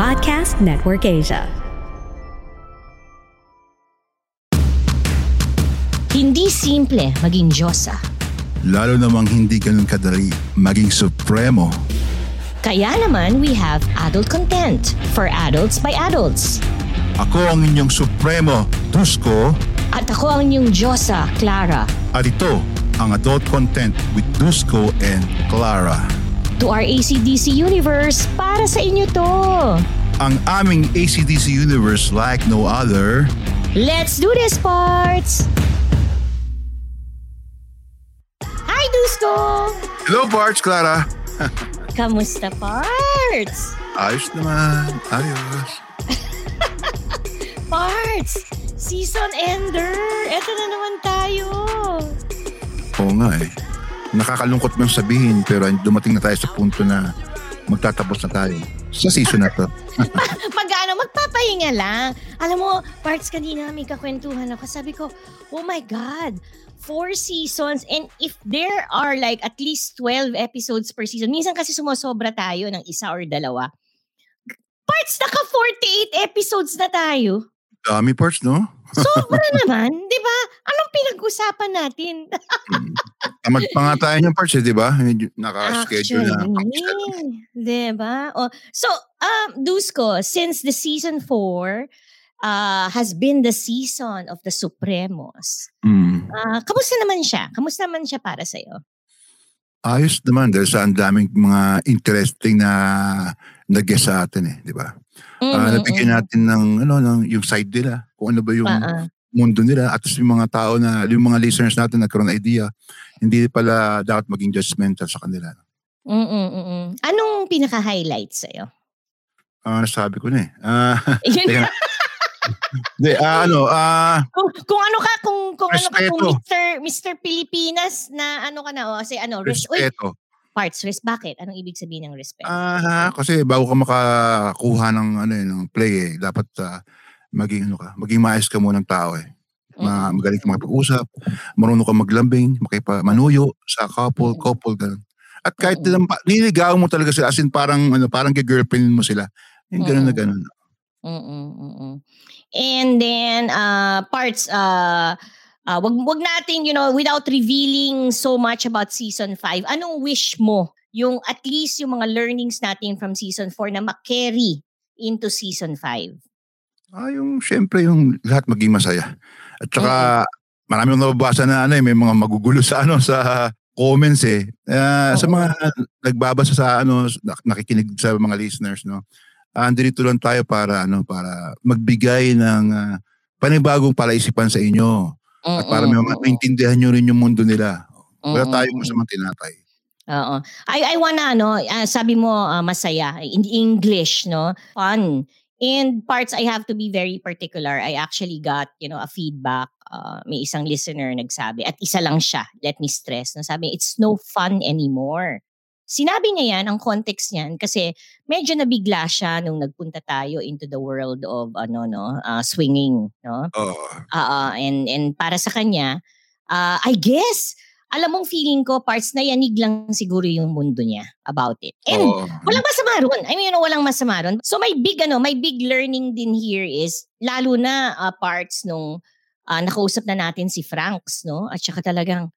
Podcast Network Asia. Hindi simple maging Diyosa. Lalo namang hindi ganun kadali maging supremo. Kaya naman we have adult content for adults by adults. Ako ang inyong supremo, Dusko, At ako ang inyong Diyosa, Clara. at ito ang adult content with Dusko and Clara. To our ACDC universe, para sa inyo to. Ang aming ACDC universe like no other. Let's do this, parts! Hi, Dusko! Hello, Parts, Clara. Kamusta, parts? Ayos naman. Ayos. Parts! Season ender! Eto na naman tayo! Oo nga eh. Nakakalungkot mang sabihin pero dumating na tayo sa punto na magtatapos na tayo sa season na to. Magano, magpapahinga lang. Alam mo, parts kanina may kakwentuhan ako. Sabi ko, oh my God, four seasons and if there are like at least 12 episodes per season, minsan kasi sumosobra tayo ng isa or dalawa. Parts, naka 48 episodes na tayo. Dami parts, no? Sobra naman, di ba? Anong pinag-usapan natin? Tamad pa nga tayo ng parts eh, di ba? Naka-schedule na. Di ba? Oh, so, um, Dusko, since the season 4 uh, has been the season of the Supremos, Mm. uh, kamusta naman siya? Kamusta naman siya para sa'yo? Ayos naman dahil sa ang daming mga interesting na nag-guest sa atin eh, di ba? Ah, nabigyan natin ng ano ng yung side nila, kung ano ba yung ah. mundo nila at least yung mga tao na yung mga listeners natin nagkaroon idea, hindi pala dapat maging judgmental sa kanila. Mm-mm-mm. Anong pinaka-highlight sa'yo? Ah, nasabi ko na eh. Ah, Yun nga. Hindi, ah, ano, ah, kung, kung ano ka, kung, kung ano ka, kung. Mr. Mr. Pilipinas na ano ka na, o kasi ano, res- Uy, respeto. parts, res, bakit? Anong ibig sabihin ng respect? Ah, kasi bago ka makakuha ng ano eh, ng play eh, dapat ah, maging ano ka, maging maayos ka muna ng tao eh. Ma Mm-mm. magaling ka makipag-usap, marunong ka maglambing, makipa manuyo sa couple, Mm. couple ganun. At kahit Mm. nilang niligaw mo talaga sila as in parang ano, parang girlfriend mo sila. Yung ganun na Mm. ganun. Mm-mm, mm-mm. And then uh parts uh uh wag wag natin you know without revealing so much about season 5. Anong wish mo yung at least yung mga learnings natin from season 4 na ma-carry into season 5? Ah, yung syempre yung lahat maging masaya. At saka marami akong nababasa na ano eh, may mga magugulo sa ano sa comments eh. Sa Oo. mga nagbabasa sa ano nak- nakikinig sa mga listeners no. Ah, andito lang tayo para ano para magbigay ng ah, panibagong palaisipan sa inyo at para may Mm-mm, mm-mm. maintindihan nyo rin yung mundo nila. Wala Mm-mm, tayong mm-mm. masamang tinatay. Oo. I I wanna ano, ah, sabi mo ah, masaya in English, no? Fun. And parts I have to be very particular. I actually got, you know, a feedback. Uh, may isang listener nagsabi at isa lang siya. Let me stress. No? Sabi, it's no fun anymore. Sinabi niya yan, ang context niyan, kasi medyo nabigla siya nung nagpunta tayo into the world of ano no, ah, swinging, no? Oo. Ah, ah, and and para sa kanya, ah, I guess alam mong feeling ko parts na yanig lang siguro yung mundo niya about it. And Oo. walang masama ron. I mean, you know, walang masama ron. So my big ano, my big learning din here is lalo na ah, parts nung ah, nakausap na natin si Franks, no? At saka talagang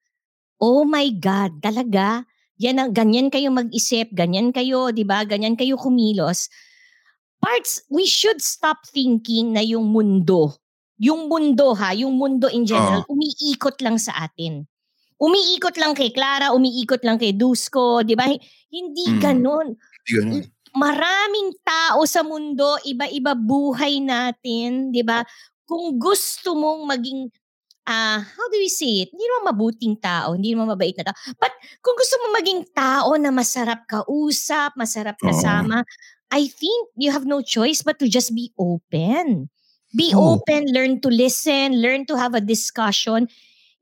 oh my god, talaga yan ang ganyan kayo mag-isip, ganyan kayo, 'di ba? Ganyan kayo kumilos. Parts we should stop thinking na yung mundo, yung mundo ha, yung mundo in general umiikot lang sa atin. Umiikot lang kay Clara, umiikot lang kay Dusko, 'di ba? Hindi Mm. ganon Hindi ganun. maraming tao sa mundo, iba-iba buhay natin, 'di ba? Kung gusto mong maging ah how do we say it? Hindi naman mabuting tao, hindi naman mabait na tao. But kung gusto mo maging tao na masarap kausap, masarap kasama, I think you have no choice but to just be open. Be Oo. open, learn to listen, learn to have a discussion.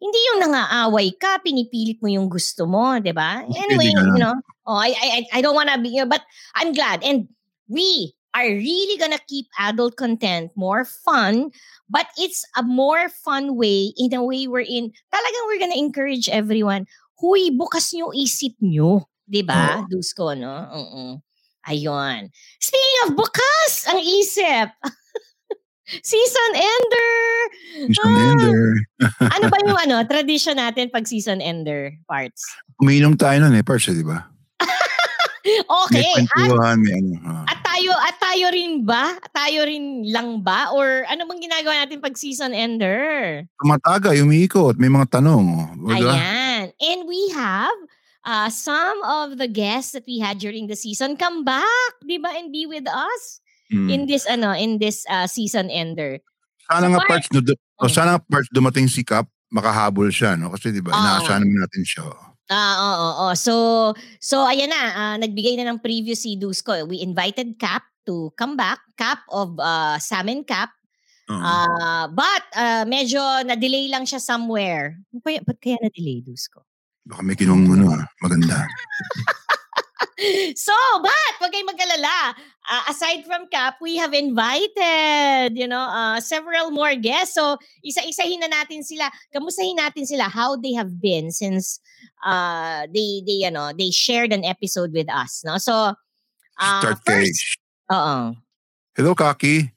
Hindi yung nangaaway ka, pinipilit mo yung gusto mo, 'di ba? Anyway, you know, oh, I I I- don't wanna be but I'm glad and we are really gonna keep adult content more fun, but it's a more fun way in a way we're in. Talagang we're gonna encourage everyone. Huy, bukas nyo isip nyo. 'Di ba? Dusko, no? Oo. Ayun. Speaking of bukas, ang isip. season ender. Season Ah, ender. ano ba yung ano, tradition natin pag season ender parts? Umiinom tayo nun eh, Percy, di ba? Okay. At, ano. at tayo, at tayo rin ba? Tayo rin lang ba? Or ano bang ginagawa natin pag season ender? Tumatagay, umiikot, may mga tanong. oh. Wala. Ayan. And we have uh, some of the guests that we had during the season come back, di ba? And be with us Mm. in this ano in this uh, season ender. Sana So, nga parts, no, Oh. oh, sana nga parts dumating si Cap, makahabol siya, no? Kasi di ba, Oo. inaasahan naman natin siya. Ah, oo, oo. So, so ayan na, ah, nagbigay na ng preview si Dusko. We invited Cap to come back, Cap of uh, Salmon Cap. Oo. Ah, but uh, medyo na-delay lang siya somewhere. Kaya, ba't kaya na-delay, Dusko? Baka may kinong ano, maganda. So, but wag kayong mag-alala. Ah, aside from Cap, we have invited, you know, uh, several more guests. So, isa-isahin na natin sila. Kamustahin natin sila how they have been since uh, they they you know, they shared an episode with us, no? So, uh, Start first, cage. Oo. Hello, Kaki.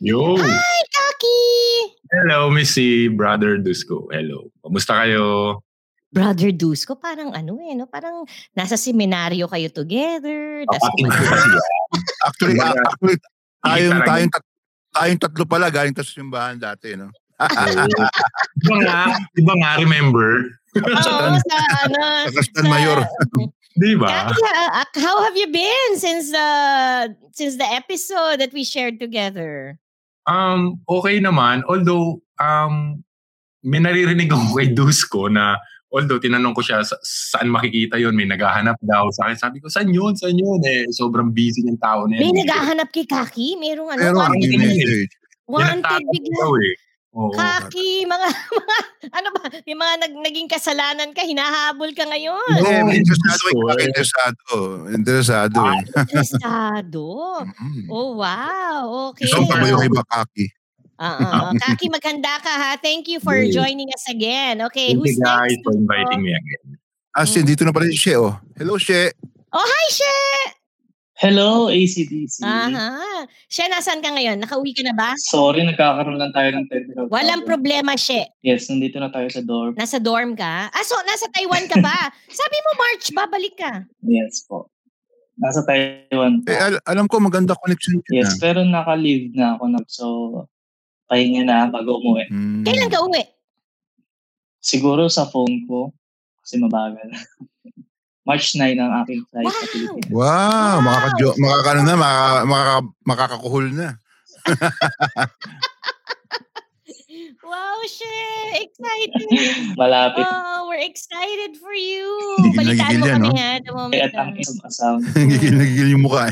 Yo! Hi, Kaki! Hello, Missy, Brother Dusko. Hello. Kamusta kayo? Brother Dusko, parang ano eh, no? Parang nasa seminaryo kayo together. tas kumakain. kasi yan. Actually, ah, actually tayong, tayong, tat- tayong tatlo pala galing tayo sa simbahan dati, no? Di ba nga? Di ba nga, remember? Oo, sa ano. Sa Castan Mayor. Di ba? Kaki, ah, ah, how have you been since the since the episode that we shared together? Um, okay naman. Although, um, may naririnig ako kay Dusko na although tinanong ko siya sa, saan makikita yon may naghahanap daw sa akin. Sabi ko, saan yun? Saan yun? Eh, sobrang busy ng tao na May yan. naghahanap kay Kaki? Merong ano? Pero ang message. wanted bigla. eh. Oo. Kaki, mga, mga, ano ba, yung mga nag, naging kasalanan ka, hinahabol ka ngayon. Oo, may interesado Dusko, Kaki. eh. Interesado. Interesado eh. Interesado. Mm. Oh, wow. Okay. Gusto ko ba yung iba, Kaki? Oo. Kaki, maganda ka ha. Thank you for Yes. joining us again. Okay, Thank who's you guys next? for inviting me again. Ah, si, dito na pala si She, oh. Hello, She. Oh, hi, She! Hello, ACDC. Aha. She, nasaan ka ngayon? Nakauwi ka na ba? Sorry, nagkakaroon lang tayo ng technical Walang problem. problema, She. Yes, nandito na tayo sa dorm. Nasa dorm ka? Ah, so nasa Taiwan ka ba? Sabi mo March, babalik ka. Yes po. Nasa Taiwan po. Eh, al- alam ko maganda connection yun. yes, pero naka-leave na ako. Na, so, pahinga na bago umuwi. Hmm. Kailan ka uwi? Siguro sa phone ko, kasi mabagal. March 9 ang aking flight sa Wow! Pilipinas. Wow, Wow. makaka makaka na, makaka, makaka, makakakuhul na. Wow, She! Excited! Malapit. Oh, we're excited for you. Gigil na Balitaan gigil mo yan, kami no? ha. The moment Kaya na. ang isang asawa. Nagigil, nagigil yung mukha.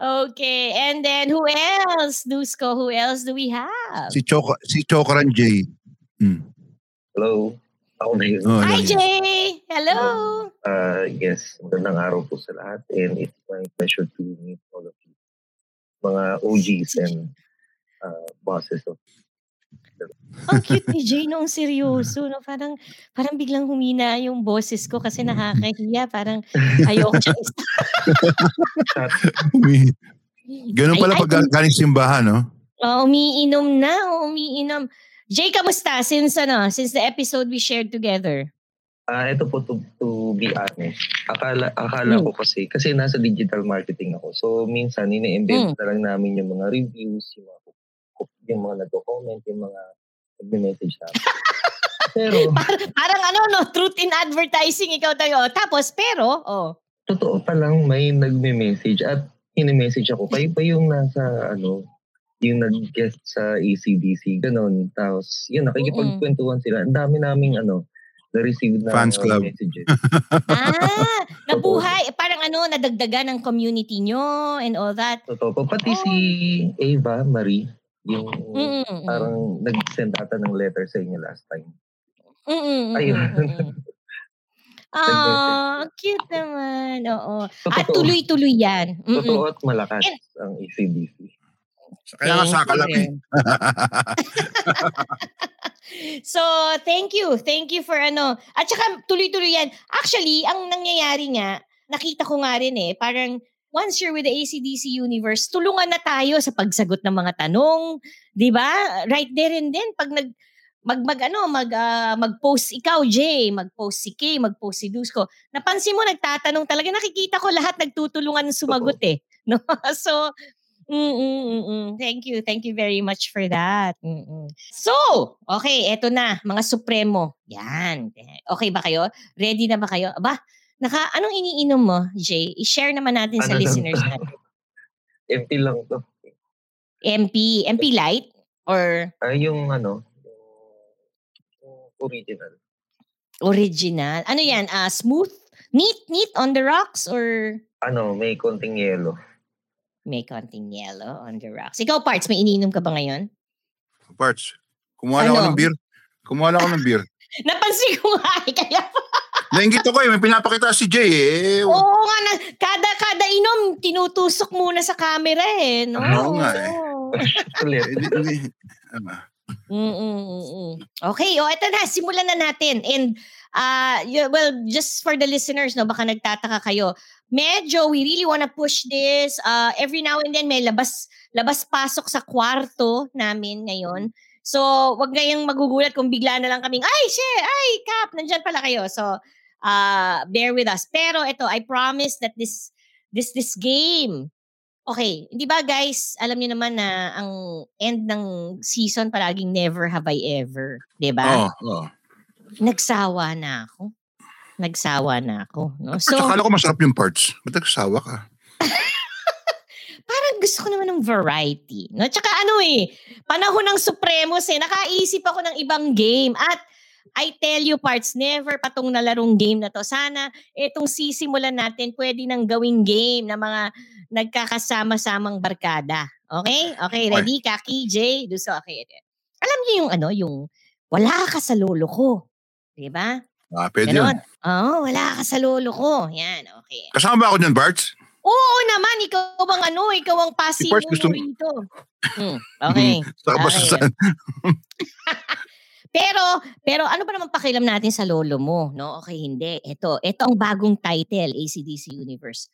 Okay, and then who else? Dusko, who else do we have? si Choco, si Chocoran J. Hmm. Hello. Ako na yun. Oh, Hi. Jay! Hello! Uh, yes, magandang araw po sa lahat and it's my pleasure to meet all of you. Mga OGs and uh, bosses of Ang cute ni Jay nung seryoso. No? Parang, parang biglang humina yung boses ko kasi nakakahiya. Parang ayoko siya Ganun pala pag gal- galing simbahan, no? Oh, umiinom na, oh, umiinom. Jay, kamusta? Since, ano, since the episode we shared together. Ah, ito po to, to be honest. Akala akala Hmm. ko kasi kasi nasa digital marketing ako. So minsan ini-embed na lang namin yung mga reviews, yung mga yung mga nagko-comment, yung mga nagme-message namin. Pero Par- parang ano, no, truth in advertising, ikaw tayo. Tapos, pero, oh. totoo pa lang may nagme-message at ini-message ako. Kayo pa yung nasa ano yung nag-guest sa ACDC, ganun. Tapos, yun, nakikipagkwentuhan sila. Ang dami naming, ano, na-receive na Fans club. messages. ah, nabuhay. Parang ano, nadagdagan ng community nyo and all that. Totoo po. Pati si Ava Marie, yung Mm, mm, parang nag-send ata ng letter sa inyo last time. mm, mm, mm, Ayun. Ah, cute naman. Oo. At Totoo. tuloy-tuloy yan. Mm-mm. Totoo at malakas And- ang ACDC. Kaya nga you lang eh. So, thank you. Thank you for ano. At saka, tuloy-tuloy yan. Actually, ang nangyayari nga, nakita ko nga rin eh, parang once you're with the ACDC universe, tulungan na tayo sa pagsagot ng mga tanong. Di ba? Right there and then, pag nag, mag, mag ano, mag, ah, mag-post ikaw, Jay, mag-post si Kay, mag-post si Dusko. Napansin mo, nagtatanong talaga. Nakikita ko lahat nagtutulungan sumagot eh. No? so, mm, mm, mm, mm. Thank you. Thank you very much for that. Mm, mm. So, okay, eto na, mga supremo. Yan. Okay ba kayo? Ready na ba kayo? Aba, naka, anong iniinom mo, Jay? I-share naman natin sa Ano lang listeners to? natin. Empty lang to. MP, MP Light? Or Ay, yung ano, yung, original. original? Ano yan? ah smooth? Neat? Neat on the rocks? Or Ano, may konting yelo. may konting yellow on the rocks? Ikaw, Parts, may iniinom ka ba ngayon? Parts. Kumuha lang ako Ano? ng beer. Kumuha lang ako ng beer. Napansin ko nga eh, kaya Nainggit ako eh. May pinapakita si Jay eh. Oo nga na, kada kada inom tinutusok muna sa camera eh, no? Oo nga eh. Hindi. Ano? Okay, o eto na, simulan na natin. And uh well, just for the listeners, no, baka nagtataka kayo. Medyo we really wanna push this. Uh every now and then may labas labas pasok sa kwarto namin ngayon. So, wag kayong magugulat kung bigla na lang kaming, ay, shit, ay, Kap, nandyan pala kayo. So, uh, bear with us. Pero ito, I promise that this, this, this game, okay, hindi ba guys, alam niyo naman na ang end ng season palaging never have I ever. 'di ba? Oo. Oh, Nagsawa na ako. Nagsawa na ako. No? So, akala ko masarap yung parts. Ba't nagsawa ka? parang gusto ko naman ng variety. No? Tsaka ano eh, panahon ng Supremos eh, nakaisip ako ng ibang game. At I tell you parts, never pa tong nalarong game na to. Sana itong sisimulan natin, pwede nang gawing game na mga nagkakasama-samang barkada. Okay? Okay, ready? Kaki, Jay, Duso, okay. Alam niyo yung ano, yung wala ka sa lolo ko. Diba? Ah, pwede Ganon. yun. Oo, wala ka sa lolo ko. Yan, okay. Kasama ba ako dyan, Parts? Oo naman, ikaw bang ano, ikaw ang Si pasimuno Parts gusto mo- rito. Hmm, okay. Saka ba Okay. Pero, pero ano ba naman pakialam natin sa lolo mo? No? Okay, hindi. Ito, ito ang bagong title, ACDC Universe.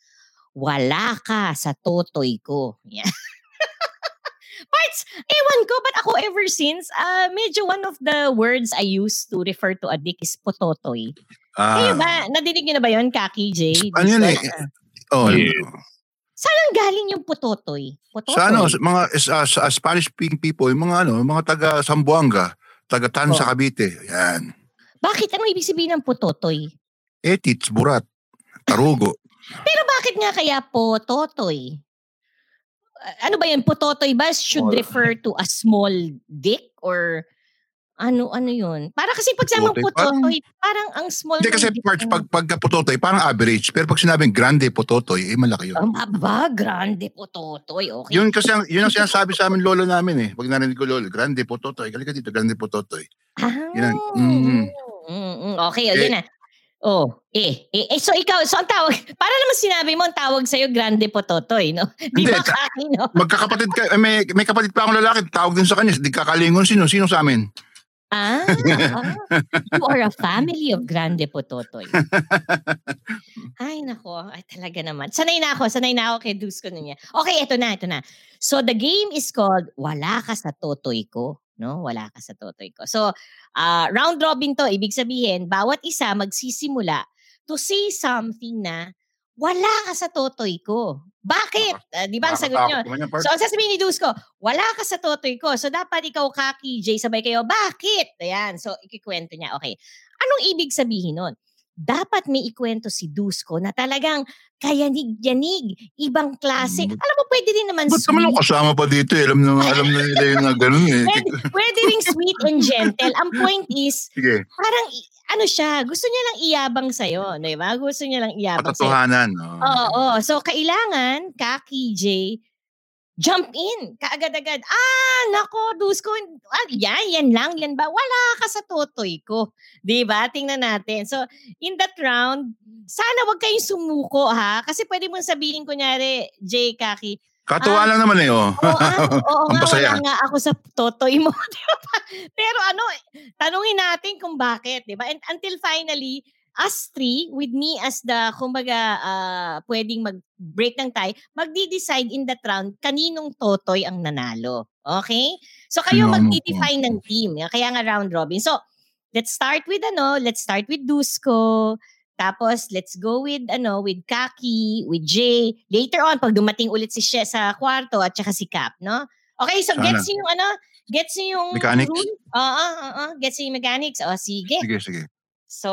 Wala ka sa totoy ko. Yan. Parts, ewan ko, but ako ever since, uh, medyo one of the words I use to refer to a dick is pototoy. Kayo Ah, ba? Nadinig niyo na ba yon Kaki J? ano yun eh? Oh, Yeah. Saan ang galing yung pototoy? Pototoy? sa ano, sa mga sa, sa Spanish speaking people, yung mga ano, mga taga Sambuanga, taga Tansa, Oh. Cavite. Yan. Bakit? Ano ibig sabihin ng pototoy? Etits, burat, tarugo. Pero bakit nga kaya pototoy? Uh, Ano ba yun? Pototoy ba should refer to a small dick? Or ano ano yun? Para kasi pag sa Pototoy, pototoy, parang, ang small Hindi kasi mo. pag, pagka pototoy, parang average. Pero pag sinabing grande pototoy, eh malaki yun. Ang aba, grande pototoy. Okay. Yun kasi ang, yun ang sinasabi sa amin lolo namin eh. Pag narinig ko lolo, grande pototoy. Halika dito, grande pototoy. Ah, Yun ang- mm. mm, mm, okay, o, Eh, yun na. Oh, eh, eh, eh, so ikaw, so ang tawag, para naman sinabi mo, ang tawag sa'yo, grande pototoy, no? Di Hindi, ba, Kaki, no? Magkakapatid ka, eh, may, may kapatid pa akong lalaki, tawag din sa kanya, di kakalingon sino, sino sa amin. Ah, ah, you are a family of grande pototoy. Ay, nako. Ay, talaga naman. Sanay na ako. Sanay na ako kay Diyos ko niya. Okay, ito na, ito na. So, the game is called Wala ka sa totoy ko. No? Wala ka sa totoy ko. So, ah, round robin to. Ibig sabihin, bawat isa magsisimula to say something na wala ka sa totoy ko. Bakit? Ah, di ba ang sagot nyo? So, ang sasabihin ni Dusko, wala ka sa totoy ko. So, dapat ikaw, Kaki, Jay, sabay kayo, bakit? Ayan. So, ikikwento niya. Okay. Anong ibig sabihin nun? Dapat may ikwento si Dusko na talagang kayanig-yanig, ibang klase. Mm. Alam mo, pwede rin naman Ba't naman sweet. ako kasama pa dito eh? Alam na, alam na nila yung ganun eh. Pwede, pwede rin sweet and gentle. Ang point is, Sige, parang, ano siya, gusto niya lang iyabang sa'yo, di ba? Gusto niya lang iyabang sa'yo. patotohanan. no? Oo, oo. So, kailangan, Kaki, J, jump in. Kaagad-agad. Ah, nako, Dusko. Ah, yan, yan lang. Yan ba? Wala ka sa totoy ko. Di ba? Tingnan natin. So, in that round, sana wag kayong sumuko, ha? Kasi pwede mong sabihin, kunyari, J, Kaki, Katuwa Ah. lang naman eh, oh. Oo, ah, oo nga, wala nga ako sa totoy mo. Pero ano, tanungin natin kung bakit, di ba? And until finally, us three, with me as the, kumbaga, ah, pwedeng mag-break ng tie, magdi-decide in that round kaninong totoy ang nanalo. Okay? So kayo magdi-define ng team. Kaya nga round robin. So, let's start with ano, let's start with Dusko. Tapos, let's go with, ano, with Kaki, with Jay. Later on, pag dumating ulit si She sa kwarto at saka si Cap, no? Okay, so Sana. gets niyo yung, ano, gets niyo yung Mechanics? rule? Oo, oo, gets niyo yung mechanics. O, sige. Sige, sige. So,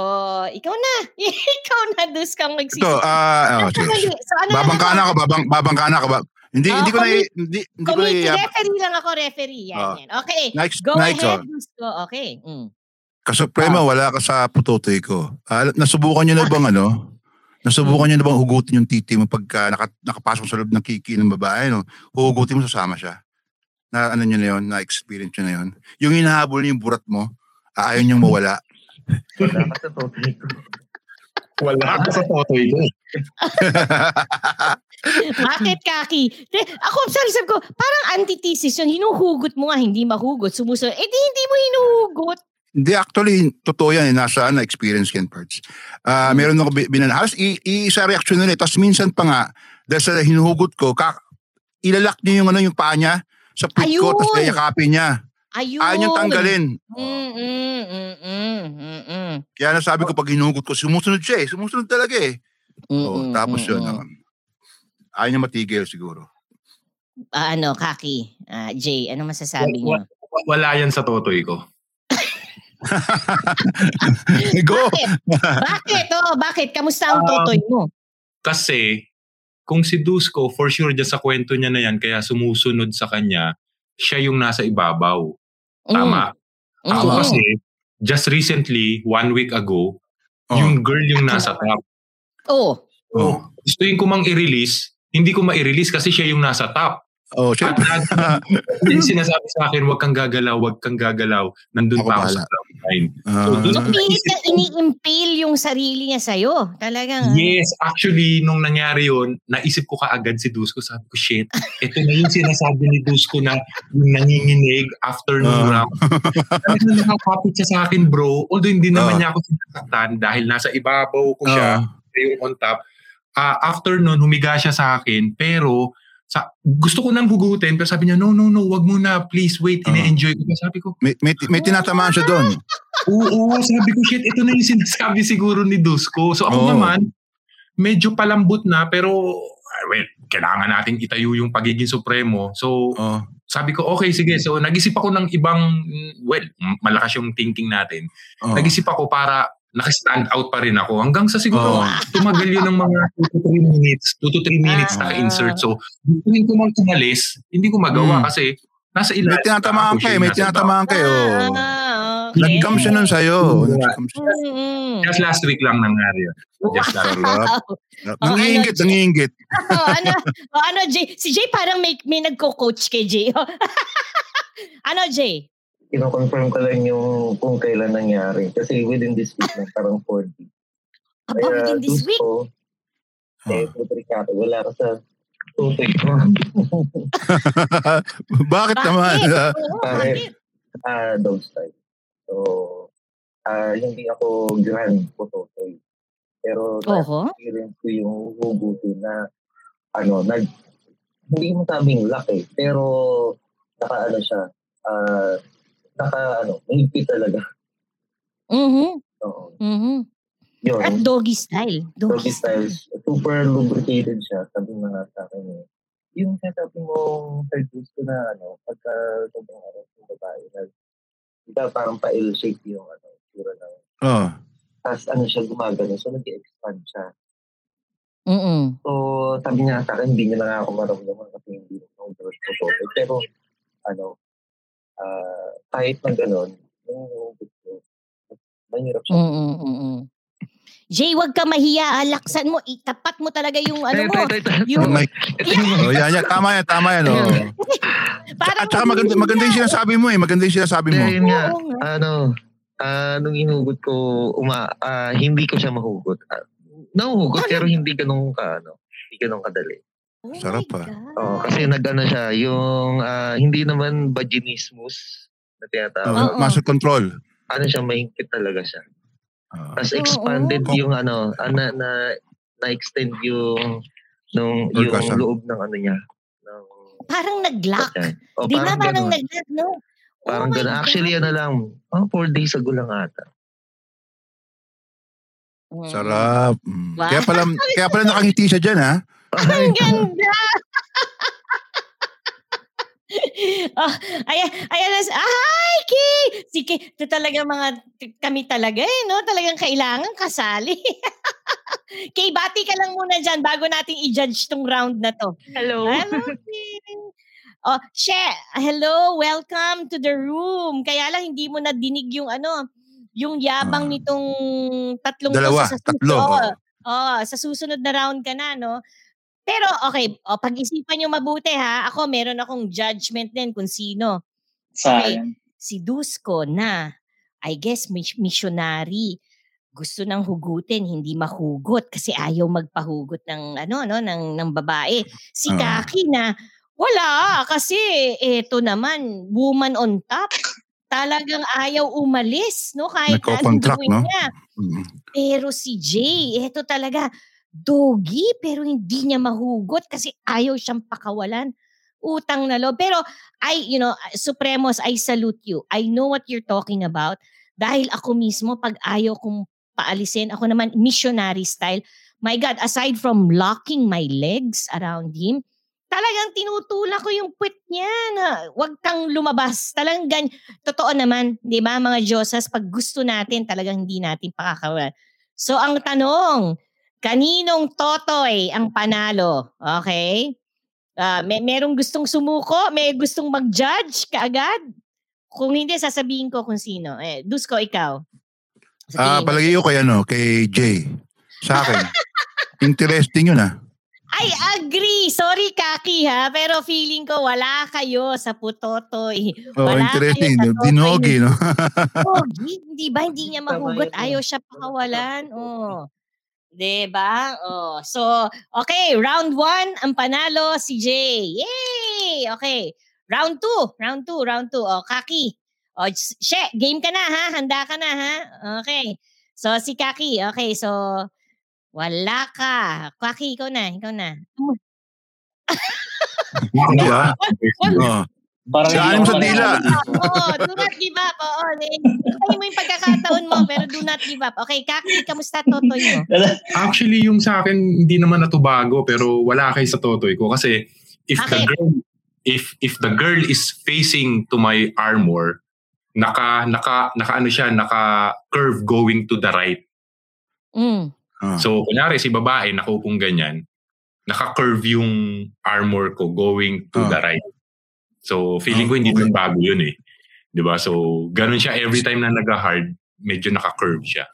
ikaw na. ikaw na, dus kang magsisi. Ito, ah, oh, sige. sige. So, ano Babangka na ako, babang, babangka na ako. Ba? Hindi, Ah, hindi ko na, commit- hindi, hindi ko na, i- referee lang ako, referee. Yan, Ah. yan. Okay, Next, go next, ahead, oh. Dusko. Okay. Mm. Kasuprema, wala ka sa putotoy ko. Ah, nasubukan niyo na bang ano? Nasubukan Hmm. niyo na bang hugutin yung titi mo pagka naka, nakapasok sa loob ng kiki ng babae, no? Huhugutin mo, sasama siya. Na ano niyo na yun, na-experience niyo na yun. Yung hinahabol niyo yung burat mo, ah, ayaw niyang mawala. Wala ka sa totoy ko. Wala ako sa totoy ko. Bakit, Kaki? De, ako, sabi, ko, parang antithesis yun. Hinuhugot mo nga, hindi mahugot. Sumusunod. Eh, di, hindi mo hinuhugot. Hindi, actually, totoo yan. Eh, nasa ano, experience yan parts. Ah, Hmm. Meron ako bi- binan. Halos i- iisa reaction nun eh. Tapos minsan pa nga, dahil sa hinuhugot ko, ka, ilalak niya yung, ano, yung paa niya sa pit ko, tapos yayakapin niya. Ayun. Ayaw niyang tanggalin. Mm, mm, mm, mm, mm, mm. Kaya nasabi ko, pag hinuhugot ko, sumusunod siya eh. Sumusunod talaga eh. Mm, Oo, mm, tapos mm, yun, mm. um, ayaw niya matigil siguro. Ah, ano, Kaki, ah, Jay, ano masasabi niyo? Wa- Wala yan sa totoy ko. Go! Bakit? bakit? Oh, bakit? Kamusta ang Um, totoy mo? Kasi, kung si Dusko, for sure dyan sa kwento niya na yan, kaya sumusunod sa kanya, siya yung nasa ibabaw. Tama. Mm, Ako mm. kasi, just recently, one week ago, Oh. yung girl yung nasa top. Oh. Oh. Gustuin ko mang i-release, hindi ko ma-release kasi siya yung nasa top. Oh, At syempre. hindi sinasabi sa akin, wag kang gagalaw, wag kang gagalaw. Nandun Ako pa ako sa ground line. Ah, So, dun- So, pilit na ini-impale yung sarili niya sa'yo. Talagang. Yes, actually, nung nangyari yun, naisip ko kaagad si Dusko. Sabi ko, shit, ito na yung sinasabi ni Dusko na yung nanginginig after nung Ah. round. Talagang nakakapit siya sa akin, bro. Although hindi naman Ah. niya ako sinasaktan dahil nasa ibabaw ko siya, ah, siya yung on top. Ah, after nun, humiga siya sa akin, pero sa, gusto ko nang hugutin, pero sabi niya, no, no, no, wag muna, please wait, Ah. ine-enjoy ko. Sabi ko, may, may, may tinatamaan siya doon. Oo, sabi ko, shit, ito na yung sinasabi siguro ni Dusko. So ako Oo. naman, medyo palambot na, pero, ah, well, kailangan natin itayo yung pagiging supremo. So, Oh. sabi ko, okay, sige. So, nag-isip ako ng ibang, well, malakas yung thinking natin. Oh. Nag-isip ako para naka-stand out pa rin ako. Hanggang sa siguro, Oo. tumagal yun ng mga 2 to 3 minutes. 2 to 3 minutes Ah. naka-insert. So, gustuin ko mang umalis, hindi ko magawa Mm. kasi nasa ilalim. May tinatamaan ako, ka siya eh, may tinatamaan ka eh. Oh. Ah, okay. Nag-gum siya nun sa'yo. Top. Just last week lang nangyari yun. Just last week. Wow. Oh, Nangiingit, ano, nangiingit. oh, ano, oh, ano, Jay? Si Jay parang may, may nagko-coach kay Jay. ano, Jay? Kino-confirm ko lang yung kung kailan nangyari. Kasi within this week lang, parang 4 days. About within this week? Dusko, eh, Oh. Putre ka, wala ka sa tutoy ko. Bakit naman? Bakit? Ah, dog style. So, ah hindi ako grand putotoy. Pero Oho. na-experience ko yung hugutin na ano, nag, hindi mo sabing luck eh. Pero, naka ano siya, ah, naka ano, mahigpit talaga. Mhm. Oo. Mhm. Yun. At doggy style. Doggy style. Super lubricated siya. Sabi mo nga sa akin eh. Yung sasabi mo, third ko na ano, pagka sobrang araw ng babae, na, di ba parang pa-L-shape yung ano, sura ng Oh. Tapos ano siya, gumagano. So, nag-expand siya. Mm-mm. So, sabi niya sa akin, hindi niya na nga ako maramdaman kasi hindi na ako birth ko to. Pero, ano, ah kahit na gano'n, mahirap siya. Mm-mm. Mm-mm. Jay, wag ka mahiya. ah. Laksan mo. Itapat mo talaga yung ano mo. ito, ito, ito. Yung- Mike. Oh, yan, yan. Tama yan, tama yan. Oh. Parang At saka maganda, maganda yung sinasabi mo eh. Maganda yung sinasabi mo. Kaya yun nga, ano, ah nung inugot ko, uma, ah, hindi ko siya mahugot. Uh, nahuhugot, pero hindi ganun ka, ano, hindi ganun kadali. Oh Sarap, ah. Oo, kasi nag-ano siya, yung ah, hindi naman vaginismus na tinatawag. Oh, Oo. muscle control. Ano siya, mahingkit talaga siya. Ah. Tapos Oo. expanded yung ano, ah, na, na, na-extend yung nung yung Orgasm. loob ng ano niya. Ng, Parang nag-lock. O, Di ba parang parang ganun. nag-lock, no? Parang oh my ganun. Actually, God. ano lang, oh, four days ago lang ata. Mm. Sarap. Mm. Wow. Kaya pala, kaya pala nakangiti siya dyan, ha? Ang ganda! oh, ayan, ayan, na- ay, Kay! Si Kay, ito talaga mga, kami talaga eh, no? Talagang kailangan kasali. Kay, bati ka lang muna dyan bago natin i-judge tong round na to. Hello. Hello, Kay! Oh, She, hello, welcome to the room. Kaya lang hindi mo na dinig yung ano, yung yabang Ah. nitong tatlong Dalawa, sa tatlo, susunod. oh. Oh, sa susunod na round ka na, no? Pero okay, oh, pag-isipan nyo mabuti ha. Ako meron akong judgment din kung sino. Sayang. Si Dusko na, I guess, mis- missionary. Gusto nang hugutin, hindi mahugot kasi ayaw magpahugot ng ano no ng ng babae. Si Ah. Kaki na wala kasi eto naman woman on top. Talagang ayaw umalis no kahit gawin no? niya. Mm. Pero si Jay, eto talaga, doggy, pero hindi niya mahugot kasi ayaw siyang pakawalan. Utang na loob. Pero, I, you know, Supremos, I salute you. I know what you're talking about. Dahil ako mismo, pag ayaw kong paalisin, ako naman, missionary style. My God, aside from locking my legs around him, talagang tinutulak ko yung puwet niya na wag kang lumabas. Talagang gan totoo naman, 'di ba, mga Diyosas, pag gusto natin, talagang hindi natin pakakawalan. So ang tanong, kaninong totoy ang panalo? Okay? Ah, may merong gustong sumuko, may gustong mag-judge kaagad. Kung hindi sasabihin ko kung sino. Eh, Dusko ikaw. Ah, mo. palagay ko kay ano, kay Jay. Sa akin. Interesting yun, ah. I agree. Sorry, Kaki, ha? Pero feeling ko wala kayo sa putotoy. Oh, Wala interesting. kayo sa Dinogi, no? Pogi, hindi ba? Hindi niya mahugot. yun, Ayaw eh. siya pakawalan. Oh. 'Di ba? Oh. So, okay, round one, ang panalo si Jay. Yay! Okay. Round two, round two, round two. Oh, Kaki. Oh, she, game ka na ha? Handa ka na ha? Okay. So, si Kaki. Okay, so, wala ka. Kaki, ikaw na, ikaw na. Ah. Oh. Parang ako sa dila. Oo, do not give up. Oo, hintayin mo yung pagkakataon mo, pero do not give up. Okay, Kaki, kamusta totoy mo? Actually, yung sa akin, hindi naman natubago, pero wala kay sa totoy ko. Kasi, if the Bakit? girl, if, if the girl is facing to my armor, naka, naka, naka ano siya, naka curve going to the right. Mm. Ah. So, kunyari, si babae, nakaupong ganyan, naka-curve yung armor ko going to Ah. the right. So, feeling ko Ah, hindi okay. naman bago yun eh. 'Di ba So, ganun siya every time na nag-hard, medyo naka-curve siya.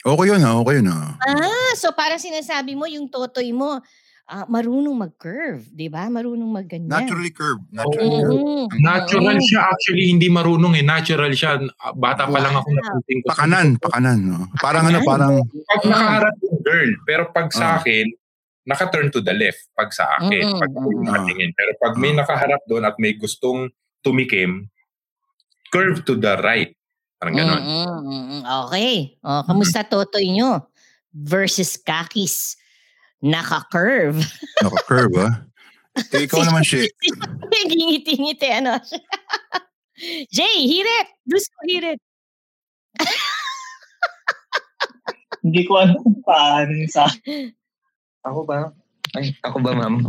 Okay yun, ah. Okay yun, ah. Ah, so parang sinasabi mo, yung totoy mo, ah, marunong mag-curve, di ba? Marunong mag-ganyan. Naturally curved. Naturally curved. Mhm. Natural Oo. siya actually, hindi marunong eh. Natural siya. Bata pa lang ako Wow. napansin ko. Pakanan, pakanan. No? Parang ano, parang... Pag nakaharap yung girl, pero pag sa Ah. akin, naka-turn to the left pag sa akin. Mm-mm, Pag mm-mm. nakatingin. Pero pag may Ah. nakaharap doon at may gustong tumikim, curve to the right. Parang ganon. Mm-mm. Okay. O, kamusta totoy nyo? Versus kakis. Naka-curve. Naka-curve, ah. Eh, ikaw naman, She. Ngingiti-ngiti, ano. Jay, hirit! Gusto hirit. Hindi ko alam kung paano sa Ako ba? Ay, ako ba, ma'am?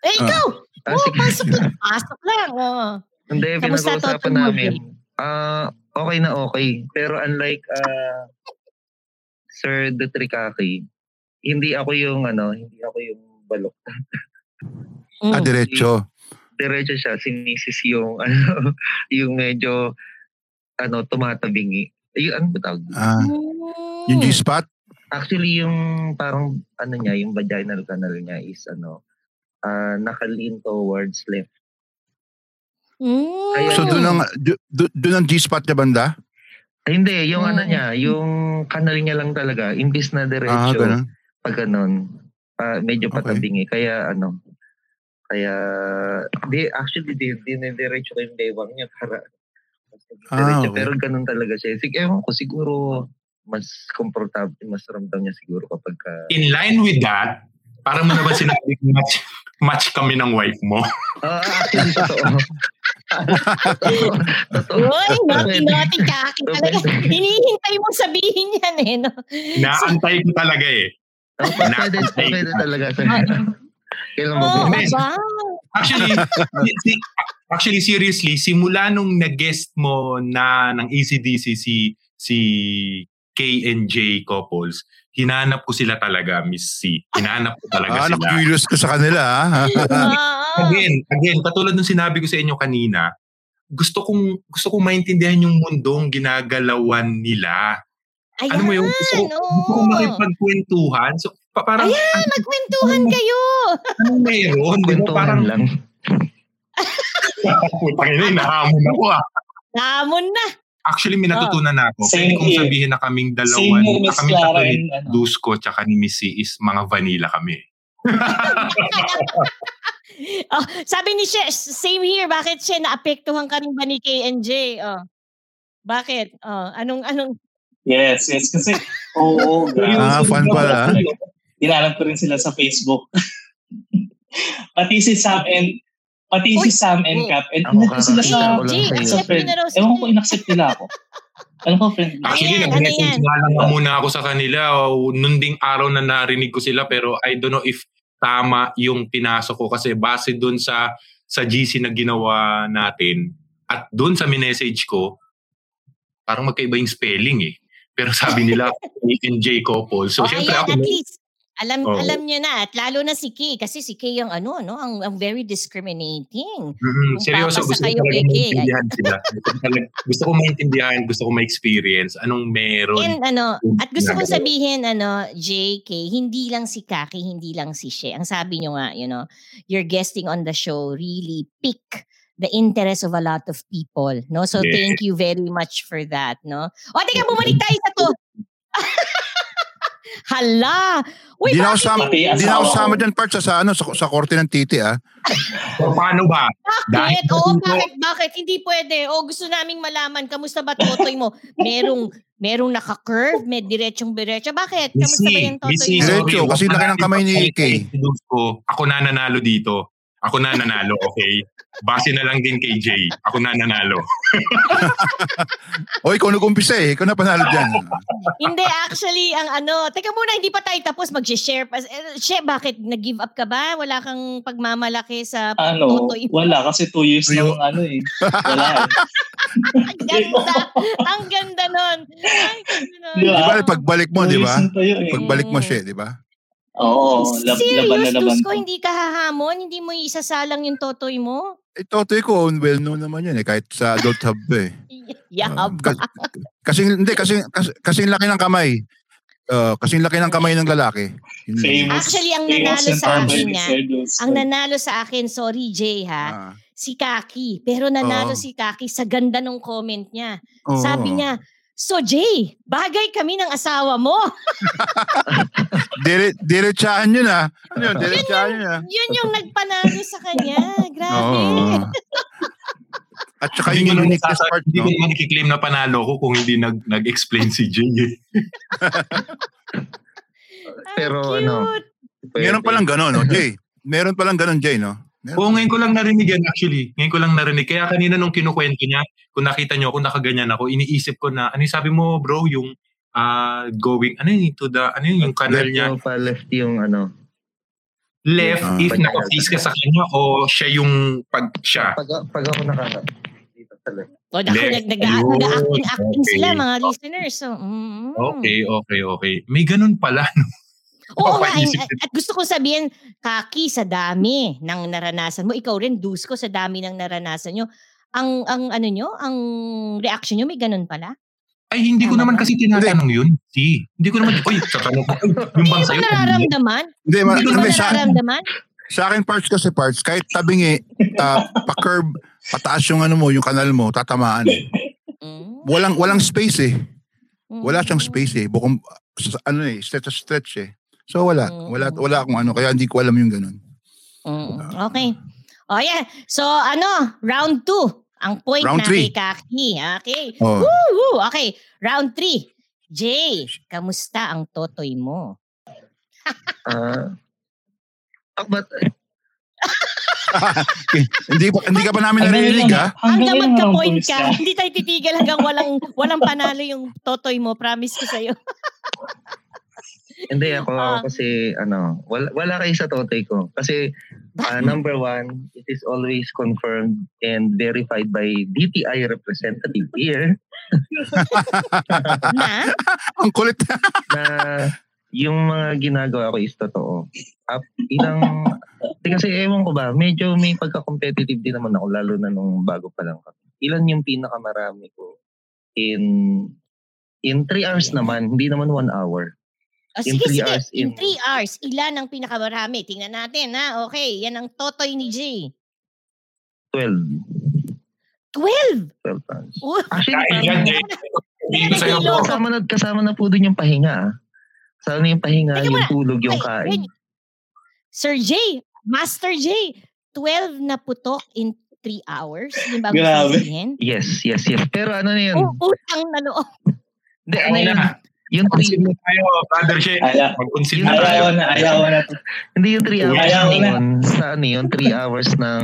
Eh, ikaw! Ah, oh, sige. pasok lang. Pasok lang. Oh. Hindi, Kamusta pinag-uusapan namin. Ah, okay na okay. Pero unlike ah Sir Dutrikaki, hindi ako yung ano, hindi ako yung balok. Mm. Ah, diretso. Diretso siya, si Mrs. yung ano, yung medyo ano, tumatabingi. Yung ano ba tawag? Ah, Mm. yung G-spot? Actually, yung parang ano niya, yung vaginal canal niya is ano, ah naka-lean towards left. Mm. Kaya- So doon ang do- do- doon ang G-spot niya banda? Ay, hindi, yung ano Mm. niya, yung canal niya lang talaga, imbis na Ah, diretso, ganun. pag ganun, pa, medyo Okay. patabingi. Kaya ano, kaya, di, actually, di, dinidiretso ko yung bewang niya para mas Ah, okay. Pero ganun talaga siya. Sige, ewan ko, siguro, mas comfortable, mas ramdam niya siguro kapag ka... In line with that, parang mo naman sinabi match, match kami ng wife mo. Ah, actually, totoo. Uy, naughty, Pwede. naughty kaki talaga. Hinihintay mo sabihin yan eh. No? Naantay ko talaga eh. Oh, pwede, pwede talaga. Kailan mo Oo, Hindi. ba? Actually, actually seriously, simula nung nag-guest mo na ng ACDC si si K and J couples, hinanap ko sila talaga, Miss C. Hinanap ko talaga Ah, sila. naku-curious ka sa kanila, ah. Ah. Again, again, katulad ng sinabi ko sa inyo kanina, gusto kong gusto kong maintindihan yung mundong ginagalawan nila. Ayan, ano mo yung gusto, ko- oo. gusto kong makipagkwentuhan. So, pa, parang, Ayan, magkwentuhan kayo. anong meron? Di ba? Parang, Kwentuhan lang. putang ina, nahamon ako ah. Namon na. Actually, may natutunan na ako. Same Pwede kong here. sabihin na kaming Same dalawan, here, Miss kaming tatlo ni ano. Dusko tsaka ni Missy is mga vanilla kami. Oh, sabi ni She, same here. Bakit siya naapektuhan ka rin ba ni K&J? Oh. Bakit? Oh, anong anong Yes, yes. Kasi, oo. Ah, fun pala, ah. Inalam ko rin sila sa Facebook. pati si Sam and pati si Uy, Sam and. Cap. And ko sila sa, sa friend. na si Ewan ko, inaccept nila ako. Ano ko, friend? Actually, nag-message ano yan? nga lang muna ako sa kanila. Nung ding araw na narinig ko sila pero I don't know if tama yung pinasok ko kasi base dun sa sa GC na ginawa natin at dun sa message ko parang magkaiba yung spelling eh. Pero sabi nila K&J couple. So, oh, syempre ayan, ako, at least. Alam Oo. alam niyo na at lalo na si Kay kasi si Kay ang ano no ang, ang very discriminating. Mhm, Kung seryoso, gusto ko kayo maintindihan sila. Gusto ko, talaga- gusto ko maintindihan, gusto ko ma-experience anong meron. And ano, at gusto kong sabihin ano, JK, hindi lang si Kaki, hindi lang si She. Ang sabi niyo nga, you know, you're guesting on the show really pick the interest of a lot of people, no? So Yeah. thank you very much for that, no? O teka, bumalik tayo sa to. Hala! Uy, Di na ako sama, di na ako sama dyan, part sa, sa, ano, sa, sa korte ng titi, ah. So, paano ba? Bakit? Oo, nandito- bakit? Bakit? Hindi pwede. O gusto naming malaman, kamusta ba totoy mo? Merong, merong naka-curve, may diretsong diretso. Bakit? Kamusta ba yung totoy mo? Diretso, kasi laki ng kamay ni ko. Ako na nanalo dito. Ako na nanalo, okay? Base na lang din kay Jay. Ako na nanalo. O, ikaw nag-umpisa eh. Ikaw na panalo dyan. Hindi, actually, ang ano, teka muna, hindi pa tayo tapos mag-share. pa. Eh, She, bakit? Nag-give up ka ba? Wala kang pagmamalaki sa Ano, Totoy. wala. Kasi two years Tuyo. nang ano eh. Wala eh. Ang ganda. ang ganda nun. Ang ganda nun. Di Di ba? ba, pagbalik mo, di ba? eh. Pagbalik mo Mm. siya, di ba? Oo, lab, laban na Serious, laban ko. hindi ka hahamon? Hindi mo isasalang yung totoy mo? Eh, totoy ko, well known naman yan eh. Kahit sa adult hub eh. Yab. Uh, kasi, hindi, kasi, kasi, kasi laki ng kamay. Uh, kasi laki ng kamay ng lalaki. Famous, Actually, ang nanalo yung sa akin ni niya, ang nanalo sa akin, sorry Jay ha, Ah, si Kaki. Pero nanalo Oo. si Kaki sa ganda ng comment niya. oo. Sabi niya, So Jay, bagay kami ng asawa mo. Dire, diretsahan yun ah. Ano yun? Diretsahan yun ah. Yun yung nagpanalo sa kanya. Grabe. Oo. At saka yun yung uniqueness sasa- part, Hindi ko no? naman ikiklaim na panalo ko kung hindi nag, nag-explain si Jay. eh. Pero cute. ano, Meron palang gano'n, no, Jay? Meron palang gano'n, Jay, no? Oo, ngayon ko lang narinig yan actually. Ngayon ko lang narinig. Kaya kanina nung kinukwento niya, kung nakita niyo ako nakaganyan ako, iniisip ko na, ano yung sabi mo bro, yung ah, going, ano yun, to the, ano yun, yung canal left niya, yung pa left yung ano. left Ah. if naka-face ka sa kanya o siya yung pag siya. Pag, pag ako naka dito sa left. O, naku, Hindi. nag, nag, Ayun, nag-acting acting okay. sila mga listeners. So, mm. Okay, okay, okay. May ganun pala. no? Oo nga, Papaisip at, at gusto kong sabihin, Kaki, sa dami ng naranasan mo, ikaw rin, Dusko, sa dami ng naranasan nyo, ang, ang ano nyo, ang reaction nyo, may ganun pala? Ay, hindi ko naman kasi tinatanong yun. Si, hindi ko naman, uy, sa tanong ko, "Uy, yung bang Hindi mo nararamdaman? Hindi, ma- Hindi mo nararamdaman? sa akin parts kasi parts, kahit tabingi, uh, pa-curve, pataas yung ano mo, yung kanal mo, tatamaan. eh. Mm. Walang, walang space eh. Wala siyang Mm. space eh. Bukong, ano eh, stretch stretch eh. So wala, Mm. wala, wala akong ano, kaya hindi ko alam yung ganun. Mm, Okay. O yan. So ano, round two. Ang point Round na three. kay Kaki. Okay. Oh. Woo, woo. Okay. Round three. Jay, kamusta ang totoy mo? Ah, ah, but, hindi pa hindi ka pa namin ilan- ha? Hanggang magka-point ka. Hindi tayo titigil hanggang walang walang panalo yung totoy mo. Promise ko sa'yo. hindi ako Ah. kasi, ano, wala, wala kayo sa totoy ko. Kasi, ah, number one, it is always confirmed and verified by DTI representative here na? Ang kulit. na yung mga ginagawa ko is totoo. Up, ilang, di kasi ewan ko ba, medyo may pagka-competitive din naman ako, lalo na nung bago pa lang kami. Ilan yung pinakamarami ko in in 3 hours naman, hindi naman 1 hour. O, In sige, three sige. hours, In in- 3 hours, ilan ang pinakamarami? Tingnan natin, ha? Okay, yan ang totoy ni Jay. 12. 12! 12 times. Oh, Actually, Kain yan. Hindi sa'yo. Kasama na, kasama na po dun yung pahinga. ah. Kasama na yung pahinga, Teka yung tulog, yung kain. wait. Sir Jay, Master Jay, 12 na putok in 3 hours? Yung bago Grabe. sabihin? Yes, yes, yes. Pero ano na yun? Oh, utang na loob. Hindi, ano yun? Yung 3, Consider tayo, brother Shay. Ayaw. Mag-consider na tayo. Ayaw na, ayaw na. hindi yung 3 hours Ayaw na na. yun. Sa ano yun, 3 hours ng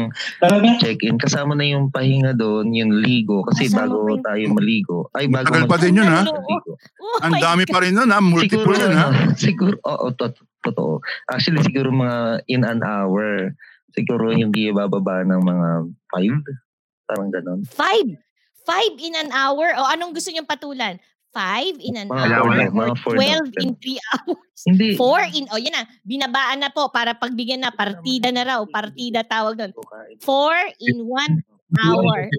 check-in. Kasama na yung pahinga doon, yung ligo. Kasi Kasama bago yung- tayo maligo. Ay, bago Tagal pa din yun ha. Maligo. Oh Ang dami pa rin nun ha. Siguro, Multiple yun ha. ano, siguro, oo, to- totoo. Actually, siguro mga in an hour. Siguro hindi bababa ng mga 5. Parang ganon. Five. Five in an hour? O anong gusto niyong patulan? Five in an Mga hour? four mga or four 12 daw. in three hours? Hindi. Four in, o yan na, binabaan na po para pagbigyan na, partida na raw, partida tawag doon. Four in one hour.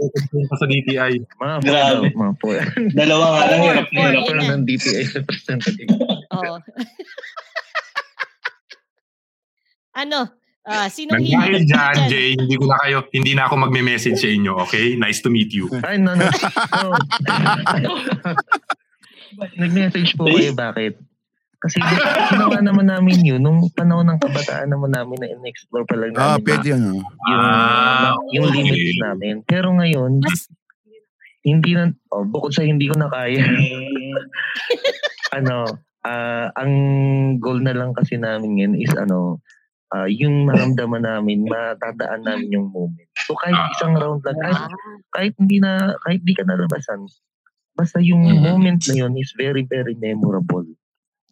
Sa DTI. Mga 4 Grabe. daw. Mga 4. Dalawa nga lang, Four, hirap na four, hirap. yun na. ng DTI representative. Oo. ano? Ah, sino Nang hindi? dahil dyan, Jay, hindi ko na kayo, hindi na ako magme-message sa inyo, okay? Nice to meet you. Ay, no, no. no. Nag-message po kayo, bakit? Kasi ginawa naman namin yun nung panahon ng kabataan naman namin na in-explore pa lang Ah, namin pwede yun. oh. yung, Ah, yung okay. limits namin. Pero ngayon, Mas- hindi na, oh, bukod sa hindi ko na kaya, ano, ah, ang goal na lang kasi namin ngayon is ano, ah, yung maramdaman namin, matadaan namin yung moment. So kahit Ah. isang round lang, kahit, kahit hindi na, kahit di ka nalabasan, basta yung Mhm. moment na yun is very, very memorable.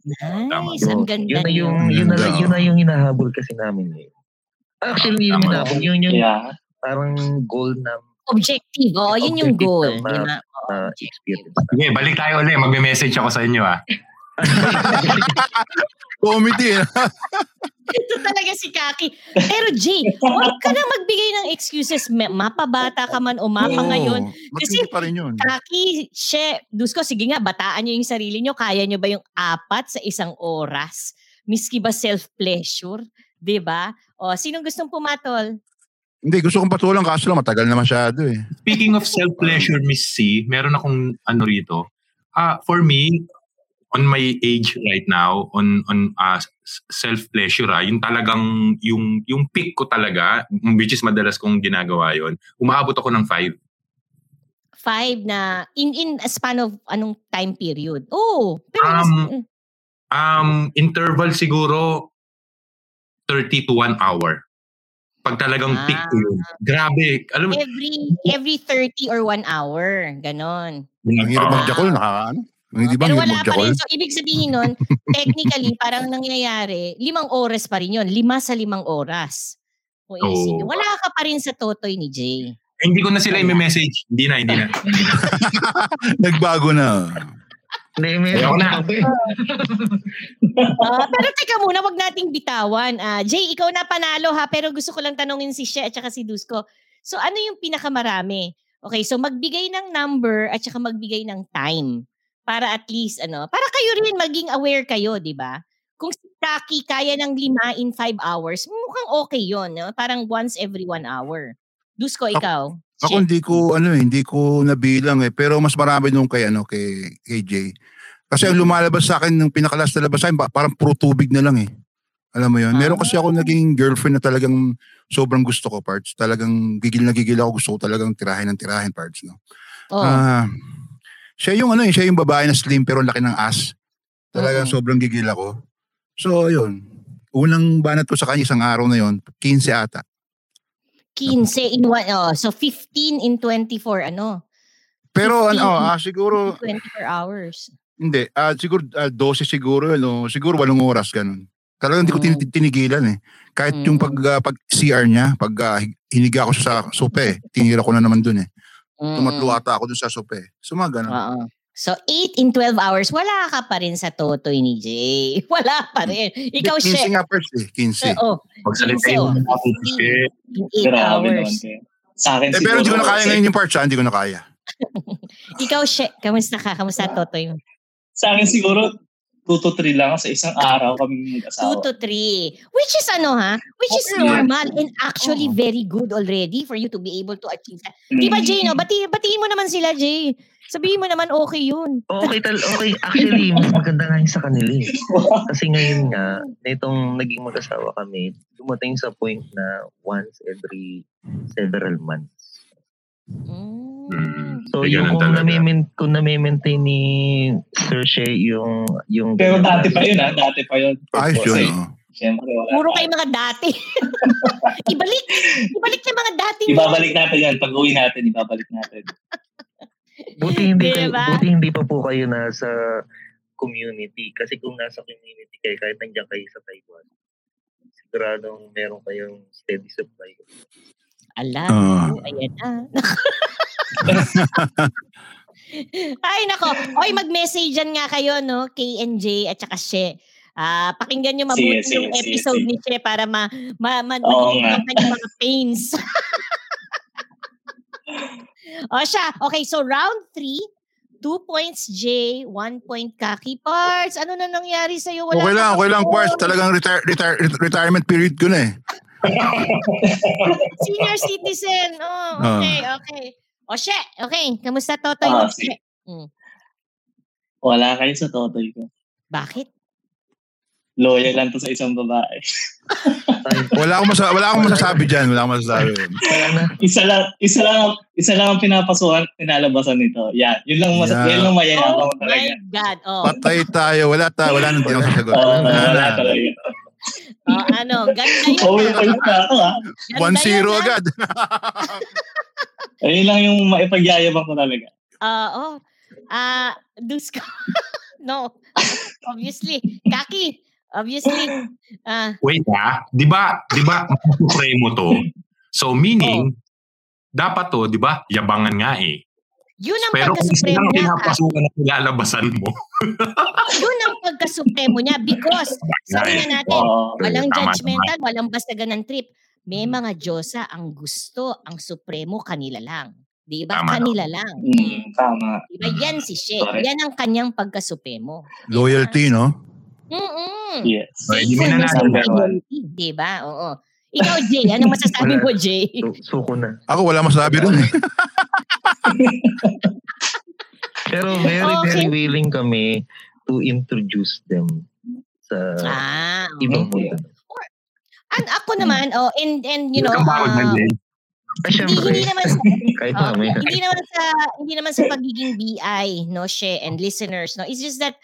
Nice. Ang ganda yun na yung, yun na, yun na yung hinahabol kasi namin ngayon. Actually, yung Tama. hinahabol, yun yung Yeah. parang goal na Objective. Oo, yun yung goal. na- uh, objective. experience. Sige, balik tayo ulit. Magme-message ako sa inyo, ah. Comedy eh. Ito talaga si Kaki. Pero Jay, huwag ka na magbigay ng excuses. Ma- Mapabata ka man o mapa Oo, ngayon. Matindi pa rin yun. Kaki, she, Dusko, sige nga, bataan nyo yung sarili nyo. Kaya nyo ba yung apat sa isang oras? Miski ba self-pleasure? 'Di ba? O, sinong gustong pumatol? Hindi, gusto kong patulang kaso lang matagal na masyado eh. Speaking of self-pleasure, Miss C, meron akong ano rito. Ah, for me, on my age right now, on on ah, s- self-pleasure, ah, yung talagang, yung, yung peak ko talaga, which is madalas kong ginagawa yon umaabot ako ng five. Five na, in, in a span of anong time period? Oh, pero Um, Um, interval siguro 30 to 1 hour. Pag talagang peak ko yun. Grabe. Alam every every 30 or 1 hour. Ganon. Ang hirap Ah, magjakol, nakakaano. Hindi ba Pero wala pa rin. So, ibig sabihin nun, technically, parang nangyayari, limang oras pa rin yun. Lima sa limang oras. Kung Oo. isipin. Wala ka pa rin sa totoy ni Jay. Hindi ko na sila i-message. Hindi na, hindi na. Hindi na. Nagbago na. Hindi, may na. Ah, pero teka muna, wag nating bitawan. Ah, Jay, ikaw na panalo ha, pero gusto ko lang tanungin si She at saka si Dusko. So ano yung pinakamarami? Okay, so magbigay ng number at saka magbigay ng time para at least ano, para kayo rin maging aware kayo, 'di ba? Kung si Taki kaya ng lima in five hours, mukhang okay 'yon, no? Parang once every one hour. Dusko, ikaw. Ako hindi ko ano eh, hindi ko nabilang eh, pero mas marami nung kay ano kay Jay. Kasi ang lumalabas sa akin ng pinakalas na labas sa akin, pa- parang puro tubig na lang eh. Alam mo yun? Meron kasi ako naging girlfriend na talagang sobrang gusto ko parts. Talagang gigil na gigil ako. Gusto ko talagang tirahin ng tirahin parts. No? Oh. Ah, siya yung ano eh, siya yung babae na slim pero laki ng ass. Talagang Oo. sobrang gigil ako. So, yun. Unang banat ko sa kanya isang araw na yun, 15 ata. 15 in one, oh, so 15 in 24, ano? Pero ano, 15. ah, siguro, 24 hours. hindi, ah, siguro ah, 12 siguro, ano, siguro walong oras ganun. Talagang hindi ko tin- Mm. tinigilan eh. Kahit yung Mm. pag, ah, pag CR niya, pag ah, hiniga ako sa sope, tinira ko na naman dun eh. Mm. Tumatlo ata ako dun sa sope. So mga ganun. Oo. So, 8 in 12 hours, wala ka pa rin sa totoy ni Jay. Wala pa rin. Ikaw, 15 She. nga first eh, 15. Oo. Magsalita So, yung. Shit. In 8 Grabe naman hours. Sa akin Eh, pero hindi ko na kaya ngayon yung parts, ah, hindi ko na kaya. Ikaw, She. Kamusta ka? Kamusta totoy mo? Sa akin siguro, 2 to 3 lang sa isang araw kami 2 mag-asawa. to 3. Which is ano ha? Which is Okay normal and actually very good already for you to be able to achieve that. Di ba, Jay, no? Bati, batiin mo naman sila, Jay. Sabihin mo naman okay yun. Okay, tal okay. Actually, mas maganda nga yung sa kanila eh. Kasi ngayon nga, nitong naging mag-asawa kami, dumating sa point na once every several months. Mm. So, Ganun yung kung, talaga. nami kung nami-maintain ni Sir Shea yung... yung Pero dati pa yun ha, dati pa yun. Ayos yun. oh. Siyempre, wala. Puro kayo mga dati. ibalik. Ibalik yung mga dati. mo. Ibabalik natin yan. Pag uwi natin, ibabalik natin. Buti hindi, kayo, Diba? buti hindi pa po kayo nasa community. Kasi kung nasa community kayo, kahit nandiyan kayo sa Taiwan, siguradong meron kayong steady supply. Ala, oh, ayan na. Ay, nako. Oy, mag-messagean nga kayo, no? KNJ at saka She. Ah, pakinggan nyo mabuti sige, yung episode sige. ni She para ma, ma, ma, nga. ang kanyang mga pains. o siya, okay, so round 3, 2 points J, 1 point Kaki Parts. Ano na nangyari sa'yo? Wala Okay ka lang, okay lang parts. Talagang retire, retire, retirement period ko na eh. Senior citizen. Oh, Ah. okay, okay. O She, okay. Kamusta Totoy? Mo? sige. Mm. Wala kayo sa totoy ko. Bakit? Loyal lang to sa isang babae. Wala akong, masa, wala akong masasabi dyan. Wala akong masasabi. Isa lang, isa lang, isa lang ang pinapasukan, pinalabasan nito. Yan. Yun lang, mas, Yeah. yan lang mayayabang Oh ko my talaga. God. Oh, Patay tayo. Wala tayo. Wala nang tinang sasagot. Oo, Wala wala na. talaga. Oh ano, ganda yun. Uwi ah. ko yun na ako ha. Ganda 1-0 yun, ah. agad. Ayun lang yung maipagyayabang ko talaga. Ah, oh. Ah, Dusko. no. Obviously. Kaki. Obviously. Ah, Wait ah, di ba, di ba, supremo to? So meaning, dapat to, di ba, yabangan nga eh. Yun ang Pero pagka-supremo niya. ah. pinapasukan na nilalabasan mo, Yun ang pagka-supremo niya because sabi nga natin, walang Tama, judgmental, walang bastagan ng trip. May mga Diyosa ang gusto, ang supremo kanila lang. Di ba? Tama, Kanila lang. Mm, tama. Di ba? Yan si She. Yan ang kanyang pagka-supremo. Loyalty, no? Mm-mm. Yes. Pwede mo na natin Di ba? Oo. Ikaw, Jay, ano masasabi mo, Jay? su- suko na. Ako wala masasabi rin. Pero very, Okay. very willing kami to introduce them sa Ah, okay. ibang mundo. And ako naman, oh, and, and you know. Ay, hindi, hindi naman sa, kahit ah, mamaya. hindi naman sa, hindi naman sa pagiging BI, no, She, and listeners, no, it's just that,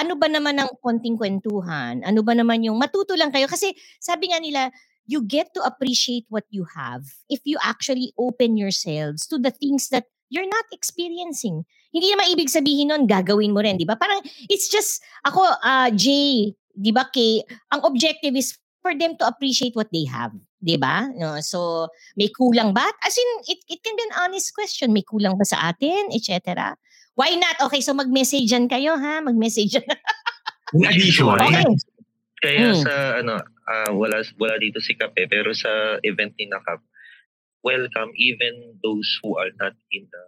ano ba naman ang konting kwentuhan? Ano ba naman yung matuto lang kayo? Kasi sabi nga nila, you get to appreciate what you have if you actually open yourselves to the things that you're not experiencing. Hindi naman ibig sabihin nun, gagawin mo rin, di ba? Parang, it's just, ako, ah Jay, di ba, Kay, ang objective is for them to appreciate what they have. 'di ba? No, so may kulang ba? As in it it can be an honest question, may kulang ba sa atin, etc. Why not? Okay, so mag-messagean kayo ha, mag-messagean. In addition, Okay. Kaya Hmm. sa ano, ah, wala wala dito si Kape pero sa event ni Nakap, welcome even those who are not in the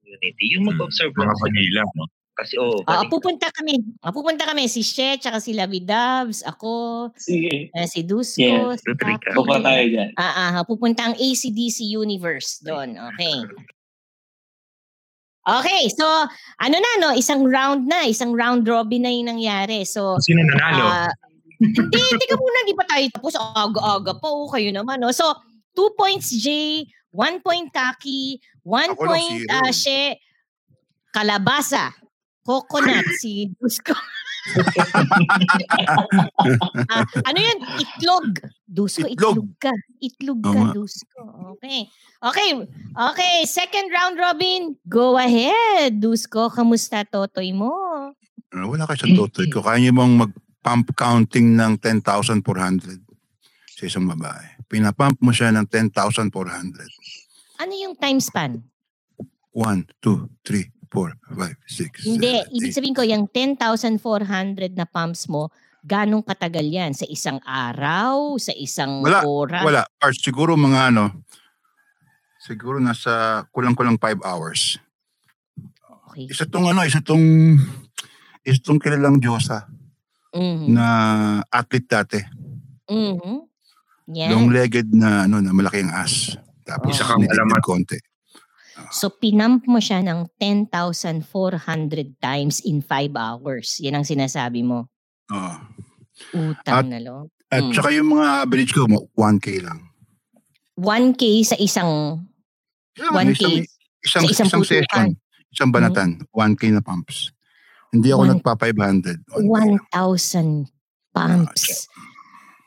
community. Yung mag-observe mga lang sila. vanilla, no? Kasi oh, Ah, balik- pupunta kami. Ah, pupunta kami si She, tsaka si Lavi Dubs, ako, Sige. eh, si Dusko, Yeah, si Rodrigo. Taki. Pupunta tayo dyan. Ah, ah, pupunta ang ACDC Universe doon. Okay. Okay, so ano na no, isang round na, isang round robin na yung nangyari. So Sino nanalo? ah, hindi, teka muna, di pa tayo tapos. Aga-aga pa, oh, kayo naman. No? So, two points J, one point Taki, one Ako lang, point uh, She, Kalabasa, Coconut, si Dusko. Ah, ano yan? Itlog. Dusko, Itlog. itlog, ka. Itlog ka, Tama. Dusko. Okay. Okay. Okay. Second round, Robin. Go ahead. Dusko, kamusta totoy mo? Ano, Wala kayo sa totoy ko. Kaya niyo bang mag-pump counting ng 10,400 sa isang babae. Pinapump mo siya ng 10,400. Ano yung time span? 1, 2, 3, 4, 5, 6, Hindi. 7, Ibig 8. sabihin ko, yung 10,400 na pumps mo, ganong katagal yan? Sa isang araw? Sa isang Wala, oras? Wala. Or siguro mga ano, siguro nasa kulang-kulang 5 hours. Okay. Isa tong ano, isa tong, isa tong kilalang Diyosa Mhm. na athlete dati. Mhm. Yan. Long-legged na ano na malaking ass. Tapos Isa kang nitid alamat. konti. So, pinump mo siya ng 10,400 times in 5 hours. Yan ang sinasabi mo. Oo. Utang At- na loob. At Mm. saka yung mga average ko, mo, 1K lang. 1K sa isang Isang, 1K isang, isang, sa isang isang session. Isang banatan. 1K na pumps. Hindi ako One- nagpa-500. 1,000 pumps.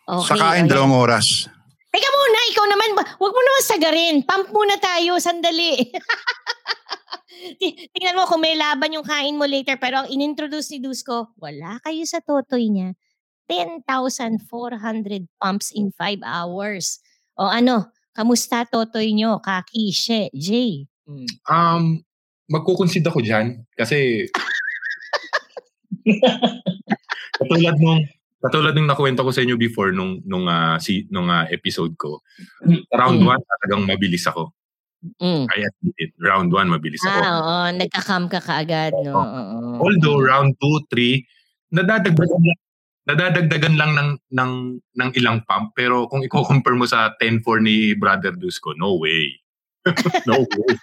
Okay. Sa kain, okay. dalawang oras. Teka muna, ikaw naman, wag mo naman sagarin. Pump muna tayo, sandali. Ti- Tingnan mo kung may laban yung kain mo later. Pero ang inintroduce ni Dusko, wala kayo sa totoy niya. 10,400 pumps in 5 hours. O ano, kamusta totoy nyo? Kaki, she, Jay. Mm. Um, magkukonsid ako dyan kasi katulad nung katulad nung nakwento ko sa inyo before nung nung ah, si nung ah, episode ko. Round Mm. 1 talagang mabilis ako. Mm. I admit it. Round 1 mabilis ako. Ah, oo, nagka-cam ka kaagad, no? Oo. Although round 2, 3 nadadagdagan lang nadadagdagan lang ng ng ng ilang pump pero kung i-compare mo sa 10-4 ni Brother Dusko, no way. no way.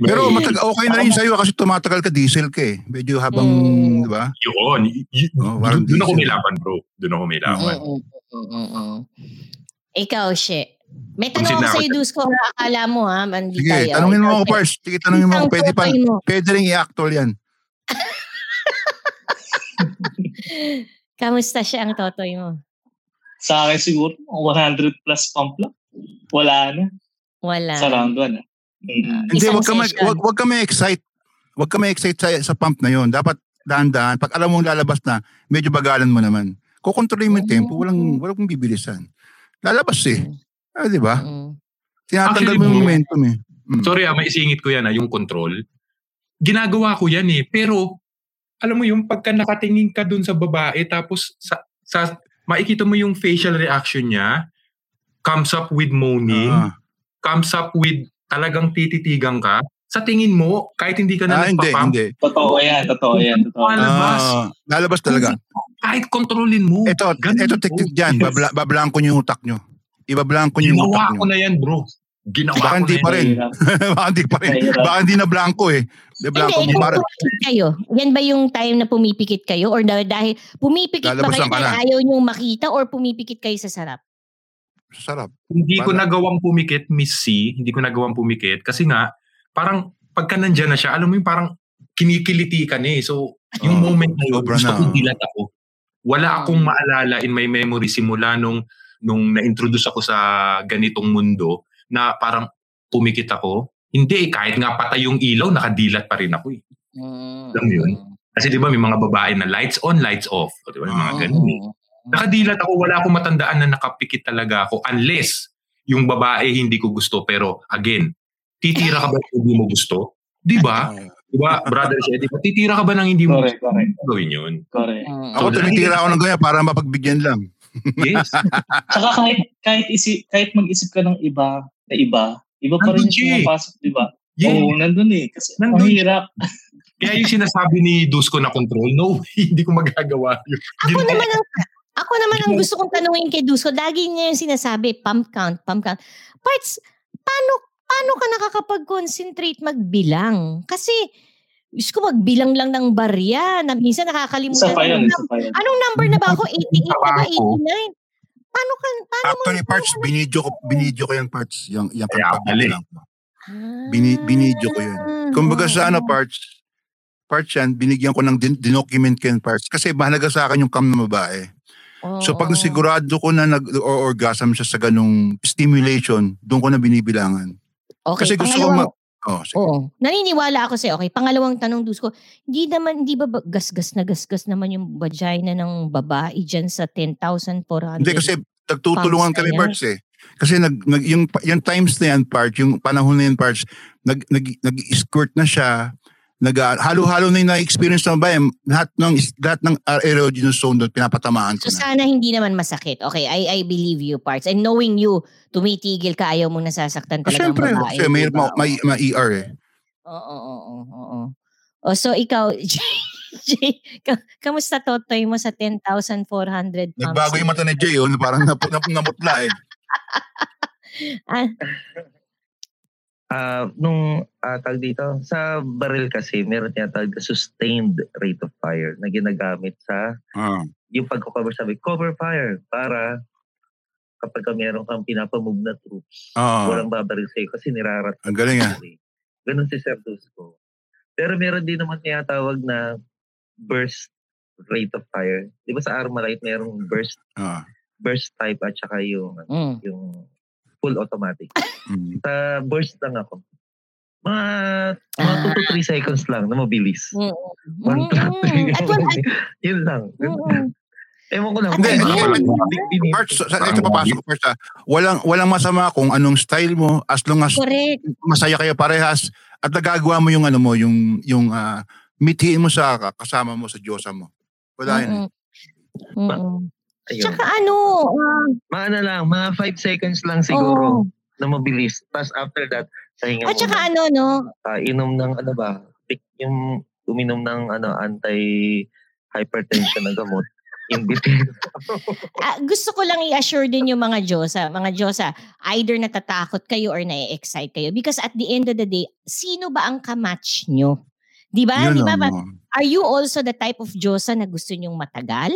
Pero matag okay na rin sa'yo kasi tumatagal ka diesel ka eh. Medyo habang, Mm. di ba? Yun. Y- Oh, parang doon ako diesel. may laban, bro. Doon ako may laban. Mm, mm, mm, mm. Ikaw, she. May tanong ako sa'yo, Dusko. Akala mo, ha? Mandi Sige, tayo. tanungin mo ako. Pars. Sige, tanungin mo ako. Pwede pa, pwede rin i-actual yan. Kamusta siya ang totoy mo? Sa akin siguro, 100 plus pump lang. Wala na. Wala. Sa round 1. Mm. Hindi, wag ka, ma- wag, wag ka ma-excite. Wag ka ma-excite sa, sa pump na yon. Dapat dahan-dahan. Pag alam mong lalabas na, medyo bagalan mo naman. Kukontrolin mo yung tempo, walang, walang kong bibilisan. Lalabas eh. Ah, di ba? Mm. Tinatanggal Actually, mo yung momentum eh. Mm. Sorry ah, maisingit ko yan ah, yung control. Ginagawa ko yan eh. Pero, alam mo yung pagka nakatingin ka dun sa babae, tapos sa, sa makikita mo yung facial reaction niya, comes up with moaning, Ah. comes up with talagang tititigan ka. Sa tingin mo, kahit hindi ka na Ah, hindi, nagpapump, hindi. Totoo yan, totoo yan. Totoo. yan. Lalabas. Ah, lalabas talaga. kahit kontrolin mo. Ito, Ganun ito tiktik dyan. Babla, bablanko niyo yung utak nyo. Ibablanko niyo yung utak Ginawa nyo. ko na yan, bro. Ginawa Baka ko hindi na pa rin. Baka hindi pa rin. Baka hindi na blanco eh. Di blanco Hindi, mo ikaw para. pumipikit kayo. Yan ba yung time na pumipikit kayo? Or dahil, pumipikit ba Lalabasan kayo ka dahil ayaw niyong makita or pumipikit kayo sa sarap? Sarap. Hindi ko Para- nagawang pumikit, Miss C. Hindi ko nagawang pumikit. Kasi nga, parang pagka nandyan na siya, alam mo yung parang kinikiliti ka na eh. So, yung Oo, moment na yun, gusto na, ko dilat ako. Wala akong maalala in my memory simula nung, nung na-introduce ako sa ganitong mundo na parang pumikit ako. Hindi, eh, kahit nga patay yung ilaw, nakadilat pa rin ako eh. Mm. Alam mo yun? Kasi di ba may mga babae na lights on, lights off. O, di ba? May mga Ah, ganun eh. Nakadilat ako, wala akong matandaan na nakapikit talaga ako unless yung babae hindi ko gusto. Pero again, titira ka ba ng hindi mo gusto? Di ba? Di ba, brother siya, di ba? Titira ka ba ng hindi mo Correct, gusto? correct. Gawin yun. Correct. Mm. Ako So, tumitira ako ng ganyan para mapagbigyan lang. Yes. Tsaka kahit kahit isi, kahit mag-isip ka ng iba na iba, iba pa rin siya eh. yung pumapasok, di ba? Yeah. Oo, nandun eh. Kasi Nandun. ang hirap. Kaya yung sinasabi ni Dusko na control, no, hindi ko magagawa yun. Ako naman ang ako naman ang gusto kong tanungin kay Dusko. Lagi niya yung sinasabi, pump count, pump count. Parts, paano, paano ka nakakapag-concentrate magbilang? Kasi, gusto ko magbilang lang ng barya. Na, minsan nakakalimutan. Isa pa yun, Anong isa pa yun. Anong number na ba ako? 88 na ba? Ako. 89? Paano ka, paano mo? Actually, parts, binidyo ko, binidyo ko yung parts. Yung, yung Kaya pala eh. lang. Bini, binidyo ko yun. Kumbaga sa ano parts, parts yan, binigyan ko ng din, dinocument ko yung parts. Kasi mahalaga sa akin yung cam na babae. So pag Oo. nasigurado ko na nag-orgasm siya sa ganung stimulation, doon ko na binibilangan. Okay, Kasi gusto ko ma... Oh, sige. Oo. Naniniwala ako sa'yo. Okay, pangalawang tanong, Dusko. Hindi naman, hindi ba gasgas na gasgas naman yung vagina ng babae dyan sa 10,400? Hindi kasi nagtutulungan kami parts eh. Kasi nag, nag yung yung times na yan part, yung panahon na yan parts, nag nag nag-escort na siya, nag halo-halo na yung na-experience ng bayan, lahat ng lahat ng erogenous zone doon pinapatamaan ko So na. sana hindi naman masakit. Okay, I I believe you parts. And knowing you, tumitigil ka, ayaw mong nasasaktan Ah, talaga ang Siyempre, babae. kasi may, diba? may, may ER eh. Oo, oo, oo, oo. O so ikaw, Jay, ka- kamusta totoy mo sa 10,400 pounds? Nagbago yung mata ni Jay, oh, parang nap, nap, namutla eh. Ah, Ah, nung uh, tag dito, sa baril kasi, meron niya tag sustained rate of fire na ginagamit sa Ah. yung pagko-cover sabi, cover fire para kapag ka meron kang pinapamove na troops, Ah. walang babaril sa'yo kasi nirarat. Ang galing ah. Ganun si Sir Dusko. Pero meron din naman tinatawag na burst rate of fire. Di ba sa Armalite merong burst Ah. burst type at saka yung mm. yung full automatic. Mm. Sa burst lang ako. Mga, mga 2 to 3 seconds lang na mabilis. Mm. One, two, three. Mm. Yun lang. mm. Ewan ko lang. At Hindi, Parts, sa, ito papasok ko parts ah. Walang, walang masama kung anong style mo as long as correct. masaya kayo parehas at nagagawa mo yung ano mo, yung, yung ah, mithiin mo sa ka- kasama mo, sa Diyosa mo. Wala yun. eh. Ayun. Tsaka ano, ah, Mga ano lang, mga 5 seconds lang siguro oo. na mabilis. Tapos after that, pahinga At saka muna. ano, no, Ah, inom ng ano ba, pick- yung uminom ng ano anti-hypertension na gamot. In between. Ah, gusto ko lang i-assure din yung mga Diyosa, mga Diyosa, either natatakot kayo or na-excite kayo. Because at the end of the day, sino ba ang kamatch nyo? Di ba? Yun Di ba? oh. Are you also the type of Diyosa na gusto nyong matagal?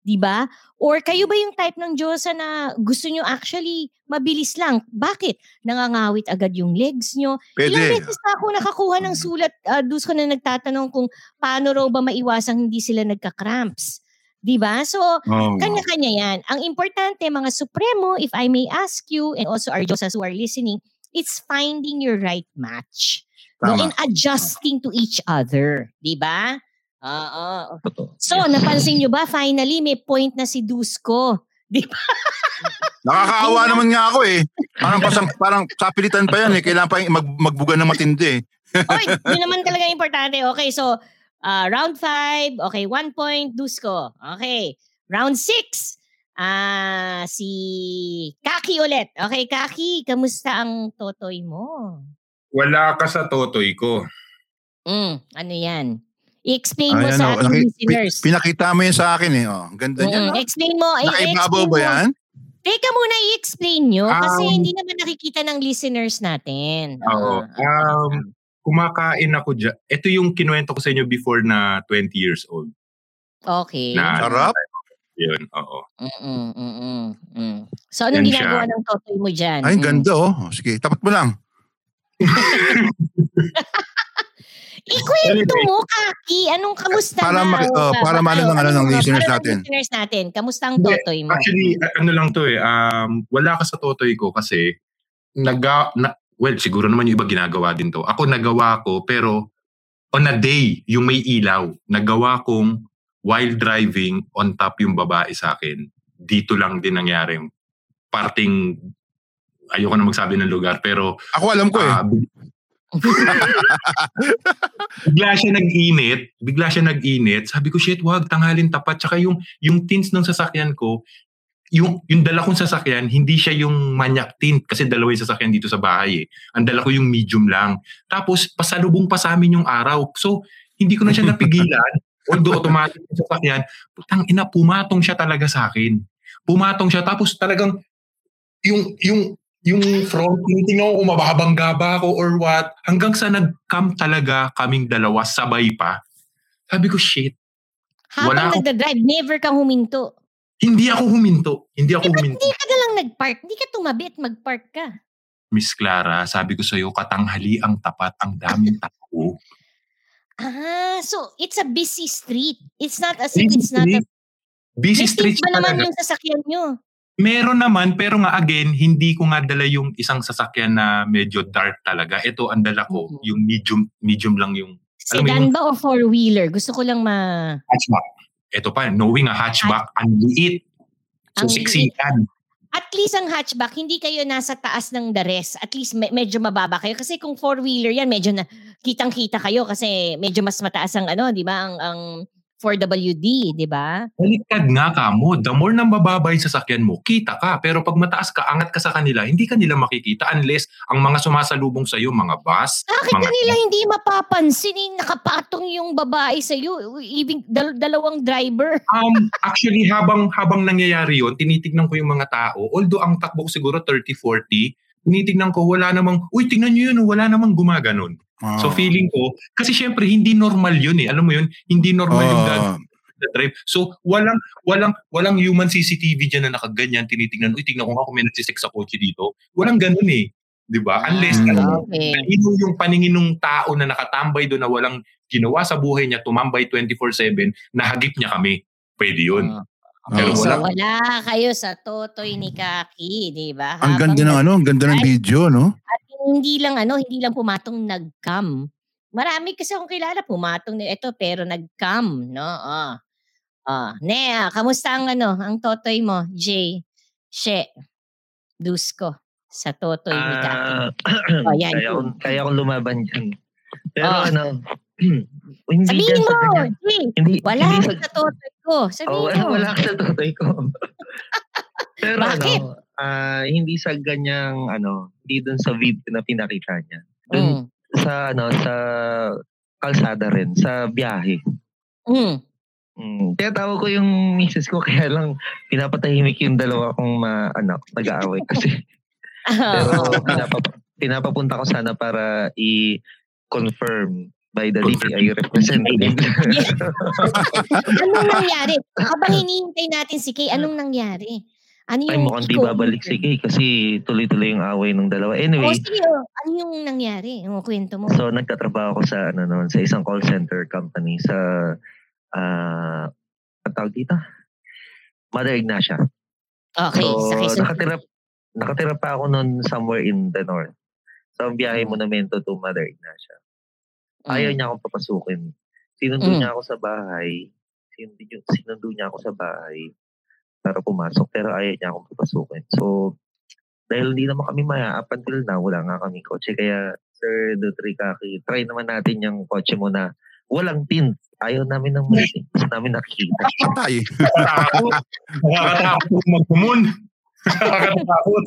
Di ba? Or kayo ba yung type ng Diyosa na gusto nyo actually mabilis lang? Bakit? Nangangawit agad yung legs nyo. Ilang Pwede. beses na ako nakakuha ng sulat, uh, dus ko na nagtatanong kung paano raw ba maiwasang hindi sila nagka-cramps. Di ba? So, Oh. kanya-kanya yan. Ang importante, mga supremo, if I may ask you, and also our Diyosas who are listening, it's finding your right match. No? Tama. And adjusting to each other. Di ba? Oo. Totoo. So, napansin nyo ba, finally, may point na si Dusko. Di ba? Nakakaawa naman nga ako eh. Parang, pasang, parang sapilitan pa yan eh. Kailangan pa yung mag, magbuga ng matindi eh. Okay, yun naman talaga importante. Okay, so, uh, round five. Okay, one point, Dusko. Okay, round six. Ah, si Kaki ulit. Okay, Kaki, kamusta ang totoy mo? Wala ka sa totoy ko. Mm, ano yan? I-explain mo Ayan, sa oh, ating naki- listeners. pi- pinakita mo yan sa akin eh. Oh, ang ganda niya. Mm, explain mo. Nakaibabaw ba yan? Teka muna, i-explain nyo. kasi Um, hindi naman nakikita ng listeners natin. Oo. Ah, Um, kumakain ako dyan. Ito yung kinuwento ko sa inyo before na 20 years old. okay. Na, Sarap. Yun, oo. Mm-mm, mm-mm, mm. So, anong Yan ginagawa siya. ng totoy mo dyan? Ay, ang Mm. ganda oh. Oh, Sige, tapat mo lang. Ikwento Anyway. mo, Kaki. Anong kamusta Para na? maki- O, oh, para maano ng- ano, ng para listeners ng natin. listeners natin. Kamusta ang totoy mo? Actually, ano lang to eh. Um, wala ka sa totoy ko kasi naga, na, well, siguro naman yung iba ginagawa din to. Ako nagawa ko pero on a day, yung may ilaw, nagawa kong while driving, on top yung babae sa akin. Dito lang din nangyari. Parting, ayoko na magsabi ng lugar, pero Ako alam ko eh. ah, bigla siya nag-init, bigla siya nag-init. Sabi ko, shit, wag, tanghalin tapat. Tsaka yung, yung tins ng sasakyan ko, yung, yung dala kong sasakyan, hindi siya yung manyak tint kasi dalawa yung sasakyan dito sa bahay eh. Ang dala ko yung medium lang. Tapos, pasalubong pa sa amin yung araw. So, hindi ko na siya napigilan. Although automatic yung sasakyan, putang ina, pumatong siya talaga sa akin. Pumatong siya. Tapos talagang, yung, yung, yung front, tinitingnan ko kung mababangga ba ako or what. Hanggang sa nag-cam talaga kaming dalawa, sabay pa. Sabi ko, shit, Habang nagda-drive, never kang huminto. hindi ako huminto. Hindi ako Ba't huminto. hindi ka na lang nag-park? Hindi ka tumabi at mag-park ka. Miss Clara, sabi ko sa'yo, katanghali ang tapat, ang daming tao. Ah, so it's a busy street. It's not as if Busy it's not a... Busy May street ba naman yung sasakyan nyo? Meron naman, pero nga again, hindi ko nga dala yung isang sasakyan na medyo dark talaga. Ito, ang dala ko, Mhm. yung medium, medium lang yung Sedan yung- ba o four-wheeler? Gusto ko lang ma... hatchback. Ito pa, knowing a hatchback, ang liit. So, yan. At least ang hatchback, hindi kayo nasa taas ng the rest. At least me- medyo mababa kayo. Kasi kung four-wheeler yan, medyo na kitang-kita kayo kasi medyo mas mataas ang ano, di ba? Ang, ang 4WD, di ba? Baliktad nga ka mo. The more na mababa yung sasakyan mo, kita ka. Pero pag mataas ka, angat ka sa kanila, hindi ka nila makikita unless ang mga sumasalubong sa'yo, mga bus, Bakit mga kanila hindi mapapansin eh, nakapatong yung babae sa'yo? Ibig, dal- dalawang driver. Um, actually, habang habang nangyayari yon tinitignan ko yung mga tao. Although ang takbo ko siguro 30-40, tinitignan ko, wala namang, uy, tingnan nyo yun, wala namang gumaganon. Ah. So feeling ko, kasi syempre hindi normal yun eh. Alam mo yun, hindi normal yung Ah. gag- na drive. So walang walang walang human CCTV diyan na nakaganyan tinitingnan. Uy, tingnan ko nga kung may nagsisek sa kotse dito. Walang ganun eh. 'Di ba? Unless Mm. talagang Okay. Yung paningin ng tao na nakatambay doon na walang ginawa sa buhay niya, tumambay 24-7, nahagip niya kami. Pwede yun. Ah. Pero Ah. so wala. wala kayo sa totoy ni Kaki, di ba? Ang Habang ganda ng ano, ang ganda ng video, no? At hindi lang ano, hindi lang pumatong nag-cam. Marami kasi akong kilala pumatong na ito pero nag-cam, no? Ah. Ah, Nea, kamusta ang ano, ang totoy mo, Jay? She. Dusko sa totoy ni Kaki. Ah, Oh, yan, kaya, yun. kong, kaya kong lumaban dyan. Pero Oh. ano, hindi Sabihin mo. Jay, Hindi, wala hindi sa totoy ko. oh, Sabihin wala, mo. wala sa tutoy ko. Pero Bakit? ano, ah, hindi sa ganyang, ano, hindi dun sa video na pinakita niya. Dun Mm. sa, ano, sa kalsada rin, sa biyahe. Mm. Mm. Kaya tawag ko yung misis ko, kaya lang pinapatahimik yung dalawa kong ma, anak, nag-aaway kasi. Pero Oo. pinapap- pinapapunta ko sana para i-confirm by the DTI representative. anong nangyari? Habang hinihintay natin si Kay, anong nangyari? Ano Ay, yung mukhang di babalik si Kay kasi tuloy-tuloy yung away ng dalawa. Oh, Anyway, sige, oh. ano yung nangyari? Yung kwento mo. so nagtatrabaho ko sa ano noon, sa isang call center company sa ah ang tawag dito? Mother Ignacia. okay, so, sa Quezon. nakatira, nakatira pa ako noon somewhere in the north. So, ang biyahe monumento to Mother Ignacia. Mm. Ayaw niya akong papasukin. Sinundo Mm. niya ako sa bahay. Sinundo, sinundo niya ako sa bahay para pumasok. Pero ayaw niya akong papasukin. So, dahil hindi naman kami maya, up until now, wala nga kami kotse. Kaya, Sir Dutrikaki, try naman natin yung kotse mo na walang tint. Ayaw namin ng may tint. Gusto namin nakikita. Patay. Nakakatakot. Nakakatakot magkumon. Nakakatakot.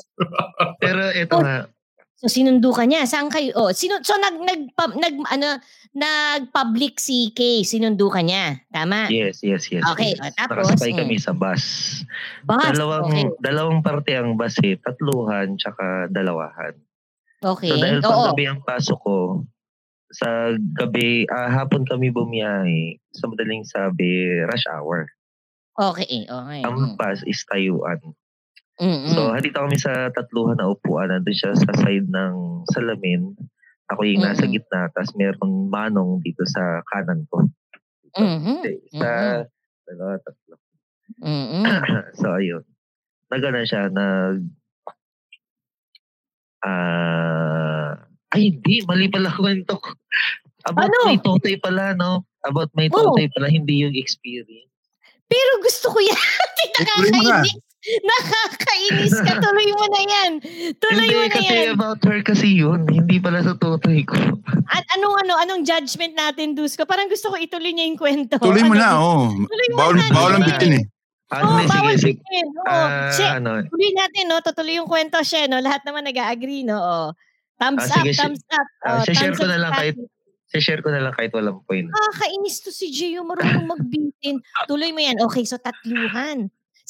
Pero ito nga, So sinundo ka niya. Saan kayo? Oh, sino so nag nag pub- nag ano nag-public si Kay, sinundo ka niya. Tama? yes, yes, yes. Okay, yes. oh, tapos, Nakasakay mm. kami sa bus. Bus. dalawang, Okay. dalawang parte ang bus eh. Tatluhan, tsaka dalawahan. Okay. So dahil Oo. panggabi ang pasok ko, sa gabi, ah, hapon kami bumiyahe, sa madaling sabi, rush hour. Okay, okay. Ang bus is tayuan. Mm, mm, So, halita kami sa tatluhan na upuan. Nandun siya sa side ng salamin. Ako yung nasa Mm-mm. gitna. Tapos meron manong dito sa kanan ko. Mhm. Isa, dalawa, tatlo. mm, mm. so, ayun. Nagana siya, nag... Ah... ay, hindi. Mali pala kwento ko. About Ano? may totoy pala, no? about my Oh. totoy pala, hindi yung experience. Pero gusto ko yan. Nakakainis. Nakakainis ka. Tuloy mo na yan. Tuloy hindi, mo na kasi yan. about her kasi yun. Hindi pala sa totoy ko. At anong ano, anong judgment natin, Dusko? Parang gusto ko ituloy niya yung kwento. Tuloy mo Ano, na, oh. Tuloy mo Bawal, na, bawal ang bitin eh. Ah, hindi, sige, bawal sige. bitin. Oo. Ah, Siya, ano, tuloy natin, no? Tutuloy yung kwento siya, no? Lahat naman nag-agree, no? Oh. Thumbs Ah, up, sige, si- thumbs up. ah, Oh, share thumbs ko na up lang kahit, share ko na lang kahit walang point. Nakakainis to si Gio, marunong magbitin. Tuloy mo yan. Okay, so tatluhan.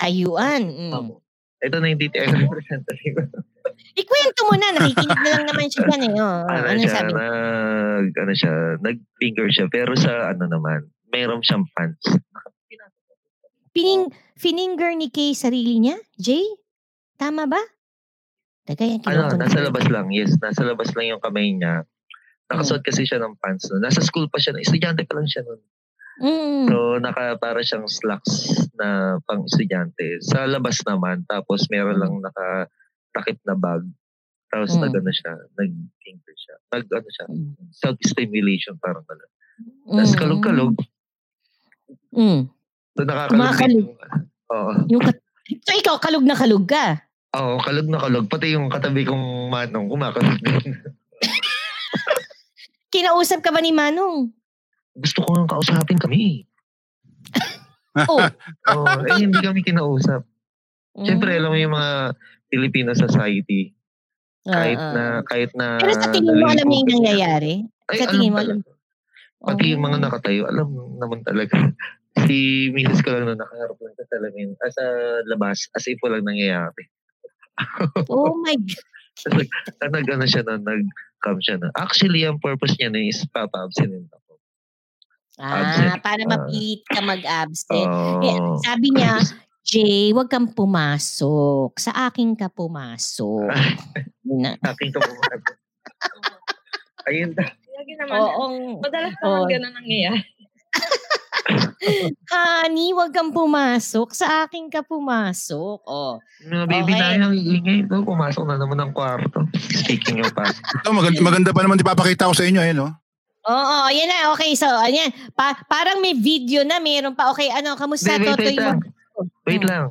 Ayuan. Mm. Ito na yung DTI representative. Ikwento mo na. Nakikinig na lang naman siya dyan eh. Oh, ano, ano siya, sabi nag, ano siya, nag-finger siya. Pero sa ano naman, mayroon siyang pants. Pining, fininger ni Kay sarili niya? Jay? Tama ba? Teka, yan Ano, nasa labas lang. Yes, nasa labas lang yung kamay niya. Nakasuot kasi siya ng pants nun. Nasa school pa siya. Estudyante pa lang siya nun. Mm. So, naka, para siyang slacks na pang estudyante. Sa labas naman, tapos meron lang nakatakip na bag. Tapos Mm. nag-ano siya, nag-finger siya. Nag-ano siya, Mm. self-stimulation parang gano'n. Tapos Mm. kalog-kalog. Mm. So, nakakalog. Kumakalog. yung- Oo. Yung kat- so ikaw, kalug na kalug ka. Oo, kalog na kalog. Pati yung katabi kong manong, kumakalog din. Kinausap ka ba ni Manong? Gusto ko nga kausapin kami. Oh. Oo, eh, hindi kami kinausap. Siyempre, Mm. alam mo yung mga Filipino society. Kahit Ah, ah. na, kahit na... Pero sa tingin mo, alam niya yung nangyayari? Ay, sa alam tingin mo, talaga. Pati yung mga Oh. nakatayo, alam naman talaga. Si Mrs. ko lang na nakaharap lang sa salamin, ah, sa labas, as if walang nangyayari. Oh my God. Ah, nag, ano siya na, nag-come siya na. Actually, ang purpose niya na is papa-abstinent ako. Ah, Absent. para Ah. mapilit ka mag-absent. Oo. Eh, sabi niya, Jay, wag kang pumasok. Sa akin ka pumasok. Na. Aking kabuhat. Ayun na. Lagi naman. Oo. Madalas Oo. naman ganun nangyayari. Honey, wag kang pumasok. Sa akin ka pumasok. Oh. Mga baby Okay. na yung ingay ko, pumasok na naman ng kwarto. Speaking of past. Ito, maganda, maganda pa naman ipapakita ko sa inyo, eh, no? Oo, ayan na. Okay, so, ayan. Pa- parang may video na. Meron pa. Okay, ano, kamusta, Wait, wait, Totoy wait lang. mo? Wait Mm. lang.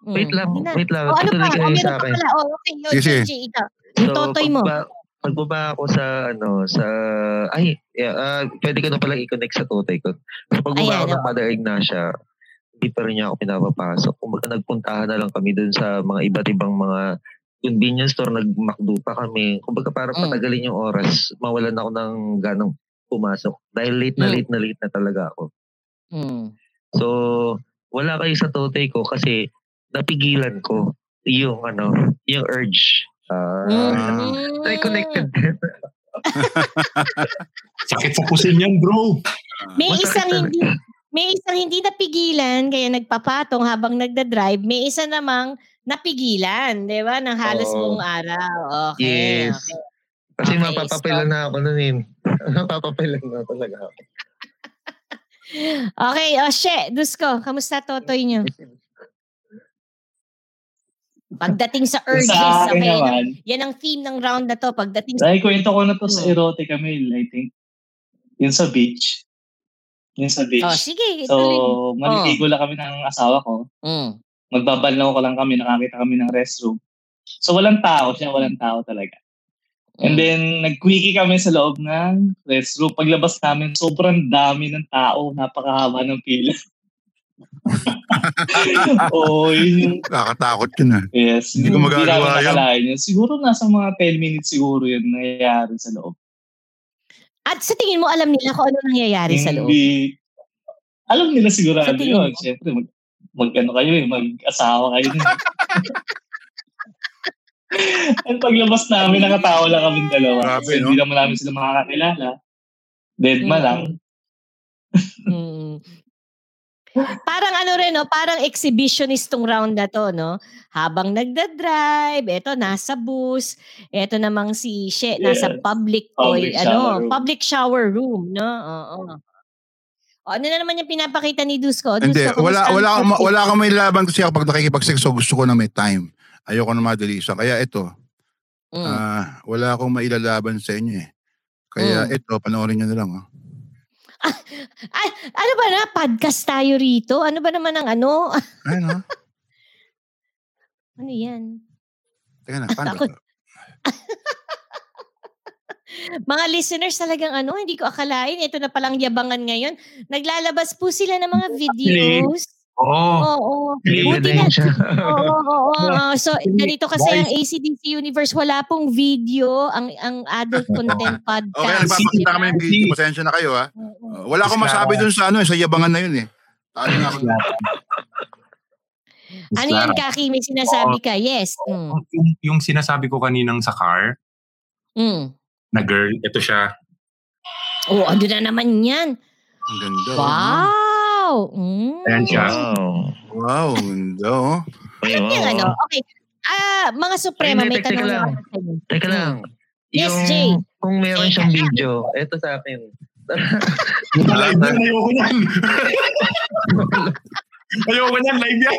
Mm. Wait lang. Wait lang. Oh, ano pa? Oh, meron sa pa akin. pala. Oh, okay. Sige. Gigi, ikaw. Yung totoy mo. Pagba, pagbaba ako sa, ano, sa, ay, yeah, ah, pwede ko na pala i-connect sa totoy ko. So, pagbaba Ayan, ako ng. Mother Ignacia, hindi pa rin niya ako pinapapasok. Kumbaga nagpuntahan na lang kami dun sa mga iba't ibang mga convenience store, nag-McDo pa kami. Kumbaga para Mm. patagalin yung oras, mawalan ako ng ganang pumasok. Dahil late na Mm. late na late na talaga ako. Mm. So, wala kayo sa totoy ko kasi napigilan ko yung ano, yung urge. Ah, Mm. Ay, connected. Sakit sa pusin yan, bro. May Masakit isang hindi may isang hindi napigilan kaya nagpapatong habang nagda-drive. May isa namang napigilan, 'di ba? Ng halos Oo. buong araw. Okay. Yes. okay. Kasi Okay, mapapapilan na ako nun eh. mapapapilan na talaga ako. Okay, oh shit, Dusko, kamusta totoy nyo? Pagdating sa urges, sa akin okay, naman, yan ang theme ng round na to. Pagdating sa dahil kwento ko na to sa Hmm. Erotica Mail, I think. Yun sa beach. Yung sa beach. Oh, sige. So, ituloy. maliligo lang kami ng asawa ko. Mm. Magbabanlaw ko lang kami, nakakita kami ng restroom. So, walang tao siya, walang tao talaga. And Mm. then, nag-quickie kami sa loob ng restroom. Paglabas namin, sobrang dami ng tao. Napakahaba ng pila. Oo, yun yung... Nakakatakot yun ah. Yes. Hindi ko magagawa yun. Siguro nasa mga 10 minutes siguro yun nangyayari sa loob. At sa tingin mo, alam nila kung ano nangyayari sa loob? Hindi. Alam nila sigurado tingin yun. mo? Siyempre, mag, mag ano kayo eh, mag-asawa kayo. eh. At paglabas namin, nakatawa lang kami dalawa. Grabe, no? hindi naman namin sila makakakilala. Dead ma lang. Mm. Parang ano rin, no? Parang exhibitionist tong round na to, no? Habang nagda-drive, eto nasa bus, eto namang si She, nasa Yes. public Public toy, shower ano, room. public shower room, no? Oo. O, ano na naman yung pinapakita ni Dusko? Hindi, Dusko, wala, kamusta wala, ang akong wala akong may laban kasi ako pag nakikipagsex, so gusto ko na may time. Ayoko na madalisan. Kaya ito, Mm. ah, wala akong mailalaban sa inyo eh. Kaya Mm. ito, panoorin nyo na lang. Oh. Ay, ano ba na? Podcast tayo rito? Ano ba naman ang ano? Ayun oh. ano yan? Teka na, paano Ako- ba? Mga listeners talagang ano, hindi ko akalain. Ito na palang yabangan ngayon. Naglalabas po sila ng mga videos. Oo. Oo. Buti na. Ebidensya. Oo, oo, oo, oo. So, ganito kasi ang ACDC Universe, wala pong video ang ang adult content podcast. Okay, nagpapakita kami ng video. Pasensya na kayo ha. Uh, wala akong masabi dun sa ano, eh, sa yabangan na yun eh. Talo na ako. Ano yan, Kaki? May sinasabi ka? Yes. Mm. Yung, yung sinasabi ko kaninang sa car, Mm. na girl, ito siya. Oh, ano na naman yan? Ang ganda. oh. Wow! Mm. Ayan siya. Wow. Wow, oh. Ay, Yung wow. ano, okay. Ah, mga Suprema, Ay, may tanong lang. inyo. Teka lang. Yes, yung, Jay. Kung meron siyang lang. video, eto sa akin. Live yan, ayoko yan. ayoko yan, live yan.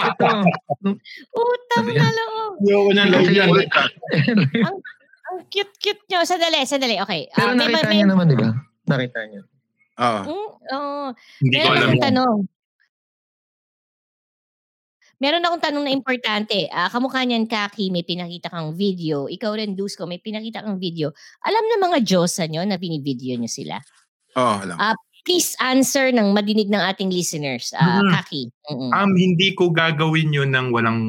Ito. Utang na niya. loob. Ayoko yan, live yan. Ang cute-cute nyo. Sandali, sandali. Okay. Pero may- nakita may- niyo naman, di ba? Nakita niyo. Oo. Mm, oo. Hindi ko Meron alam akong tanong. Meron akong tanong na importante. Ah, kamukha niyan, Kaki, may pinakita kang video. Ikaw rin, Dusko, may pinakita kang video. Alam na mga Diyosa nyo na binivideo nyo sila. Oo, alam. Ah, please answer ng madinig ng ating listeners. Ah, Mhm. Kaki. Mm-mm. Um, hindi ko gagawin yun ng walang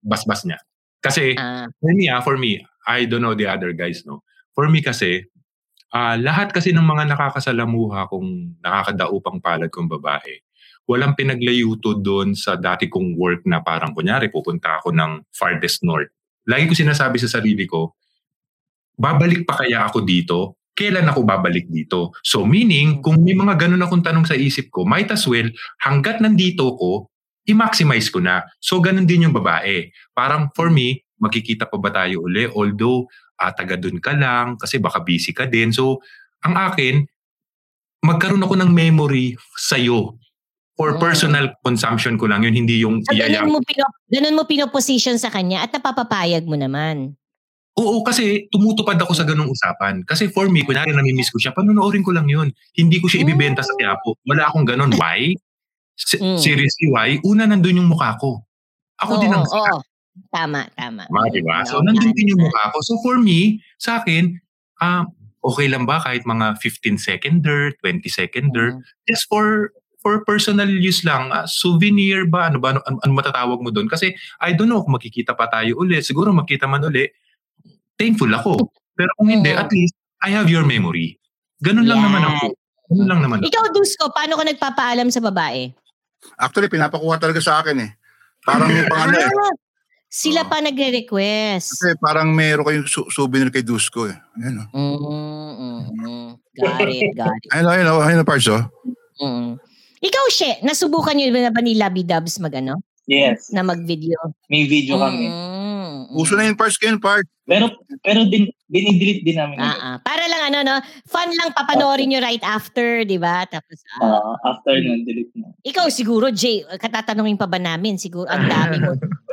basbas niya. Kasi, Ah, for me, ah, for me, I don't know the other guys, no? For me kasi, ah, lahat kasi ng mga nakakasalamuha kung nakakadaupang palad kong babae, walang pinaglayuto doon sa dati kong work na parang kunyari, pupunta ako ng farthest north. Lagi ko sinasabi sa sarili ko, babalik pa kaya ako dito? Kailan ako babalik dito? So meaning, kung may mga ganun akong tanong sa isip ko, might as well, hanggat nandito ko, i-maximize ko na. So ganun din yung babae. Parang for me, magkikita pa ba tayo uli? Although, ah, taga dun ka lang, kasi baka busy ka din. So, ang akin, magkaroon ako ng memory sa'yo. For Mm. personal consumption ko lang yun, hindi yung so, iyayang. ganun mo, pino, ganun mo pinoposition sa kanya at napapapayag mo naman. Oo, kasi tumutupad ako sa ganung usapan. Kasi for me, kunwari namimiss ko siya, panonoorin ko lang yun. Hindi ko siya ibibenta sa Quiapo. Wala akong ganun. Why? Se- Mm. Seriously, why? Una, nandun yung mukha ko. Ako din ang Oo, oo. Tama, tama. Tama, di ba? So, nandun din yung mukha ko. So, for me, sa akin, ah, okay lang ba kahit mga 15 seconder, 20 seconder, Mm. just for for personal use lang, ah, souvenir ba, ano ba, ano, ano, ano matatawag mo doon? Kasi, I don't know kung makikita pa tayo uli. Siguro makita man uli, thankful ako. Pero kung hindi, Oo. at least, I have your memory. Ganun lang Yan. naman ako. Ganun lang naman ako. Ikaw, Dusko, paano ka nagpapaalam sa babae? Actually, pinapakuha talaga sa akin eh. Parang yung pangalan eh. Sila Oo. pa nagre-request. Kasi parang meron kayong su- souvenir kay Dusko eh. Ayan o. Mm, mm, mm. Got it, got it. Ayun o, ayun o, ayun o, Pards oh. Mm. Ikaw, She, nasubukan niyo na ba ni Labby Dubs mag, ano, Yes. na mag-video? May video kami. Mm, Uso na yung Pards kayo, Pards. Pero pero din dinidelete din namin. Ah, ah. Para lang ano, no? Fun lang papanoorin nyo right after, di ba? Tapos, ah, Ah, after nun, delete na. ikaw siguro, Jay, katatanungin pa ba namin? Siguro, ang dami mo.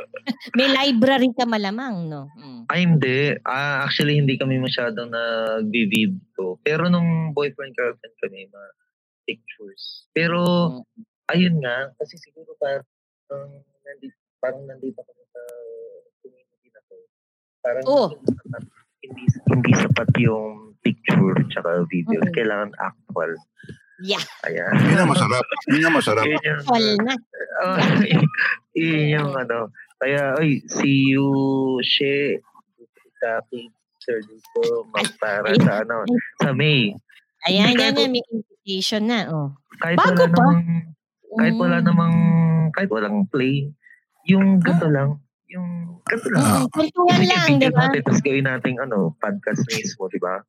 May library ka malamang, no? Mm. Ay, hindi. Ah, actually, hindi kami masyadong nag-vid ko. Pero nung boyfriend-girlfriend kami, mga pictures. Pero, Mm. ayun nga, kasi siguro parang, nandito, parang nandito kami sa community na to. Parang Oh. hindi, hindi, sapat yung picture tsaka video. Mm. Kailangan actual. Yeah. Ayan. Yun ang masarap. Yun ang masarap. Yun yung, na. Oh, yun yung ano. Kaya, ay, see you, She, sa aking Sir Luco, para sa ano, sa May. Ayan, yan, yan. May invitation na. Oh. Kahit Bago wala pa? namang, kahit wala Mm. namang, kahit walang play, yung ganito lang, yung ganito lang. Mm, lang, di ba? natin, tapos gawin natin, ano, podcast mismo, di ba?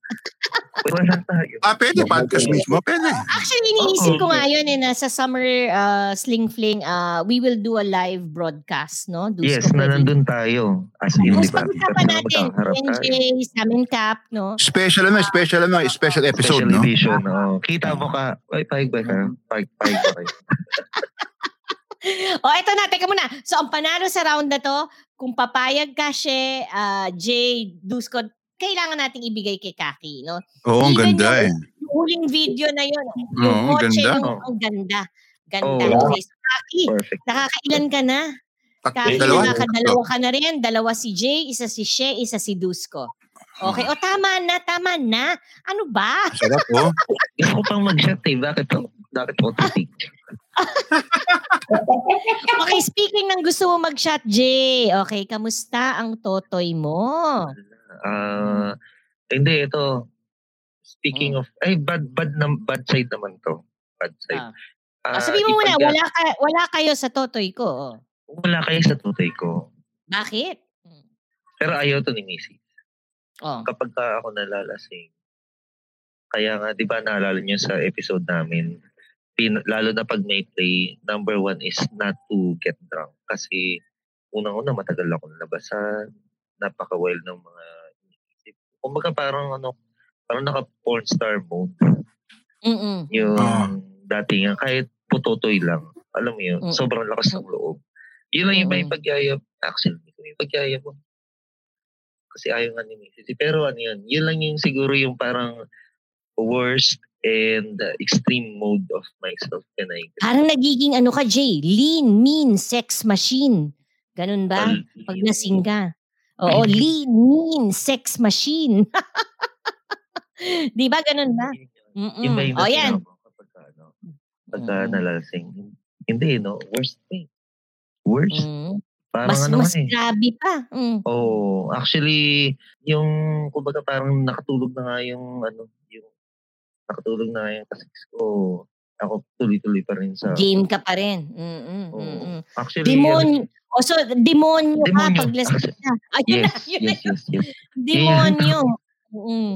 Wala lang tayo. Ah, pwede. Podcast mismo. Pwede. Actually, iniisip ko nga yun eh, nasa summer uh, sling fling, uh, we will do a live broadcast, no? Dus Yes, na pwede- nandun tayo. As in, di ba? pag-usapan natin. NJ, Sam and Cap, no? Special ano, special ano, special episode, Special no? edition. Oh. Kita mo ka. Ay, paig ba ka? Paig, paig ba kayo? O, eto na, teka muna. So, ang panalo sa round na to, kung papayag ka siya, uh, Jay, Dusko, kailangan nating ibigay kay Kaki, no? Oo, ang Even ganda eh. yung- Yung huling video na yun, yung Oo, ang kotse, ganda. yung, ang ganda. Ganda. Oo. Okay, so, Kaki, Perfect. nakakailan ka na? Kaki, Dalawa? nakakadalawa ka na rin. Dalawa si Jay, isa si She, isa si Dusko. Okay, o tama na, tama na. Ano ba? Sarap, oh. Gusto ko pang mag-shot eh. Bakit ako? Bakit ako titig? Okay, speaking ng gusto mo mag-shot, Jay. Okay, kamusta ang totoy mo? Ah, hindi, ito. Speaking of, ay, bad, bad, nam, bad side naman to. Bad side. Ah. Ah, Ah, sabihin mo muna, wala, ka, wala kayo sa totoy ko. oh. Wala kayo sa tutoy ko. Bakit? Pero ayaw to ni Missy. Oh. Kapag ka ako nalalasing, kaya nga, di ba naalala niyo sa episode namin, pin, lalo na pag may play, number one is not to get drunk. Kasi unang-una matagal ako nabasan, napaka-wild ng mga iniisip. Kumbaga parang ano, parang naka-porn star mode. Mm-mm. Yung dati nga, kahit putotoy lang, alam mo yun, Mm. sobrang lakas ng loob. Yun lang yung may pagyayab. Actually, hindi ko may pagyayab. mo. Kasi ayaw nga ni Mrs. Pero ano yun, yun lang yung siguro yung parang worst and uh, extreme mode of myself. Can I Parang nagiging ano ka, Jay? Lean, mean, sex machine. Ganun ba? Pag nasing ka. Oo, lean, mean, sex machine. Di ba ganun ba? Mm-mm. Yung ba yung O yan. kapag ka, ano, pagka nalasing? Hindi, no? Worst thing. Worst. Mm. Parang Mas, ano mas eh. grabe pa. Mm. Oh, actually, yung kumbaga parang nakatulog na nga yung ano, nakatulog na nga yung kasix ko. Ako tuloy-tuloy pa rin sa Game ka pa rin. Mm-mm, Oo. mm-mm. Actually, Demonyo. O so, demonyo, Demonyo. ka. Ayun yes, na, yun na. yes, yes, yes. Demonyo. Mm.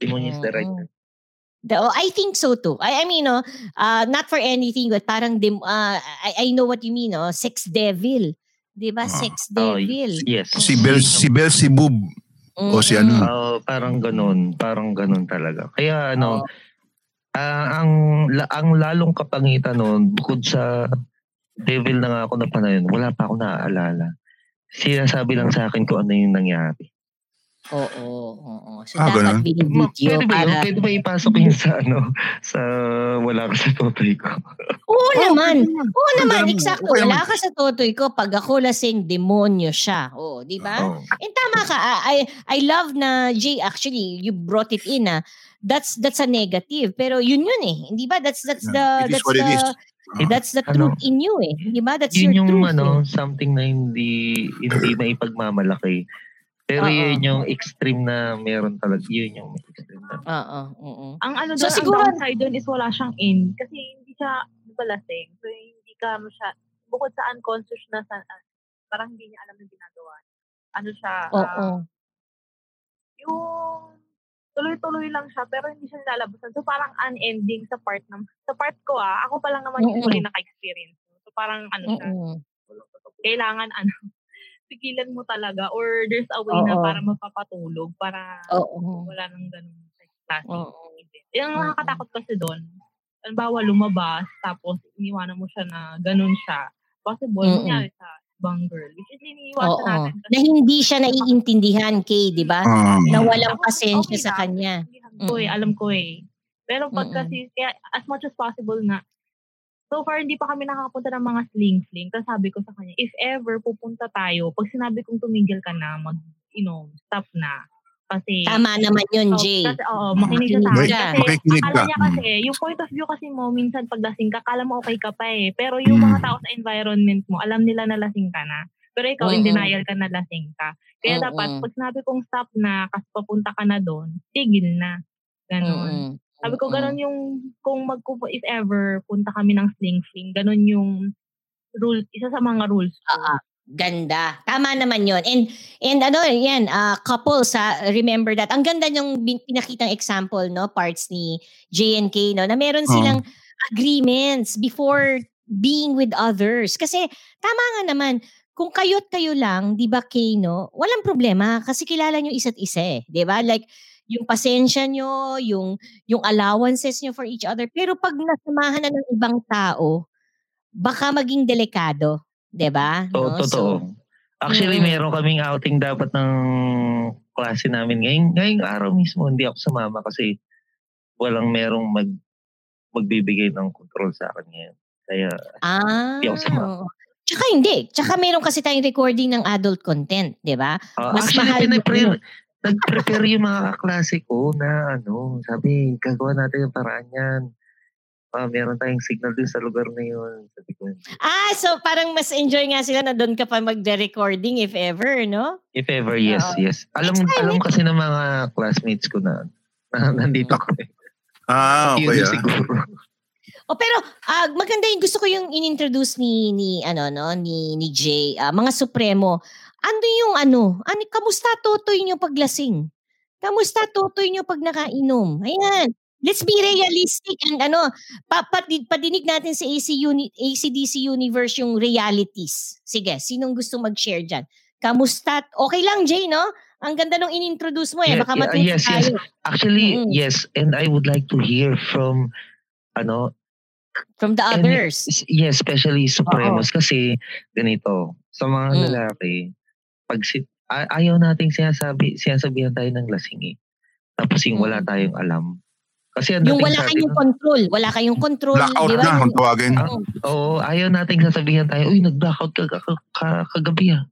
Demonyo is the right term. The, oh, I think so too. I, I mean, no, uh, not for anything, but parang, dem, uh, I, I know what you mean, no? sex devil. Di ba? Ah. Sex Oh, devil. yes. Si Bel, si Belzebub. O si ano. Oh, parang ganun, parang ganun talaga. Kaya ano, Oo. ah, ang la, ang lalong kapangitan noon bukod sa devil na nga ako na panahon, wala pa ako naaalala. Sinasabi lang sa akin kung ano yung nangyari. Oo, oo. So, Ah, dapat ganun? binibidyo Pwede ba, yun? para... pwede ba ipasok yun sa ano, sa wala ka sa totoy ko? Oo naman. Oo naman. Eksakto. Wala ka sa totoy ko. Pag ako lasing, demonyo siya. Oo, di ba? Oh. And tama ka. I, I love na, Jay, actually, you brought it in, ah. That's that's a negative. Pero yun yun eh. Di ba? That's that's the It is that's what it the is. Ah. that's the Ano? truth in you eh. Di ba? That's Yun your yung truth. ano, eh. something na hindi hindi maipagmamalaki. Pero Oo. yun yung extreme na meron talaga. Yun yung extreme na. Oo, oo. Ang ano So, doon, siguro- ang downside doon is wala siyang in. Kasi hindi siya balasing. So, hindi ka masya, bukod sa unconscious na, sa, ah, parang hindi niya alam yung ginagawa. Ano siya, Oo. ah, yung tuloy-tuloy lang siya, pero hindi siya nilalabasan. So, parang unending sa part ng, sa part ko ah, ako pa lang naman yung Mm-mm. huli naka-experience. So, parang ano siya, Oo. kailangan ano, pigilan mo talaga or there's a way na Oo. para mapapatulog, para Oo. wala nang ganun klase. Oo. Yung Oo. nakakatakot kasi doon, halimbawa lumabas, tapos iniwanan mo siya na ganun siya, possible, Mm-mm. nangyari sa ibang girl. Which is, iniiwasan Oo. natin. Na hindi siya naiintindihan, Kay, di ba? Ah. Na walang pasensya okay sa lang. kanya. Naiintindihan ko eh, Mm. alam ko eh. Pero pag Mm-mm. kasi, kaya as much as possible nga, so far hindi pa kami nakakapunta ng mga sling-sling. Tapos sabi ko sa kanya, if ever pupunta tayo, pag sinabi kong tumigil ka na, mag, you know, stop na. Kasi, Tama naman yun, Jay. Kasi, oo, makinig siya sa Makinig akin. ka. Kasi, Makikinig akala ka. niya kasi, yung point of view kasi mo, minsan pag lasing ka, kala mo okay ka pa eh. Pero yung Mm. mga tao sa environment mo, alam nila na lasing ka na. Pero ikaw, in Oo. denial ka na lasing ka. Kaya Oo. dapat, pag sinabi kong stop na, kasi papunta ka na doon, tigil na. Ganon. Mm-mm. Sabi ko, ganon yung, kung mag, if ever, punta kami ng sling-sling, ganon yung rule, isa sa mga rules ko. Ah, ah. Ganda. Tama naman yon And and ano, yan, uh, couples ha, remember that. Ang ganda yung bin- pinakitang example, no, parts ni JNK, no, na meron Oo. silang agreements before being with others. Kasi tama nga naman, kung kayo't kayo lang, di ba, Kay, no, walang problema kasi kilala nyo isa't isa eh. Di ba? Like, yung pasensya nyo, yung, yung allowances nyo for each other. Pero pag nasamahan na ng ibang tao, baka maging delikado. Ba? Oo, No? totoo. So, Actually, Mm. meron kaming outing dapat ng klase namin. Ngayong, ngayong araw mismo, hindi ako sumama kasi walang merong mag, magbibigay ng control sa akin ngayon. Kaya, ah. Hindi ako sumama. oo. Tsaka hindi. Tsaka meron kasi tayong recording ng adult content, di ba? ah, Mas actually, mahal pinipre-. Nag-prepare yung mga kaklase ko na ano, sabi, gagawa natin yung paraan yan. Ah, meron tayong signal din sa lugar na yun. Sabi ko, Ah, so parang mas enjoy nga sila na doon ka pa magde-recording if ever, no? if ever, yes, Oo. yes. Alam time, alam kasi ng mga classmates ko na, na nandito kami. Ah, Yun okay yung ah. siguro. O pero ah, maganda yung gusto ko yung inintroduce ni ni ano no ni ni Jay, ah, mga supremo. Ano yung ano? Ano kamusta totoy niyo paglasing? Kamusta totoy niyo pag nakainom? Ayan. Let's be realistic and ano, pa, pati- padinig natin sa AC uni, ACDC Universe yung realities. Sige, sinong gusto mag-share diyan? Kamusta? Okay lang, Jay, no? Ang ganda nung inintroduce mo eh. Yeah, Baka yeah, matuto yes, yes. tayo. Actually, Mm-mm. yes. And I would like to hear from, ano, From the And- others. s- yes, especially Supremos. Kasi, ganito, sa mga Mm. lalaki, pag si, a- ayaw nating sinasabi, sinasabihan tayo ng lasing eh. Tapos yung wala Mm. tayong alam. Kasi ang Yung wala kayong control. Wala kayong control. Blackout di ba? na kung tawagin. Oo. Oo, ayaw nating sasabihan tayo, uy, nag-blackout ka, ka, ka, kagabi ah.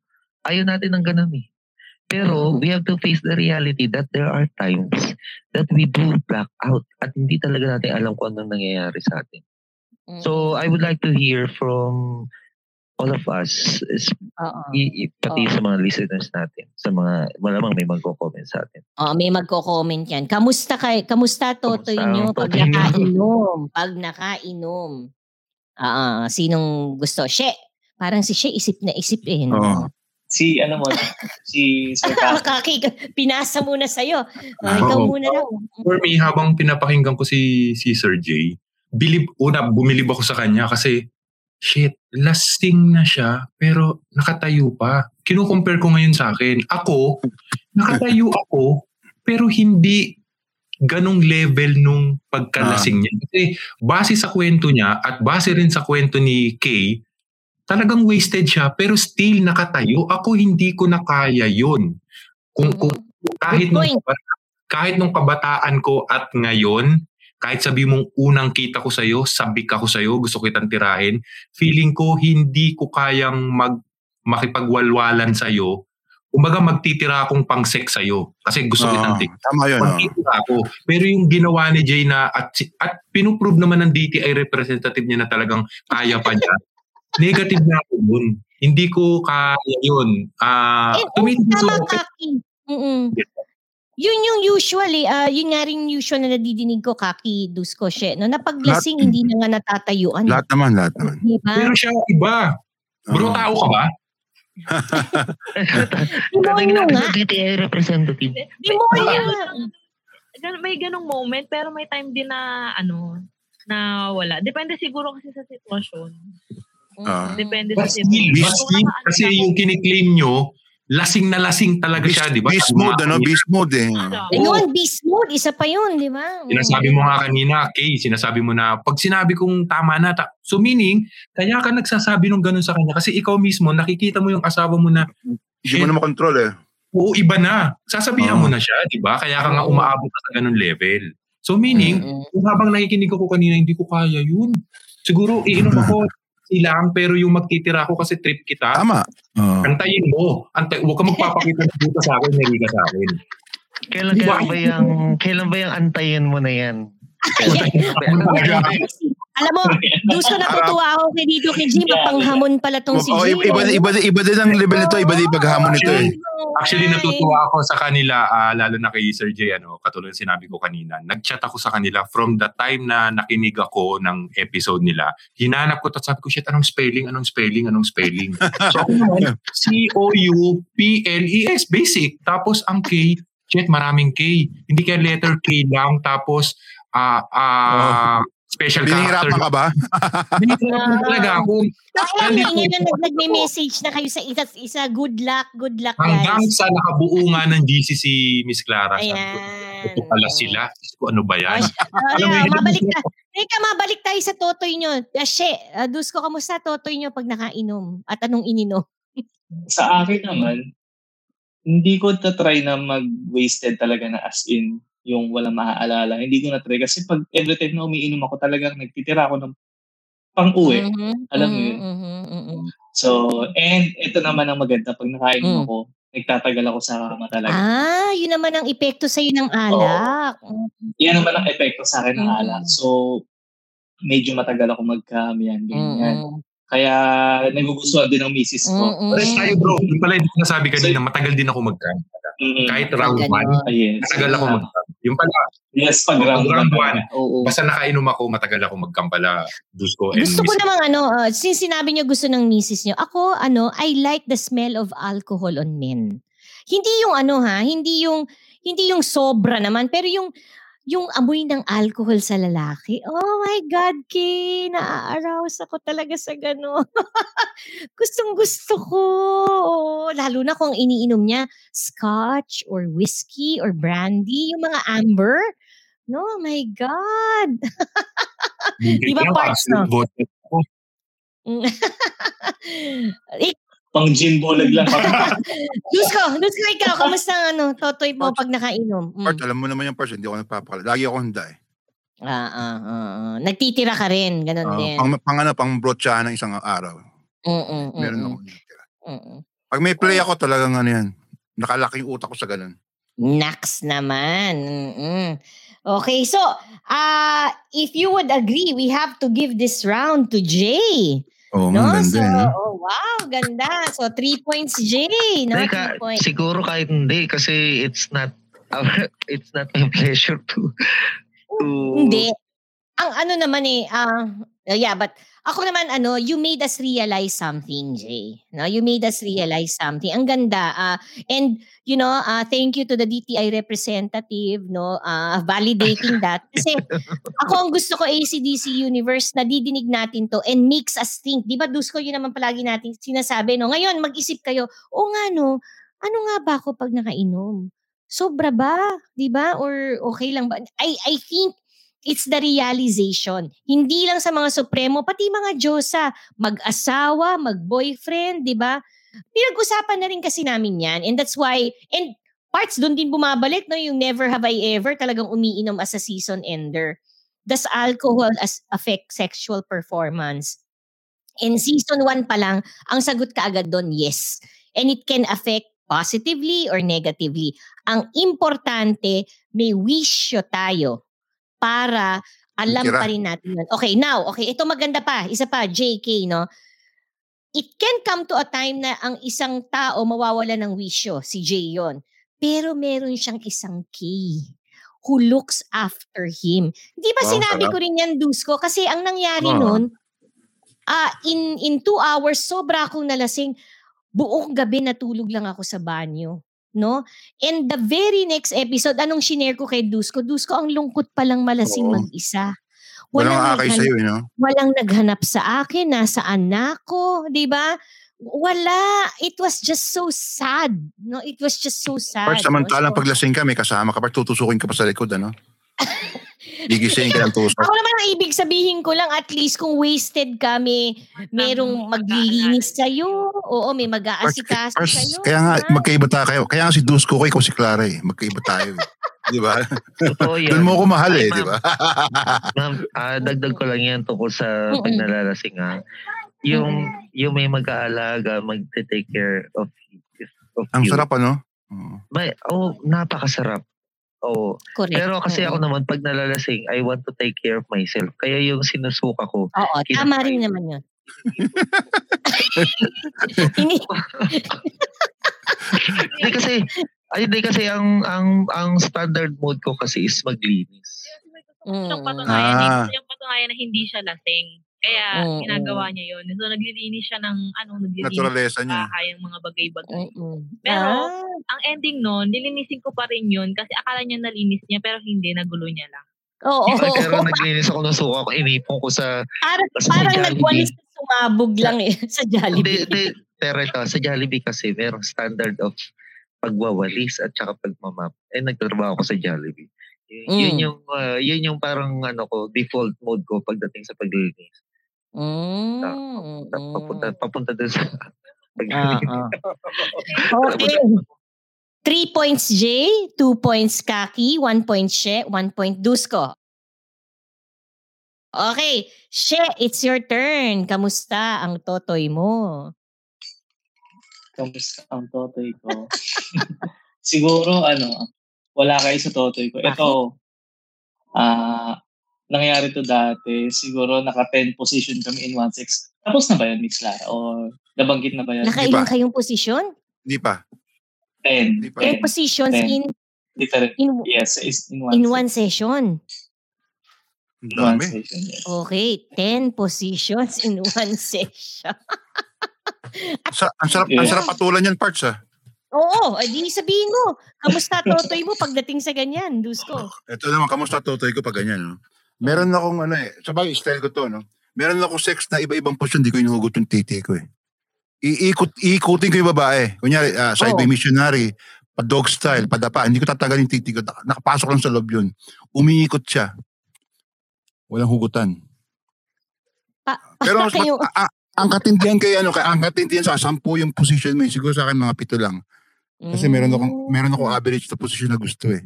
Ayaw natin ng ganun eh. Pero Mm. we have to face the reality that there are times that we do black out at hindi talaga natin alam kung anong nangyayari sa atin. Mm. So I would like to hear from all of us, is- Oo. i- i- pati Oo. sa mga listeners natin, sa mga, malamang may magko-comment sa atin. Oh, may magko-comment yan. Kamusta kay kamusta totoy nyo pag nakainom? Pag nakainom. Ah, sinong gusto? She, parang si She isip na isip eh. No? Oo. Si, ano mo, si Sir Kaki. Kaki, pinasa muna sa'yo. Ah, ikaw Oo. muna lang. For me, habang pinapakinggan ko si, si Sir J, bilib, una, bumilib ako sa kanya kasi, shit, lasting na siya, pero nakatayo pa. Kinukompare ko ngayon sa akin. Ako, nakatayo ako, pero hindi ganong level nung pagkalasing niya. Kasi base sa kwento niya at base rin sa kwento ni Kay, talagang wasted siya pero still nakatayo. Ako hindi ko na kaya yun. Kung, kung kahit Good nung, kahit nung kabataan ko at ngayon, kahit sabi mong unang kita ko sa'yo, sabik ako sa'yo, gusto kitang tirahin, feeling ko hindi ko kayang mag, makipagwalwalan sa'yo. Kumbaga magtitira akong pang sex sa'yo kasi gusto Oo. kitang tik. Tama yun. oo. Magtitira ako. Pero yung ginawa ni Jay na at, at pinuprove naman ng DTI representative niya na talagang kaya pa niya, negative na ako dun. Hindi ko kaya yun. Ah, Eh, ako. Kaki. Mm-mm. Yun yung usually, ah yun nga rin usual na nadidinig ko, Kaki Dusko, She, no? na paglasing, hindi na nga natatayuan. Lahat naman, lahat naman. Di ba? Pero siya iba. Bro, Oo. tao ka ba? Demonyo nga. sa DTI representative. Demonyo May, nga. may ganong moment, pero may time din na, ano, na wala. Depende siguro kasi sa sitwasyon. Ah. Depende sa sitwasyon. still, kasi yung kiniklaim nyo, lasing na lasing talaga siya, di ba? Beast mode, ano? Beast mode eh. Ayun, beast mode, isa pa yun, di ba? Sinasabi mo nga kanina, Kay, sinasabi mo na, pag sinabi kong tama na, ta- so meaning, kaya ka nagsasabi nung ganun sa kanya kasi ikaw mismo, nakikita mo yung asawa mo na, Hindi mo na makontrol eh. Oo, iba na. Sasabihan Oo. mo na siya, di ba? Kaya ka nga umaabot ka sa ganun level. So meaning, kung habang nakikinig ako kanina, hindi ko kaya yun. Siguro, iinom ako ilang, pero yung magtitira ako kasi trip kita, Tama. Oo. antayin mo. Antay, huwag ka magpapakita ng dito sa akin, hindi ka sa akin. Kailan, kailan ba yung, kailan ba yung antayin mo na yan? Alam mo, gusto natutuwa ako kay dito kay Jim, mapanghamon pala tong si Oh, Jim. iba, iba, iba, iba din ang level nito, iba din paghamon nito eh. Actually, natutuwa ako sa kanila, ah, lalo na kay Sir J, ano, katulad ng sinabi ko kanina. Nag-chat ako sa kanila from the time na nakinig ako ng episode nila. Hinanap ko, tapos sabi ko, shit, anong spelling, anong spelling, anong spelling. so ako naman, C-O-U-P-L-E-S, E basic. Tapos ang K, shit, maraming K. Hindi kaya letter K lang, tapos ah ah special character. Pinihirapan ka ba? Binihirapan talaga ako. Kaya Nandito ngayon na ako. nag- nagme-message na kayo sa isa't isa. Good luck, good luck Hanggang guys. sa nakabuo nga ng GC si Miss Clara. Ayan. ito pala sila. Ko, ano ba yan? Ah, Alam mo yun, mabalik na. Teka, mabalik tayo sa totoy nyo. Ashe, uh, Dusko, kamusta totoy nyo pag nakainom? At anong ininom? Sa akin naman, hindi ko na-try na mag-wasted talaga na as in yung walang maaalala. Hindi ko na-try kasi pag every time na umiinom ako talagang nagtitira ako ng pang-uwi. Mhm, Alam mo mhm, yun? mhm, mhm. So, and ito naman ang maganda. Pag nakainom Mm. ako, nagtatagal ako sa kama talaga. Ah, yun naman ang epekto sa'yo ng alak. Yan naman ang epekto sa akin ng alak. So, medyo matagal ako magkamiyan. Ganyan. Mm-mm. Kaya nagugustuhan din ng misis ko. Mm-mm. Pares tayo bro. Yung pala yung nasabi kanina, matagal din ako mag-camp. Mm-mm. Kahit round Ganun. 1, Ah, yes. matagal ako mag-camp. Yung pala, Yes, pag round round one. one. Oo. basta nakainom ako, matagal ako mag-camp pala. Dusko and Gusto ko namang ano, uh, since sinabi niyo gusto ng misis niyo, ako ano, I like the smell of alcohol on men. Hindi yung ano ha, hindi yung hindi yung sobra naman, pero yung yung amoy ng alcohol sa lalaki. Oh my God, Kay, naa-arouse ako talaga sa gano'n. Gustong gusto ko. Lalo na kung iniinom niya scotch or whiskey or brandy, yung mga amber. No, my God. Di ba parts, no? Pang gin bulag lang. Dusko, Dusko, ikaw, kamusta ang ano, totoy mo pag nakainom? Mm. Part, alam mo naman yung part, hindi ako nagpapakala. Lagi ako handa eh. Ah, ah, ah, ah. Nagtitira ka rin, ganun Ah, din. pang, pang ano, pang brotcha ng isang araw. Mm-mm, Meron mm-mm, ako. natitira. mm-mm. Pag may play ako, talagang ano yan. Nakalaking utak ko sa ganun. Nax naman. Mm-mm. Okay, so, uh, if you would agree, we have to give this round to Jay. Oo, No? ang So, ganda eh. oh, wow, ganda. So, three points, Jay. No? Teka, Three points. siguro kahit hindi kasi it's not it's not my pleasure to to Hindi. Ang ano naman eh, ah, yeah, but ako naman ano, you made us realize something, Jay. No, you made us realize something. Ang ganda. ah, and you know, uh, thank you to the DTI representative, no, uh, validating that. Kasi ako ang gusto ko ACDC Universe, nadidinig natin to and makes us think. Di ba, Dusko, yun naman palagi natin sinasabi, no? Ngayon, mag-isip kayo, o nga, no, ano nga ba ako pag nakainom? Sobra ba? Di ba? Or okay lang ba? I, I think it's the realization. Hindi lang sa mga supremo, pati mga Diyosa, mag-asawa, mag-boyfriend, di ba? Pinag-usapan na rin kasi namin yan. And that's why, and parts doon din bumabalik, no? Yung never have I ever talagang umiinom as a season ender. Does alcohol as affect sexual performance? In season 1 pa lang, ang sagot ka agad doon, yes. And it can affect positively or negatively. Ang importante, may wisyo tayo para alam Tira. pa rin natin yun. Okay, now, okay, ito maganda pa. Isa pa, JK, no? It can come to a time na ang isang tao mawawala ng wisyo, si Jay yon. Pero meron siyang isang K who looks after him. Di ba Wow, sinabi sarap. ko rin yan, Dusko? Kasi ang nangyari Oo. nun, ah in, in two hours, sobra akong nalasing. Buong gabi natulog lang ako sa banyo. No? And the very next episode, anong shinare ko kay Dusko? Dusko, ang lungkot palang malasing Oo. mag-isa. Walang akay naghanap- sa'yo, eh, no? walang naghanap sa akin, nasaan na ako, 'di ba? Wala. It was just so sad. No, it was just so sad. Part, samantalang no? So, paglasing ka, may kasama ka, part tutusukin ka pa sa likod, ano? Gigising ka ng tusok. Ako naman ang ibig sabihin ko lang, at least kung wasted ka, may merong maglilinis sa'yo. Oo, may mag-aasikaso First, sa'yo. kaya nga, magkaiba tayo kayo. Kaya nga si Dusko ko, ikaw si Clara eh. Magkaiba tayo eh. Di ba? Totoo yan. Doon mo ako mahal eh, di ba? Ma'am, ah, dagdag ko lang yan tungkol sa Mm-mm. pagnalalasing ha. Yung, yung may mag-aalaga, mag-take care of, of Ang you. sarap ano? Oo. May, oh, napakasarap. Oh, Correct. pero kasi Oo. ako naman pag nalalasing, I want to take care of myself. Kaya yung sinusuka ko, Oo, tama rin naman yun. Hindi kasi ay hindi kasi ang ang ang standard mode ko kasi is maglinis. Yung Mm. patunayan, Ah. yung patunayan na hindi siya lasing. Kaya Mm, ginagawa niya yun. So naglilinis siya ng ano, naglilinis Naturalesa sa niya. bahay, yung mga bagay-bagay. Mm-mm. Pero, Ah, ang ending nun, nilinisin ko pa rin yun kasi akala niya nalinis niya pero hindi, nagulo niya lang. oo. Ay, pero naglinis ako ng suka ko, inipon ko sa Parang, Tapos parang nagwalis na sumabog lang eh sa Jollibee. hindi. Pero ito, sa Jollibee kasi merong standard of pagwawalis at saka pagmamap. Eh, nagtatrabaho ko sa Jollibee. Y- Yun Mm. yung ah, yun yung parang ano ko default mode ko pagdating sa paglilinis. Mm, Ta- Papunta mm. papunta dun sa Ah, paglilinis. ah. Okay. Three points J, two points Kaki, one point She, one point Dusko. Okay, She, it's your turn. Kamusta ang totoy mo? Kamusta ang totoy ko? Siguro, ano, wala kayo sa totoy ko. Ito, ah, nangyari to dati. Siguro, naka 10 position kami in 1-6. Tapos na ba yun, Miss Lara? O nabanggit na ba yan? Nakailan kayong posisyon? Hindi pa. 10. Hindi pa. Ten positions Ten. in Different. in Yes, is in one, in one session. Ang in one dami. session. Yes. Okay, 10 positions in one session. Sa, ang sarap, ang Yeah. sarap patulan yan, parts ah. Oo, edi sabihin mo, kamusta totoy mo pagdating sa ganyan, Dusko? Ito naman, kamusta tutoy ko pag ganyan, no? Meron akong ano eh, sabay style ko to, no? Meron akong sex na iba-ibang posisyon, di ko inuhugot yung titi ko eh. Iikot, iikutin ko yung babae. Kunyari, uh, side by Oo. missionary, pa dog style, padapa, hindi ko tatagal yung titi ko. Nak- Nakapasok lang sa loob yun. Umiikot siya. Walang hugutan. Pa, Pero mas, yung, a- a- ang katindihan kay ano, kay ang katindihan sa sampu yung position mo, eh. siguro sa akin mga pito lang. Kasi meron akong Mm. meron ako average na position na gusto eh.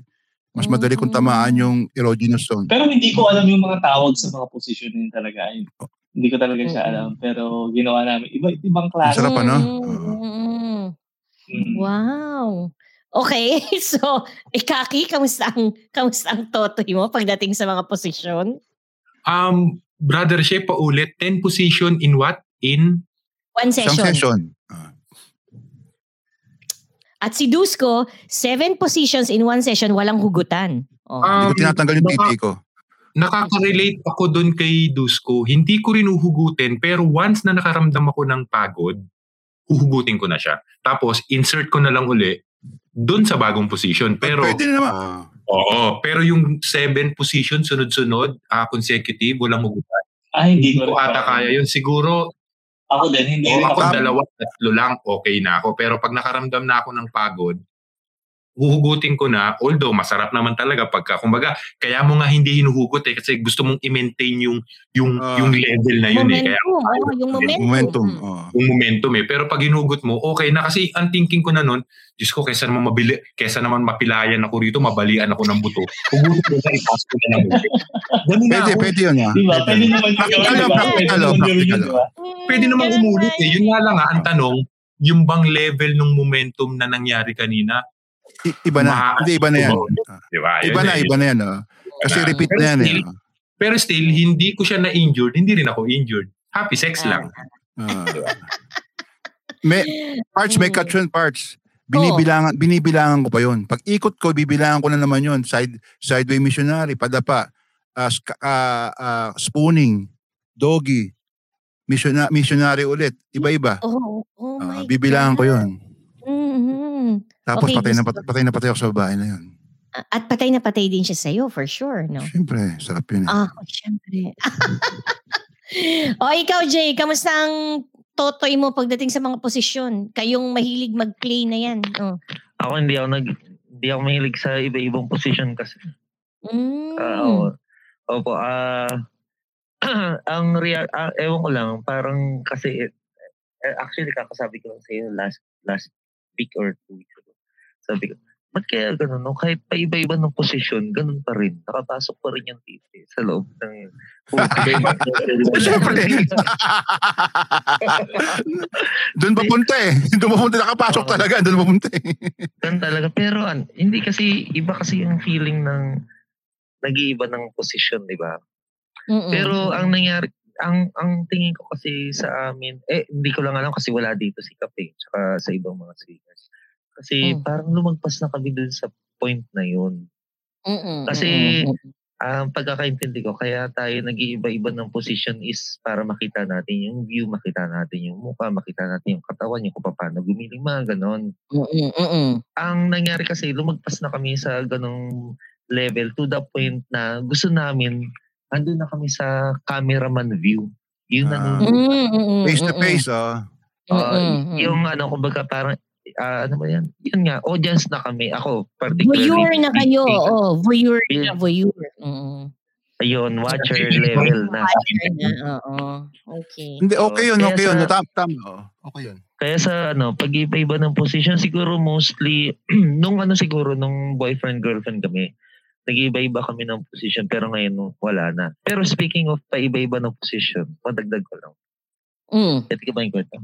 Mas madali kong tamaan yung erogenous zone. Pero hindi ko alam yung mga tawag sa mga position na yun talaga. Yun. Hindi ko talaga siya Mm. alam. Pero ginawa namin. Iba, ibang klase. Masarap, ano? Mm. Mm. Wow. Okay, so, Ikaki, kamusta ang, kamusta ang totoy mo pagdating sa mga posisyon? Um, brother Shea, paulit, 10 position in what? In? One Isang session. session. At si Dusko, seven positions in one session, walang hugutan. Oh. Hindi ko Um, tinatanggal yung titi ko. Nakaka-relate ako doon kay Dusko. Hindi ko rin uhugutin, pero once na nakaramdam ako ng pagod, huhugutin ko na siya. Tapos, insert ko na lang uli doon sa bagong position. Pero, Pwede na naman. Ah. oo, pero yung seven position sunod-sunod, ah, consecutive, walang hugutan. Ay, hindi Hindi ko ata kaya yun. Siguro, Ako din, hindi o rin ako. ako dalawa, tatlo lang, okay na ako. Pero pag nakaramdam na ako ng pagod, huhugutin ko na, although masarap naman talaga pagka, kumbaga, kaya mo nga hindi hinuhugot eh, kasi gusto mong i-maintain yung, yung, Ah. yung level na yun eh. momentum. Kaya, oh, yung momentum. Momentum. Oh. yung momentum eh. Pero pag hinugot mo, okay na. Kasi ang thinking ko na nun, Diyos ko, kesa naman, mabili, kesa naman mapilayan ako rito, mabalian ako ng buto. Hugutin ko na, ipasok ko na ng buto. Ganun na Pwede, ako. pwede yun. Ah. Di ba? Pwede. Pwede naman yun. Practical di lang, ba? practical, Pwede naman gawin yun, practical? Pwede namang Ganun umulit ba eh. Yun nga lang ah, ang tanong, yung bang level ng momentum na nangyari kanina, I- iba na. Ma- Hindi, iba na yan. Ah. di ba? Iba na, eh. iba na yan. ah. Kasi Ah. repeat Pero na yan. Eh. still, Pero still, hindi ko siya na-injured, hindi rin ako injured. Happy sex lang. Ah. may, parts, may yun, parts. Binibilangan, binibilangan ko pa yun. Pag ikot ko, bibilangan ko na naman yun. Side, sideway missionary, padapa, ah, sk- ah, ah, spooning, doggy, missiona- missionary ulit. Iba-iba. Oh, oh Ah, my bibilangan ko God. Tapos Okay, patay, na, patay, patay na patay ako sa babae na yun. At patay na patay din siya sa'yo, for sure, no? Siyempre, sarap yun. Eh. Ah, syempre. o ikaw, Jay, kamusta ang totoy mo pagdating sa mga posisyon? Kayong mahilig mag-play na yan. Oh. Ako hindi ako nag hindi ako mahilig sa iba-ibang position kasi. Mm. Oo. Opo, ah ang real ah, ewan ko lang, parang kasi eh, actually kakasabi ko lang sa iyo last last week or two weeks ago. Sabi ko, ba't kaya ganun, no? Kahit pa iba-iba ng posisyon, ganun pa rin. Nakapasok pa rin yung titi sa loob ng Siyempre. Doon papunta eh. Doon papunta. Nakapasok talaga. Doon papunta eh. Ganun talaga. Pero an, hindi kasi, iba kasi yung feeling ng nag-iiba ng posisyon, di ba? Mm-mm. Pero ang nangyari, ang ang tingin ko kasi sa amin, eh hindi ko lang alam kasi wala dito si Kape tsaka sa ibang mga singers. Kasi Mm. parang lumagpas na kami dun sa point na yun. Mm-mm. Kasi Mm-mm. ang pagkakaintindi ko, kaya tayo nag-iiba-iba ng position is para makita natin yung view, makita natin yung mukha, makita natin yung katawan, yung kung paano gumiling, mga ganon. Mm-mm. Mm-mm. Ang nangyari kasi, lumagpas na kami sa ganong level to the point na gusto namin, andun na kami sa cameraman view. Yung Ah. nanonood. Mm-mm. Face to Mm-mm. face, oh. Ah, Mm-mm. yung ano, kumbaga parang, ah, ano ba yan? Yun nga, audience na kami. Ako, particularly. Voyeur na kayo. Oo, voyeur na, Yeah. voyeur. Mm-mm. Ayun, watcher level na. Watcher na, oo. Okay. Hindi, okay yun. Okay yun. Tama, tama. oh. Okay yun. Kaya sa ano, pag iba-iba ng position, siguro mostly, nung ano siguro, nung boyfriend-girlfriend kami, nag-iba-iba kami ng position, pero ngayon wala na. Pero speaking of pa-iba-iba ng position, madagdag ko lang. Mm. Ito ka ba yung kwento?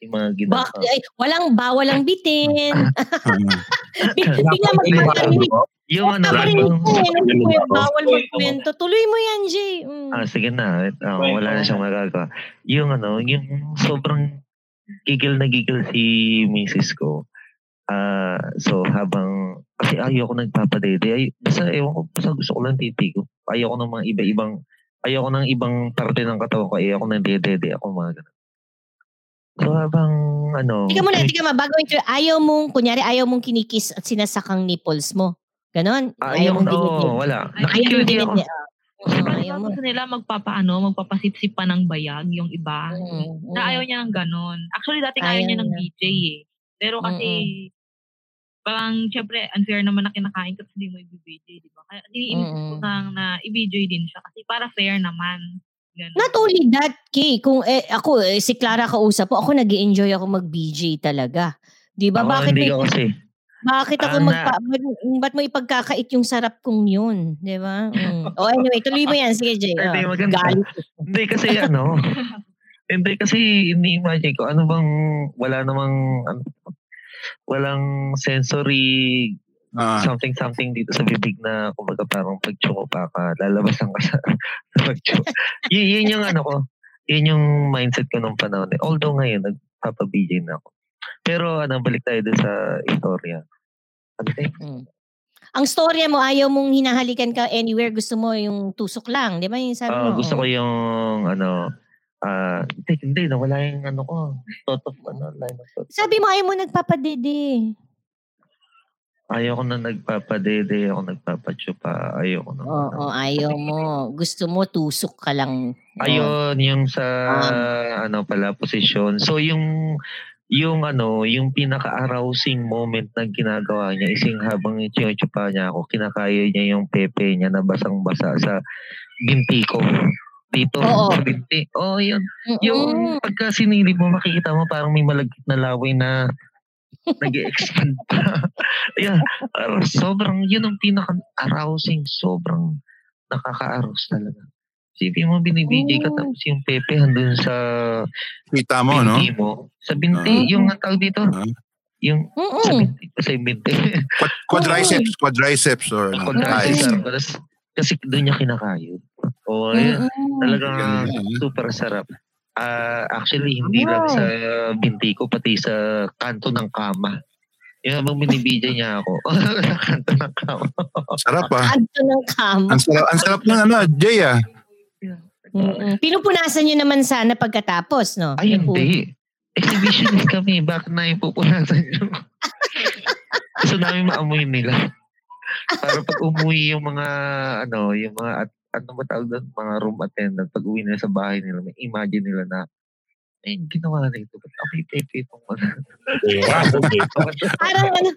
Yung mga ginagawa. Bak- ay, walang bawal ang bitin. Bigla magpaparinig. Yung ano. Ano yung bawal magkwento. Tuloy mo yan, Jay. Mm. ah, sige na, ah, wala na siyang magagawa. Yung ano, yung sobrang gigil na gigil si misis ko. Ah, so habang kasi ayoko nagpapadede. Ay, basta ewan ko, basta gusto ko lang titi ko. Ayoko ng mga iba-ibang ayoko ng ibang parte ng katawan ko. Ayoko ng dede ako mga ganun. So habang ano, Tika muna, tika mo. Bago intro, ayaw mong, kunyari, ayaw mong kinikis at sinasakang nipples mo. Ganon? ah, ayaw mong ayoko, oo, wala. Ayaw mong Nakikiliti ako. ayaw mo. gusto nila magpapaano, magpapasipsip pa ng bayag yung iba. Mm, Na mm. ayaw niya ng ganon. Actually, dating ayaw, Ayaw niya ng niya. BJ eh. Pero kasi, parang, syempre, unfair naman na kinakain ka tapos hindi mo i-BJ, di ba? Kaya, iniinis ko lang na i-BJ din siya. Kasi para fair naman. Ganon. Not only that, Kay, kung eh, ako, eh, si Clara kausap po, ako nag enjoy ako mag-BJ talaga. Di ba? Ako, Bakit, hindi ko kasi. bakit ako Ah, na- magpa... Ba't, ba't mo ipagkakait yung sarap kong yun? Di ba? Mm. oh, anyway, tuloy mo yan. Sige, Jay. Hindi, Oh, maganda. galit. Hindi kasi ano, hindi kasi ini-imagine ko ano bang wala namang ano, walang sensory Ah. something something dito sa bibig na kumbaga parang pag pa ka lalabasan ka sa pag yun, yun yung ano ko yun yung mindset ko nung panahon eh. although ngayon nagpapa-BJ na ako pero ano balik tayo dun sa istorya ano tayo? Mm. Ang storya mo, ayaw mong hinahalikan ka anywhere. Gusto mo yung tusok lang. Di ba yung sabi Ah, mo? gusto Oh. ko yung ano ah hindi, hindi nawala yung ano ko thought of ano line of thought. Sabi mo, ayaw mo nagpapadede. Ayaw ko na nagpapadede, ako nagpapachupa, ayaw ko na. Oo, ayaw mo. Gusto mo, tusok ka lang. Ayun, yung sa ano pala posisyon. So yung yung ano, yung pinaka-arousing moment na ginagawa niya is yung habang chinuchupa niya ako, kinakaya niya yung pepe niya na basang-basa sa binti ko. Dito, Oo. sa binti. Oo, yun. Mm-mm. Yung pagka sinilip mo, makikita mo parang may malagkit na laway na nag expand pa. Ayan, parang sobrang, yun ang pinaka-arousing. Sobrang nakaka-arouse talaga. Sipin mo, binibigay ka Oh. tapos yung pepe handun sa Kita mo, no? mo. Sa binti, Ah. yung ang tawag dito. Ah. Yung sa Mm-mm. binti, sa binti. Quad- Quadriceps, quadriceps or ano. Tapos, kasi doon niya kinakayod. O, ayun. Mm-mm. Talagang Ganun. super sarap. Ah, actually, hindi lang sa binti ko, pati sa kanto ng kama. Yung habang binibidya niya ako, sa kanto ng kama. Sarap ah. Kanto ng kama. Ang sarap, ang sarap ng ano, Jay ah. Mm-mm. Pinupunasan nyo naman sana pagkatapos, no? Ay, Yung hindi. Exhibitionist kami. Bakit na ipupunasan nyo? Gusto namin maamoy nila. Para pag umuwi yung mga, ano, yung mga, at, ano ba tawag doon? Mga room attendant, pag uwi nila sa bahay nila, may imagine nila na eh, ginawa na ito. Ba't ako ipepe itong mga... parang ano,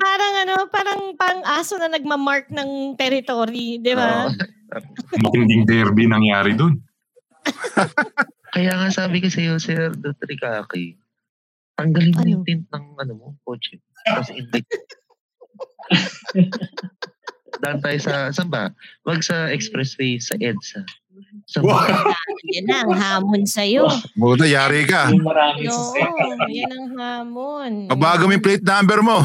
parang ano, parang pang aso na nagmamark ng territory, di ba? Matinding derby nangyari dun. Kaya nga sabi ko sa'yo, Sir Dotrikaki, tanggalin mo yung tint ng ano mo, kotse. Tapos invite. Daan tayo sa, saan ba? Wag sa expressway, sa EDSA. Sa Yan na, ang hamon sa'yo. Buta, yari ka. Yung marami Oo, yan ang hamon. Pabago mo yung plate number mo.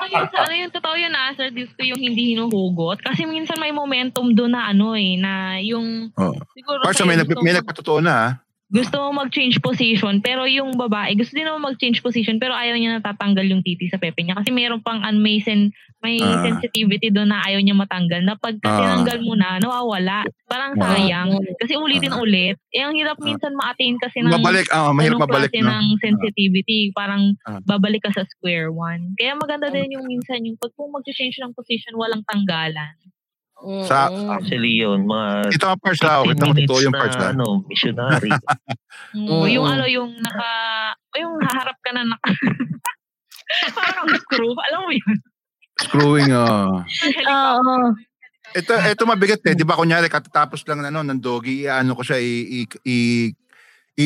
Ayun, sa ano yung totoo yun na, sir, gusto yung hindi hinuhugot. Kasi minsan may momentum doon na ano eh, na yung Oh. siguro Parsa may, nag, may nagpatotoo na ha. Gusto mo mag-change position, pero yung babae, gusto din naman mag-change position, pero ayaw niya natatanggal yung titi sa pepe niya. Kasi meron pang an may, sen, may Ah. sensitivity doon na ayaw niya matanggal. Na pag Ah. tinanggal mo na, nawawala. Parang Ah. sayang. Kasi ulitin ulit. Eh, ang hirap minsan ma-attain kasi ng Mabalik, ah, mahirap ganung mabalik, klase no? ng sensitivity. Parang Ah. babalik ka sa square one. Kaya maganda din yung minsan yung pag kung mag-change ng position, walang tanggalan. Sa, Actually yun, mga ito ang parts na, 15 ito ang totoo yung parts na. ano, missionary. Mm, Yung ano, yung naka, yung haharap ka na naka, parang screw. Alam mo yun? Screwing, ah. Oo. Ito, ito mabigat eh. Di ba kunyari, katatapos lang ano, ng doggy, ano ko siya, i, i, i,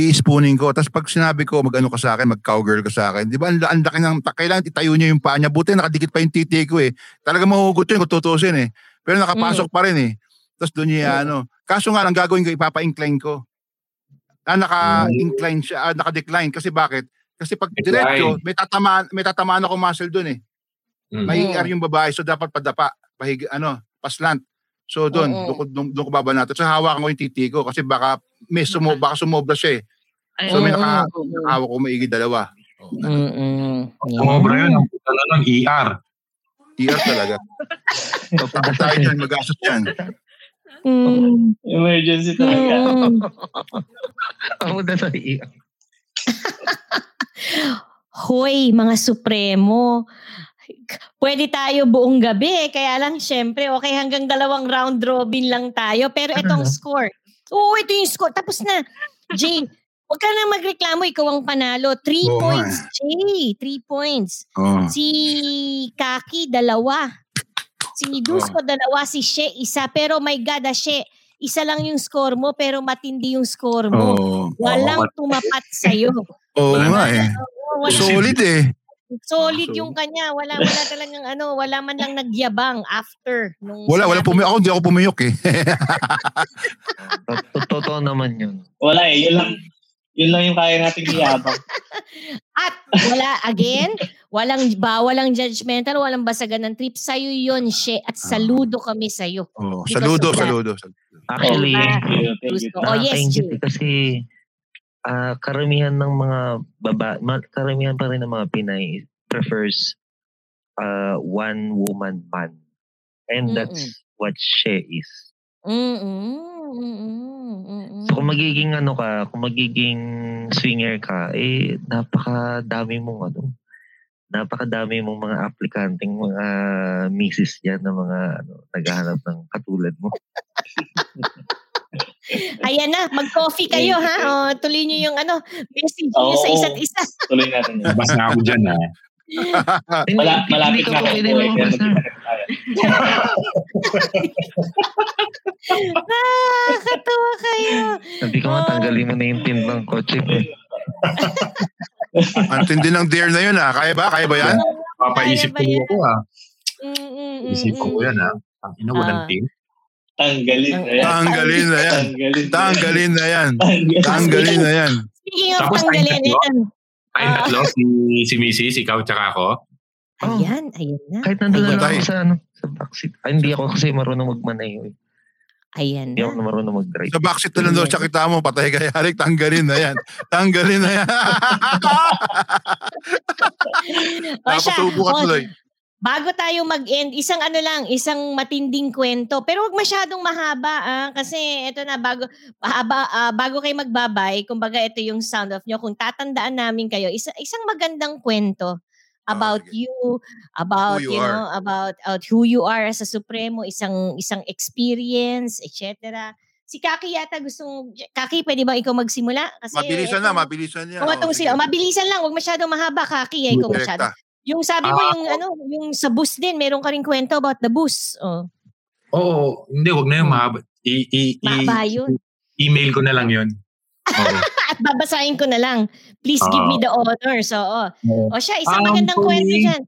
i-spooning ko. Tapos pag sinabi ko, mag-ano ka sa akin, mag-cowgirl ka sa akin. Di ba, ang ang laki ng, kailangan itayo niya yung paa niya. Buti nakadikit pa yung titi ko eh. Talaga mahugot yun kung tutusin eh. Pero nakapasok pa rin eh. Tapos doon niya ano. Kaso nga, ang gagawin ko, ipapa-incline ko. Ah, naka-incline siya, ah, naka-decline. Kasi bakit? Kasi pag Decline. diretso, may tatamaan, may tatamaan ako muscle doon eh. Mm. May ER yung babae, so dapat padapa, pahig, ano, paslant. So doon, Oo. doon, ko- doon, doon ko babanato. So hawakan ko yung titi ko kasi baka may sumo, baka sumobra siya eh. So may naka, nakahawak ko maigi dalawa. Oh, Mm-mm. Sumobra yun. Ang puta na nun, ER. ER talaga. Papunta tayo dyan, magastos yan. Mm. Emergency talaga. Mm. Ako na sa iya. Hoy, mga supremo. Pwede tayo buong gabi. Kaya lang, syempre, okay, hanggang dalawang round robin lang tayo. Pero itong score. Oo, ito yung score. Tapos na. Jay, huwag ka na magreklamo. Ikaw ang panalo. Three nga points, Jay. Three points. Oh. Si Kaki, dalawa. Si Dusko, dalawa. Si She, isa. Pero my God, ah, She, isa lang yung score mo, pero matindi yung score mo. Oh. Walang tumapat sa'yo. Oo nga eh. Solid eh. Solid yung kanya. Wala wala talagang ano, wala man lang nagyabang after nung Wala, wala pumiyok. Ako, hindi ako pumiyok eh. Totoo naman yun. Wala eh. Yun lang, yun lang yung kaya nating iyabang. At wala again, walang bawal ang judgmental, walang basagan ng trip sa'yo yun, she. At saludo kami sa'yo. oh, Because saludo, that. saludo. Actually, Ah, Thank you, thank you. Oh, yes, Jay. eh, kasi ah, karamihan ng mga baba, karamihan pa rin ng mga Pinay prefers uh, one woman man. And that's what she is. Mm-mm. Mm-mm. So kung magiging ano ka, kung magiging swinger ka, eh napakadami mong ano, napakadami mong mga aplikanteng mga misis diyan na mga ano, naghahanap ng katulad mo. Ayan na, mag-coffee kayo ha. Oh, tuloy niyo yung ano, message niyo sa isa't isa. Tuloy natin yun. Labas na ako dyan ha. Mala, malapit Hindi na ako pwede na. magkita tayo. Nakakatawa kayo. Sabi ko nga, tanggalin mo na yung pin ng kotse ko. Ang tindi ng dare na yun ah. Kaya ba? Kaya ba yan? Papaisip ko ako ha. Mm-mm. Isipan ko yan ha. Ang ina, walang Ah. team. Tanggalin na yan. Tanggalin na yan. Tanggalin na yan. Tanggalin na yan. Tanggalin. Na yan. Speaking of Tapos tanggalin, tatlo? yan. Tayong Ah. tatlo, si, si Mrs., ikaw tsaka ako. Oh, Ayan, ayan na. kahit nandun na lang ako sa ano, sa backseat. Ay, hindi ako kasi marunong magmanay. eh. Ayan Hindi na. ako marunong mag-drive. Sa backseat na lang daw siya kita mo. Patay ka yarik. Tanggalin na yan. Tanggalin na yan. Napasubo ka tuloy. Bago tayo mag-end, isang ano lang, isang matinding kwento. Pero wag masyadong mahaba ah, kasi ito na bago haba, ah, bago kayo magbabay, kumbaga ito yung sound off nyo. Kung tatandaan namin kayo, isa, isang magandang kwento about sige. you, about Who you you, know, about, about who you are as a supremo, isang isang experience, etc. Si Kaki yata gustong... Kaki, pwede ba ikaw magsimula? Kasi, Mabilisan na, mabilisan niya. Mga Oh, sila. sige. Mabilisan lang, huwag masyadong mahaba, Kaki. Eh, ikaw Direkta. masyado. Yung sabi mo, Ah, yung ano, yung sa bus din, meron ka rin kwento about the bus. Oh. Oo, hindi, wag na yung mahaba. I, i, i, yun. email ko na lang yun. Oo. At babasahin ko na lang. Please give Oo. me the honors. Oo. O siya, isang Um, magandang kwento me, dyan.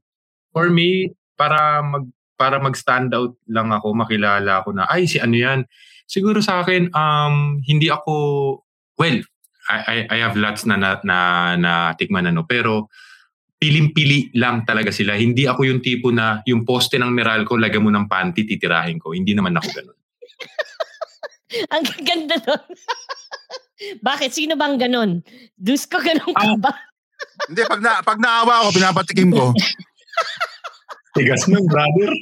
For me, para mag para mag-stand out lang ako, makilala ako na, ay, si ano yan. Siguro sa akin, um, hindi ako, well, I, I, I have lots na na, na, na tikman ano, pero piling-pili lang talaga sila. Hindi ako yung tipo na yung poste ng Meralco, lagyan mo ng panty, titirahin ko. Hindi naman ako ganun. Ang ganda nun. Bakit? Sino bang ganun? Dus ko ganun ka ba? Hindi, pag, na, pag naawa ako, pinapatikim ko. Tigas mo, brother.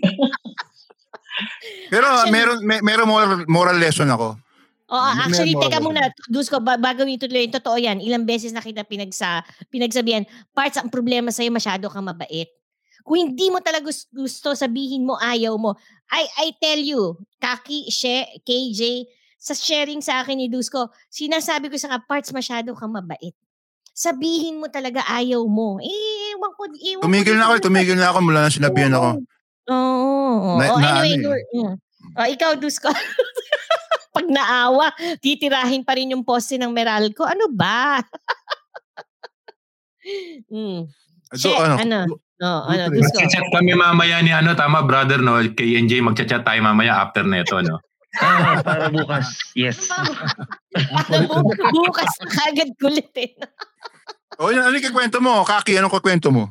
Pero Actually- meron may, meron moral, moral lesson ako. Oo, May actually, moral teka muna. Dus ko, ba- bago ituloy, totoo yan. Ilang beses na kita pinagsa, pinagsabihan, parts, ang problema sa'yo, masyado kang mabait. Kung hindi mo talaga gus- gusto, sabihin mo, ayaw mo. I, I tell you, Kaki, She, KJ, sa sharing sa akin ni Dusko, sinasabi ko sa ka, parts, masyado kang mabait. Sabihin mo talaga ayaw mo. Eh, ewan ko, ewan ko Tumigil din na ako, tumigil na ako mula na sinabihan ako. Oo. oo. Na- oh, na anyway, ano eh. Oh, ikaw, Dusko. Pag naawa, titirahin pa rin yung poste ng Meralco. Ano ba? mm. So, Che, ano, ano? No, ano. Dusko. Magchat kami mamaya ni ano, tama brother, no? Kay NJ, magchat-chat tayo mamaya after neto, no? Ah, para bukas. Yes. Para bu- bukas na kagad kulit eh. O, yun, ano yung kikwento mo? Kaki, anong kikwento mo?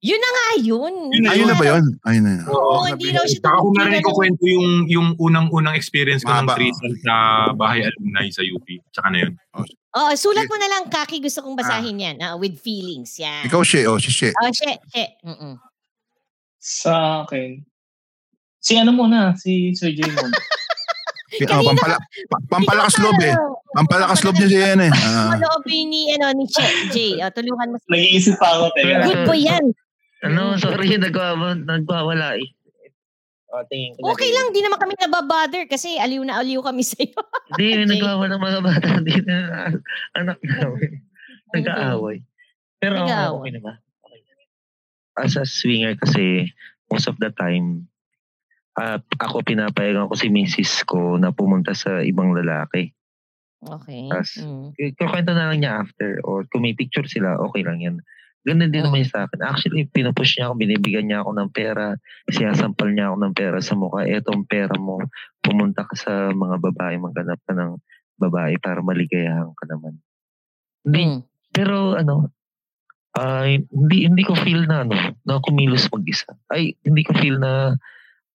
Yun na nga yun. Yun na Ayun na ba yun? Ayun na yun. Oo, hindi raw siya Saka kung tumutulong narinig ko ng- kwento yung, yung unang-unang experience ko ng Mahaba, threesome sa bahay alumni sa UP. Tsaka na yun. Oh, sulat mo na lang, Kaki. Gusto kong basahin yan. ah, with feelings. Yan. Ikaw, She. Oh, si She. Oh, she, she. Mm-mm. Sa akin, si ano muna, si Sir J muna. Oh, pampala, pa- pampalakas loob eh. Pampalakas loob niya siya yan eh. Ah. Ano ni, ano, ni Che, Jay. Oh, tulungan mo. si- Nag-iisip pa ako, teka. Good boy yan. Ano, sorry, nagwawa, nagwawala eh. O, tingin ko Okay lang, di naman kami nababother kasi aliw na aliw kami sa'yo. Hindi, Okay. nagwawa ng mga bata. Hindi na anak namin. Nag-aaway. Pero okay, Nag-aaway. okay na ba? Okay. As a swinger kasi, most of the time, ah, ako pinapayagan ko si misis ko na pumunta sa ibang lalaki. Okay. Tas, Mm. Kukwento na lang niya after or kung may picture sila, okay lang yan. Ganun din naman yung sa akin. Actually, pinupush niya ako, binibigyan niya ako ng pera, sinasampal niya ako ng pera sa mukha. Etong pera mo, pumunta ka sa mga babae, maghanap ka ng babae para maligayahan ka naman. Hindi, Mm. pero ano, ay hindi hindi ko feel na ano, na kumilos mag-isa. Ay, hindi ko feel na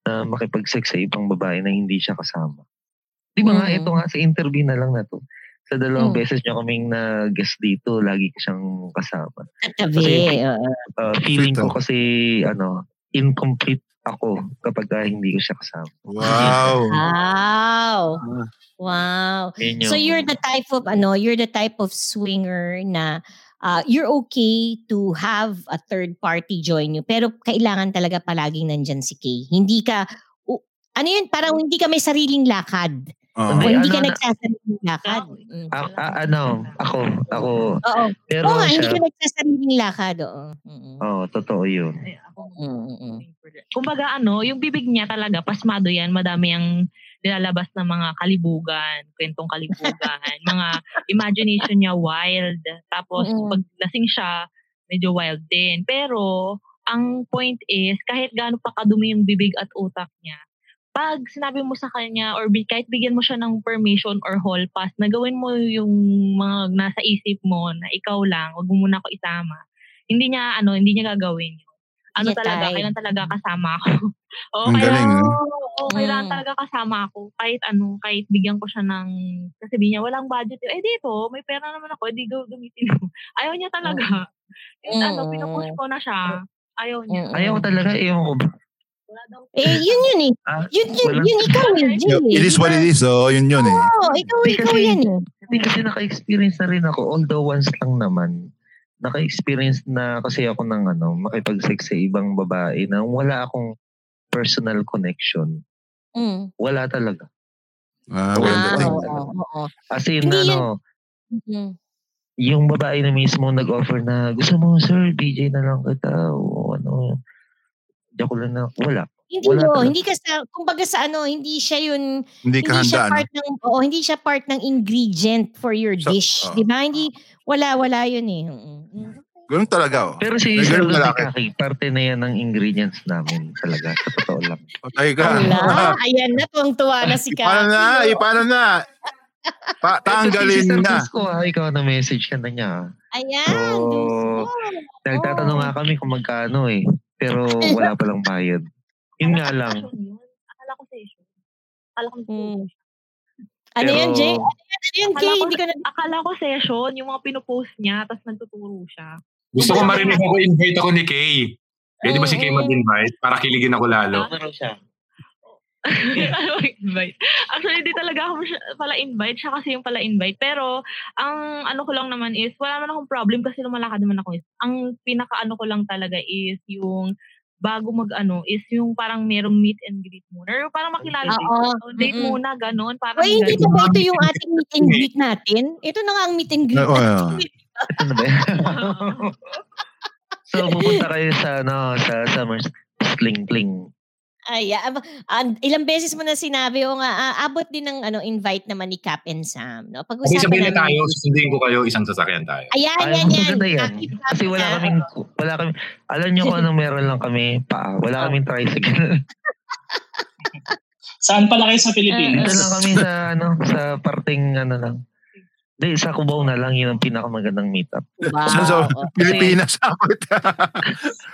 na makipag-sex sa ibang babae na hindi siya kasama. Di ba nga, Mm. ito nga sa interview na lang na to. Sa dalawang Mm. beses niya kaming na-guest dito, lagi ko siyang kasama. Katabi. Kasi- oo. Uh, feeling ko kasi, ano, incomplete ako kapag ah, hindi ko siya kasama. Wow. Wow. Wow. Yun So you're the type of ano, you're the type of swinger na uh, you're okay to have a third party join you pero kailangan talaga palaging nandyan si Kay. Hindi ka ano yun, parang hindi ka may sariling lakad. Oo. O Hindi, hindi ka ano na- nagsasariling lakad. Mm. Ah, ah, ano, ako, ako, Oo. pero Oo nga, hindi siya, ka nagsasariling lakad. Oo. Oh, totoo yun. Mm-mm. Kumbaga ano, yung bibig niya talaga, pasmado yan, madami ang nilalabas ng mga kalibugan, kwentong kalibugan, mga imagination niya wild. Tapos Mm. pag lasing siya, medyo wild din. Pero ang point is, kahit gaano pa kadumi yung bibig at utak niya, pag sinabi mo sa kanya or bi- kahit bigyan mo siya ng permission or hall pass na gawin mo yung mga nasa isip mo na ikaw lang, wag mo muna ako isama. Hindi niya ano, hindi niya gagawin yun. Ano Niya talaga, kailan talaga kasama ako. Oo, Ang galing, kailangan, no? oo, Mm. talaga kasama ako. Kahit ano, kahit bigyan ko siya ng, kasi niya, walang budget. Eh dito, may pera naman ako, eh di go gamitin mo. Ayaw niya talaga. Yung ano, Mm. pinupush ko na siya. Ayaw niya. Mm-mm. Ayaw ko talaga, ayaw ko daw. Eh, yun yun eh. Ah, Yun, yun, Walang- yun ikaw eh. Jay, It is what it is. Oh, yun yun eh. Oo, ikaw, Hindi ikaw kasi- yan eh. Hindi kasi naka-experience na rin ako, although once lang naman, naka-experience na kasi ako ng ano, makipag-sex sa ibang babae na wala akong personal connection. Mm. Wala talaga. Ah, walang Ah, dating. oo, oo. As in, Hindi yun- ano, Mm. yung babae na mismo nag-offer na, gusto mo, sir, DJ na lang kita, o ano, joke lang na, wala. Hindi Wala yun, talaga. hindi ka sa, kumbaga sa ano, hindi siya yun, Hindi ka hindi siya part ng, oo, hindi siya part ng ingredient for your So, dish. oo. di ba? Hindi, wala, wala yun eh. Ganun talaga, oh. Pero si ganun. Kaki, parte na yan ng ingredients namin talaga, sa totoo lang. Patay ka. Wala, ayan na, tuwang-tuwa na si Paano na? Kaki. Eh, paano na? Pa tanggalin Ito si Sir na. Dusko, ah, ikaw na message ka na niya. ah. Ayan, So, Diyos ko. Nagtatanong nga kami kung magkano eh. Pero wala palang bayad. Yun nga lang. Akala ko session. Akala ko Mm. Ano yan, Jay? Ano yan, ano Kay? ko, Hindi ko na... akala ko session, yung mga pinupost niya, tapos nagtuturo siya. Gusto ko marinig ako invite ako ni Kay. Pwede ba si Kay mag-invite? Para kiligin ako lalo. Ano siya? ano invite? Actually, di talaga ako pala invite. Siya kasi yung pala invite. Pero, ang ano ko lang naman is, wala naman akong problem kasi lumalakad naman ako. Ang pinaka ano ko lang talaga is yung bago mag ano is yung parang merong meet and greet muna. Or parang makilala Oo. So, date Mm-mm. muna, ganon. Parang Uy, hindi na ba ito yung ating meet and greet natin? Ito na nga ang meet and greet Oo, yan? so, pupunta kayo sa, ano, sa Summer Sling Cling. Ay, ah, ab- an- ilang beses mo na sinabi o nga, ah, abot din ng ano, invite naman ni Cap and Sam. No? Okay, Pag-usapan sabihin na namin. tayo, susundin ko kayo, isang sasakyan tayo. Ayan, Ay, yan, yan. yan. Kasi wala kaming, wala kami, alam nyo kung anong meron lang kami, paa. Wala kaming tricycle. Saan pala kayo sa Dito Pilipinas? lang kami sa, ano, sa parting, ano lang. Hindi, sa Cubao na lang, yun ang pinakamagandang meetup. Wow. Sa oo. Pilipinas?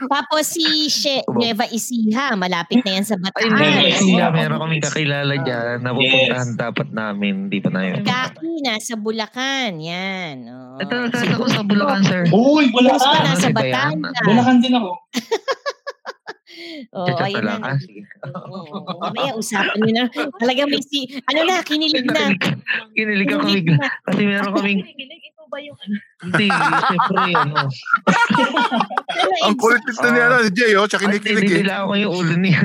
Tapos si She. Nueva Ecija, malapit na yan sa Ay, Bataan. Yes. Kasi Oo. meron kaming kakilala dyan na pupuntahan Yes. dapat namin. Hindi pa na yun. Kaki, nasa Bulacan. Yan. Oh. Ito, nasa ko sa Bulacan, sir. Uy, Bulacan! nasa Ano ba yan? Batangas. Bulacan din ako. Oo, ayan lang. na. Ah, sige. Oo, Mamaya, usapan nyo na. Talaga may si, ano na, kinilig na. Kinilig ako bigla. Kasi meron kaming, ito ba yung ano? hindi, siyempre, ano. Ang kulit nito ni ano, ni Jay, oh. Tsaka kinikilig eh. nila ako yung ulo niya.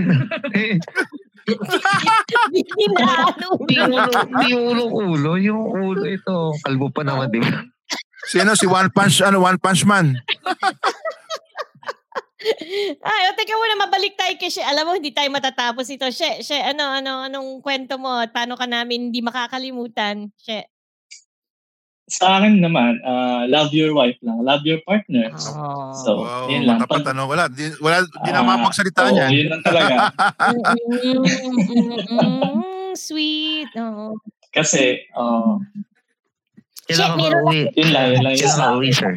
Hindi na, ano. Hindi yung ulo, hindi yung ulo ulo. Yung ulo ito. Kalbo pa naman, di ba? Si ano, si One Punch, ano, One Punch Man. Ay, o teka muna, mabalik tayo kay She. Alam mo, hindi tayo matatapos ito. She, She, ano, ano, anong kwento mo? At paano ka namin hindi makakalimutan? She. Sa akin naman, ah, love your wife lang. Love your partner. Oh. So, Wow, yun lang. matapat, Pag- ano, wala. Di, wala, di na Ah, mapagsalita oo, niyan. yun lang talaga. Mm, sweet. Oo. Kasi, ah, Kailan ka meron ba-uwi? yun lang, yun lang. Yun Kailan ka lang. uwi, sir?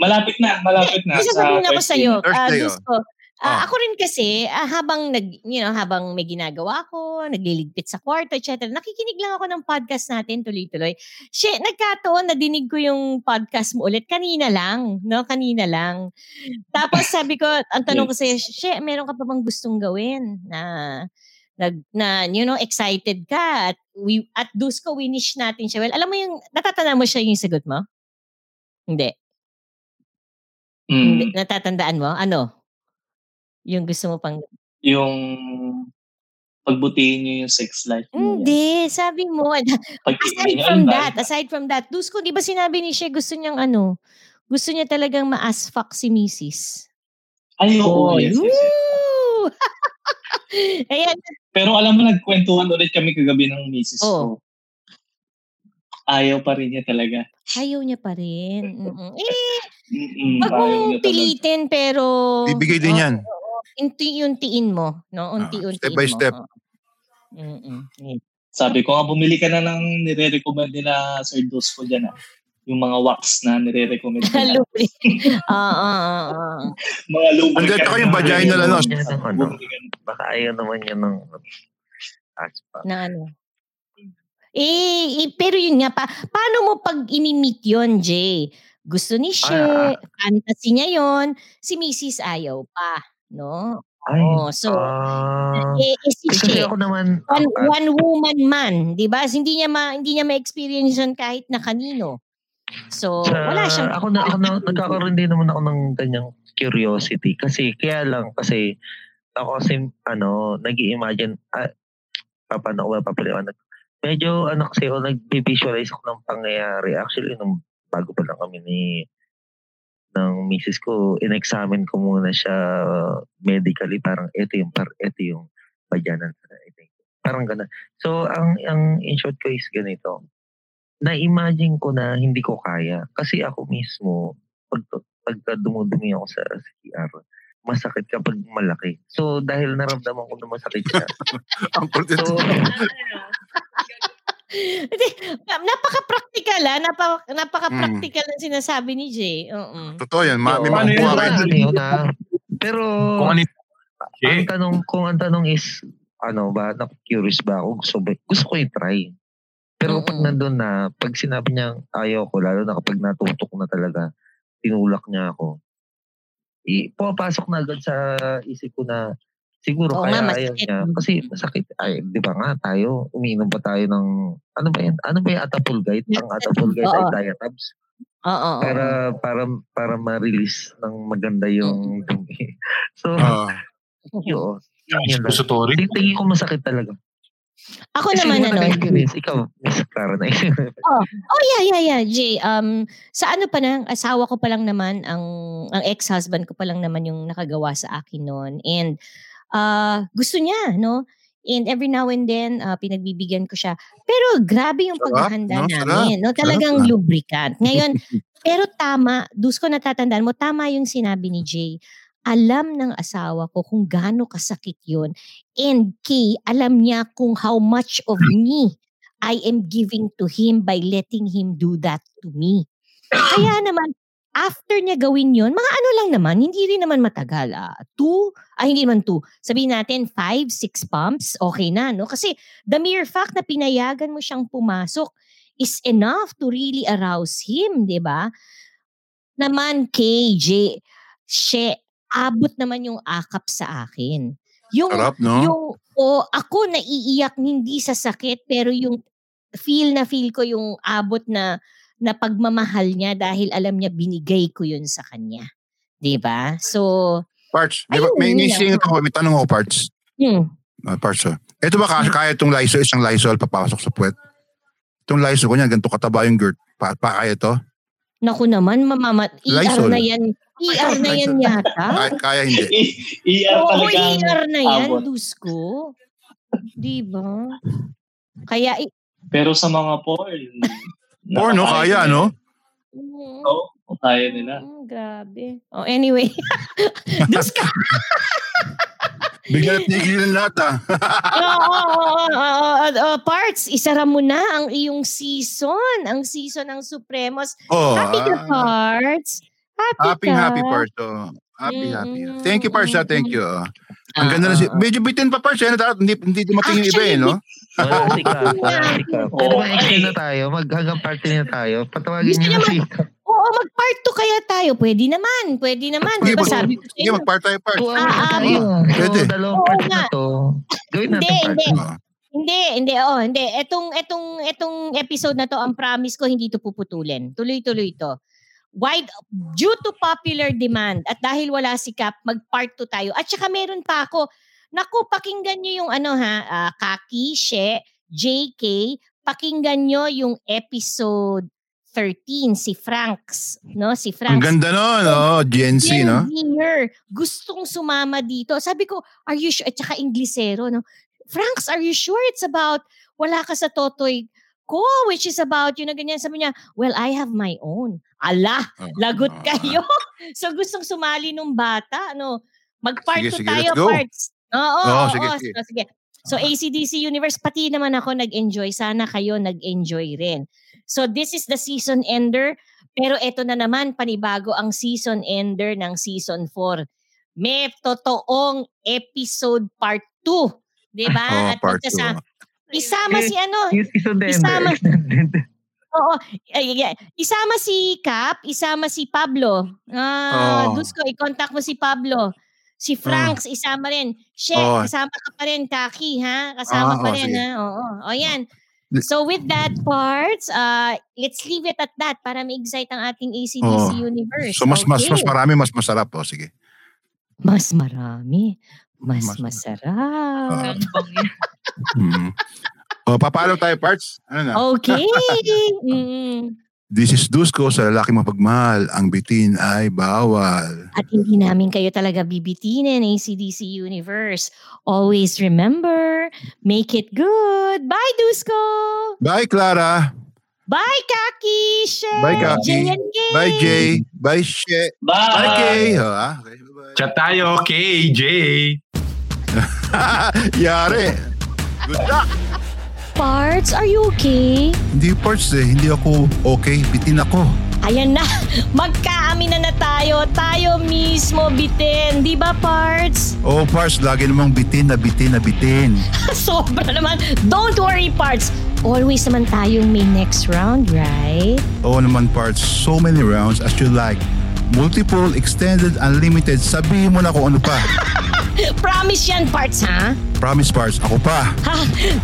Malapit na, malapit na. May sasabihin ako oh. ko. Ah, Ah. Ako rin kasi, ah, habang nag, you know, habang may ginagawa ko, nagliligpit sa kwarto, etc. Nakikinig lang ako ng podcast natin tuloy-tuloy. She, nagkataon, nadinig ko yung podcast mo ulit. Kanina lang, no? Kanina lang. Tapos sabi ko, ang tanong ko sa'yo, She, meron ka pa bang gustong gawin na nag na you know excited ka at we at Dusko winish natin siya well alam mo yung natatanda mo siya yung sagot mo hindi Mm, natatandaan mo ano yung gusto mo pang yung pagbutihin niyo yung sex life niyo. Hindi, sabi mo. Aside from that, aside from that, Dusko, di ba sinabi ni Shea, gusto niyang ano, gusto niya talagang ma-as fuck si Mrs. Ay, oo, yes, yes, yes. Woo! Ayan. Pero alam mo, nagkwentuhan ulit kami kagabi ng misis Oo. ko. Ayaw pa rin niya talaga. Ayaw niya pa rin. Mm-mm. Eh, Mm-mm, wag mong pilitin, pero... Bibigay din yan. Unti-untiin mo. No? Unti-untiin step by mo. step. Mm-mm. Yeah. Sabi ko nga, bumili ka na ng nire-recommend nila Sir Dos ko dyan ah. Yung mga wax na nire-recommend nila. Lubli. Oo, oo, mga lubricant. Andyan ka yung vaginal? Yan ang ano. Baka ayaw naman yan ng aspa. Na ano? Eh, eh, pero yun nga pa, paano mo pag imi-meet yun, Jay? Gusto ni She, Ah. fantasy niya yon si Mrs. ayaw pa, no? Ay, Oo, so, ah, eh, eh, si She, ako naman, one, ah, one woman man, di ba? Hindi niya ma, hindi niya ma-experience yun kahit na kanino. So, sa, wala siyang... ako na, ako na, nagkakaroon din naman ako ng ganyang curiosity. Kasi, kaya lang, kasi, ako kasi, ano, nag imagine ah, paano ko ba papaliwanag? Medyo ano kasi ako nag-visualize ako ng pangyayari. Actually, nung bago pa lang kami ni ng misis ko, in-examine ko muna siya medically. Parang ito yung, par, ito yung badyanan. I think. Parang gano'n. So, ang, ang in short ko is ganito. Na-imagine ko na hindi ko kaya. Kasi ako mismo, pag, pagka dumudumi ako sa CR, masakit kapag malaki. So, dahil naramdaman ko na masakit siya. Ang so, napaka-practical ah. Napaka, Hmm. napaka-practical ng sinasabi ni Jay. Oo. Totoo yan. Ma- may Paano makukuha yun? kayo. ano yun ah. Pero, Kung ano ang tanong, kung ang tanong is, ano ba, na-curious ba ako, gusto, ba, gusto ko i-try. Pero pag Mm-mm. nandun na, pag sinabi niya ayaw ko, lalo na kapag natutok na talaga, tinulak niya ako, i pumapasok na agad sa isip ko na siguro Oo kaya nga, ayaw masakit. niya. Kasi masakit. Ay, di ba nga tayo, umiinom pa tayo ng, ano ba yan? Ano ba yung atapulgite? Ang atapulgite ay Oo. diatabs. Oo, oo. Para, para, para ma-release ng maganda yung dumi. So, Oo. yun. Yun yun lang. Suppository? Tingin ko masakit talaga. Ako Kasi naman ano. Ikaw, Miss Clara na Oh yeah, yeah, yeah, Jay. Um sa ano pa lang, asawa ko pa lang naman ang ang ex-husband ko pa lang naman yung nakagawa sa akin noon. And uh, gusto niya, no? And every now and then uh, pinagbibigyan ko siya. Pero grabe yung Sarap, paghahanda no? namin, no? Talagang Sarap, lubricant. Ngayon, pero tama, dus ko natatandaan mo, tama yung sinabi ni Jay. Alam ng asawa ko kung gaano kasakit yun. And Kay, alam niya kung how much of me I am giving to him by letting him do that to me. Kaya naman, after niya gawin yon mga ano lang naman, hindi rin naman matagal. Ah, two, ah hindi naman two. Sabihin natin, five, six pumps, okay na, no? Kasi the mere fact na pinayagan mo siyang pumasok is enough to really arouse him, di ba? Naman, KJ, she, abot naman yung akap sa akin. Yung, Sarap, no? yung, o ako naiiyak hindi sa sakit, pero yung feel na feel ko yung abot na na pagmamahal niya dahil alam niya binigay ko yun sa kanya. 'Di ba? So, Parts. May, Ayun, may, lang. ako, may tanong ako, Parts. hmm, Uh, parts, oh. Ito ba kasi kaya itong Lysol, isang Lysol papasok sa puwet? Itong Lysol ko niyan, ganito kataba yung girt. Pa, pa kaya ito? naku naman, mamama, ER Lysol. na yan. ER na yan yata. Kaya, kaya hindi. I- ER Oo, talaga. ang ER na yan, abot. Dusko. Di ba? Kaya, i- Pero sa mga porn, Porn, no? Kaya, no? Mm, Oo, kaya nila. mm, grabe. Oh, anyway. Dusko. Bigla at nigilan lahat, ah. Oo, oo, oo, parts, isara mo na ang iyong season. Ang season ng Supremos. oh, Happy ka, ah, parts. Happy, happy, ka. happy, Parts. Oh. Happy, happy. Mm, Thank you, Parts, ah. Thank you. Ang ganda na si... Ah, ah. Medyo bitin pa, Parts. Eh. Dapat Hindi, hindi dumating yung iba, eh, no? Wala si Cap. Wala si Cap. Pwede Oo, ba extend ay. na tayo? Mag hanggang party na tayo. Patawagin niyo na si. Oo, mag-part 2 kaya tayo. Pwede naman. Pwede naman. Sige, Di ba mag- sabi ko sa'yo? mag-part tayo, Parts. Two hours Ah, ah, tayo. Pwede. So, dalawang Oo parts na to. Gawin natin Hindi, part hindi. Hindi, hindi. Oh, hindi. Etong, etong, etong episode na to, ang promise ko, hindi to puputulin. Tuloy-tuloy to. Wide, due to popular demand, at dahil wala si Cap, mag-part 2 tayo. At saka meron pa ako, naku, pakinggan nyo yung ano ha, ah, Kaki, She, JK, pakinggan nyo yung episode 13, si Franks. No? Si Franks. Ang ganda nun, oh, Gen Z, no? Year, gustong sumama dito. Sabi ko, are you sure? At saka Inglesero, no? Franks, are you sure it's about wala ka sa totoy ko, which is about, yun na ganyan. Sabi niya, well, I have my own. Ala, Oh, lagot oh, kayo. so gustong sumali nung bata, ano? Mag-part Sige, sige, tayo, let's go. parts. Oo, Oo, oo, sige, oo. sige. So, sige. So ACDC Universe, pati naman ako nag-enjoy. Sana kayo nag-enjoy rin. So this is the season ender. Pero eto na naman, panibago ang season ender ng season 4. May totoong episode part 2. Di ba? Oh, At part magkasa- 2. Isama si ano, Isama-. Oo. Ay, ay. Isama si Cap, isama si Pablo. Ah, Oh. Dusko, i-contact mo si Pablo. Si Franks, isama rin. She, Oh. kasama ka pa rin, Kaki, ha? Kasama Ah, pa oh, rin, sige. ha? Oo. O, yan. So, with that parts, uh, let's leave it at that para ma-excite ang ating ACDC Oh. universe. So, mas, mas, Okay. mas marami, mas masarap. Oh, sige. Mas marami. Mas, Mas- masarap. Mm. O, papaalam tayo, parts. Ano na? Okay. Mm. This is Dusko sa lalaki mapagmahal. Ang bitin ay bawal. At hindi namin kayo talaga bibitinin, ACDC Universe. Always remember, make it good. Bye, Dusko! Bye, Clara. Bye, Kaki! She! Bye, Kaki. Jay Kay! Bye, Jay. Bye, She. Bye! Bye, Kay. O, ah, okay. Chat tayo, KJ. Yari. Good luck. Parts, are you okay? Hindi parts eh. Hindi ako okay. Bitin ako. Ayan na, magkaamin na na tayo. Tayo mismo bitin. Di ba, Parts? Oh, parts. Lagi namang bitin na bitin na bitin. Sobra naman. Don't worry, Parts. Always naman tayong may next round, right? Oo naman parts. So many rounds as you like. Multiple, extended, unlimited. Sabihin mo na kung ano pa. Promise yan, Parts, ha? Promise parts. Ako pa. Ha,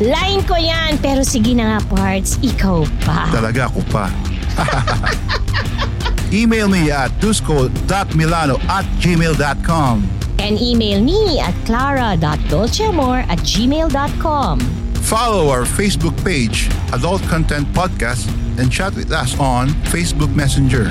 line ko yan. Pero sige na nga, Parts. Ikaw pa. Talaga ako pa. Email me at dusko.milano at gmail.com. And email me at clara.dolceamor at gmail.com. Follow our Facebook page, Adult Content Podcast, and chat with us on Facebook Messenger.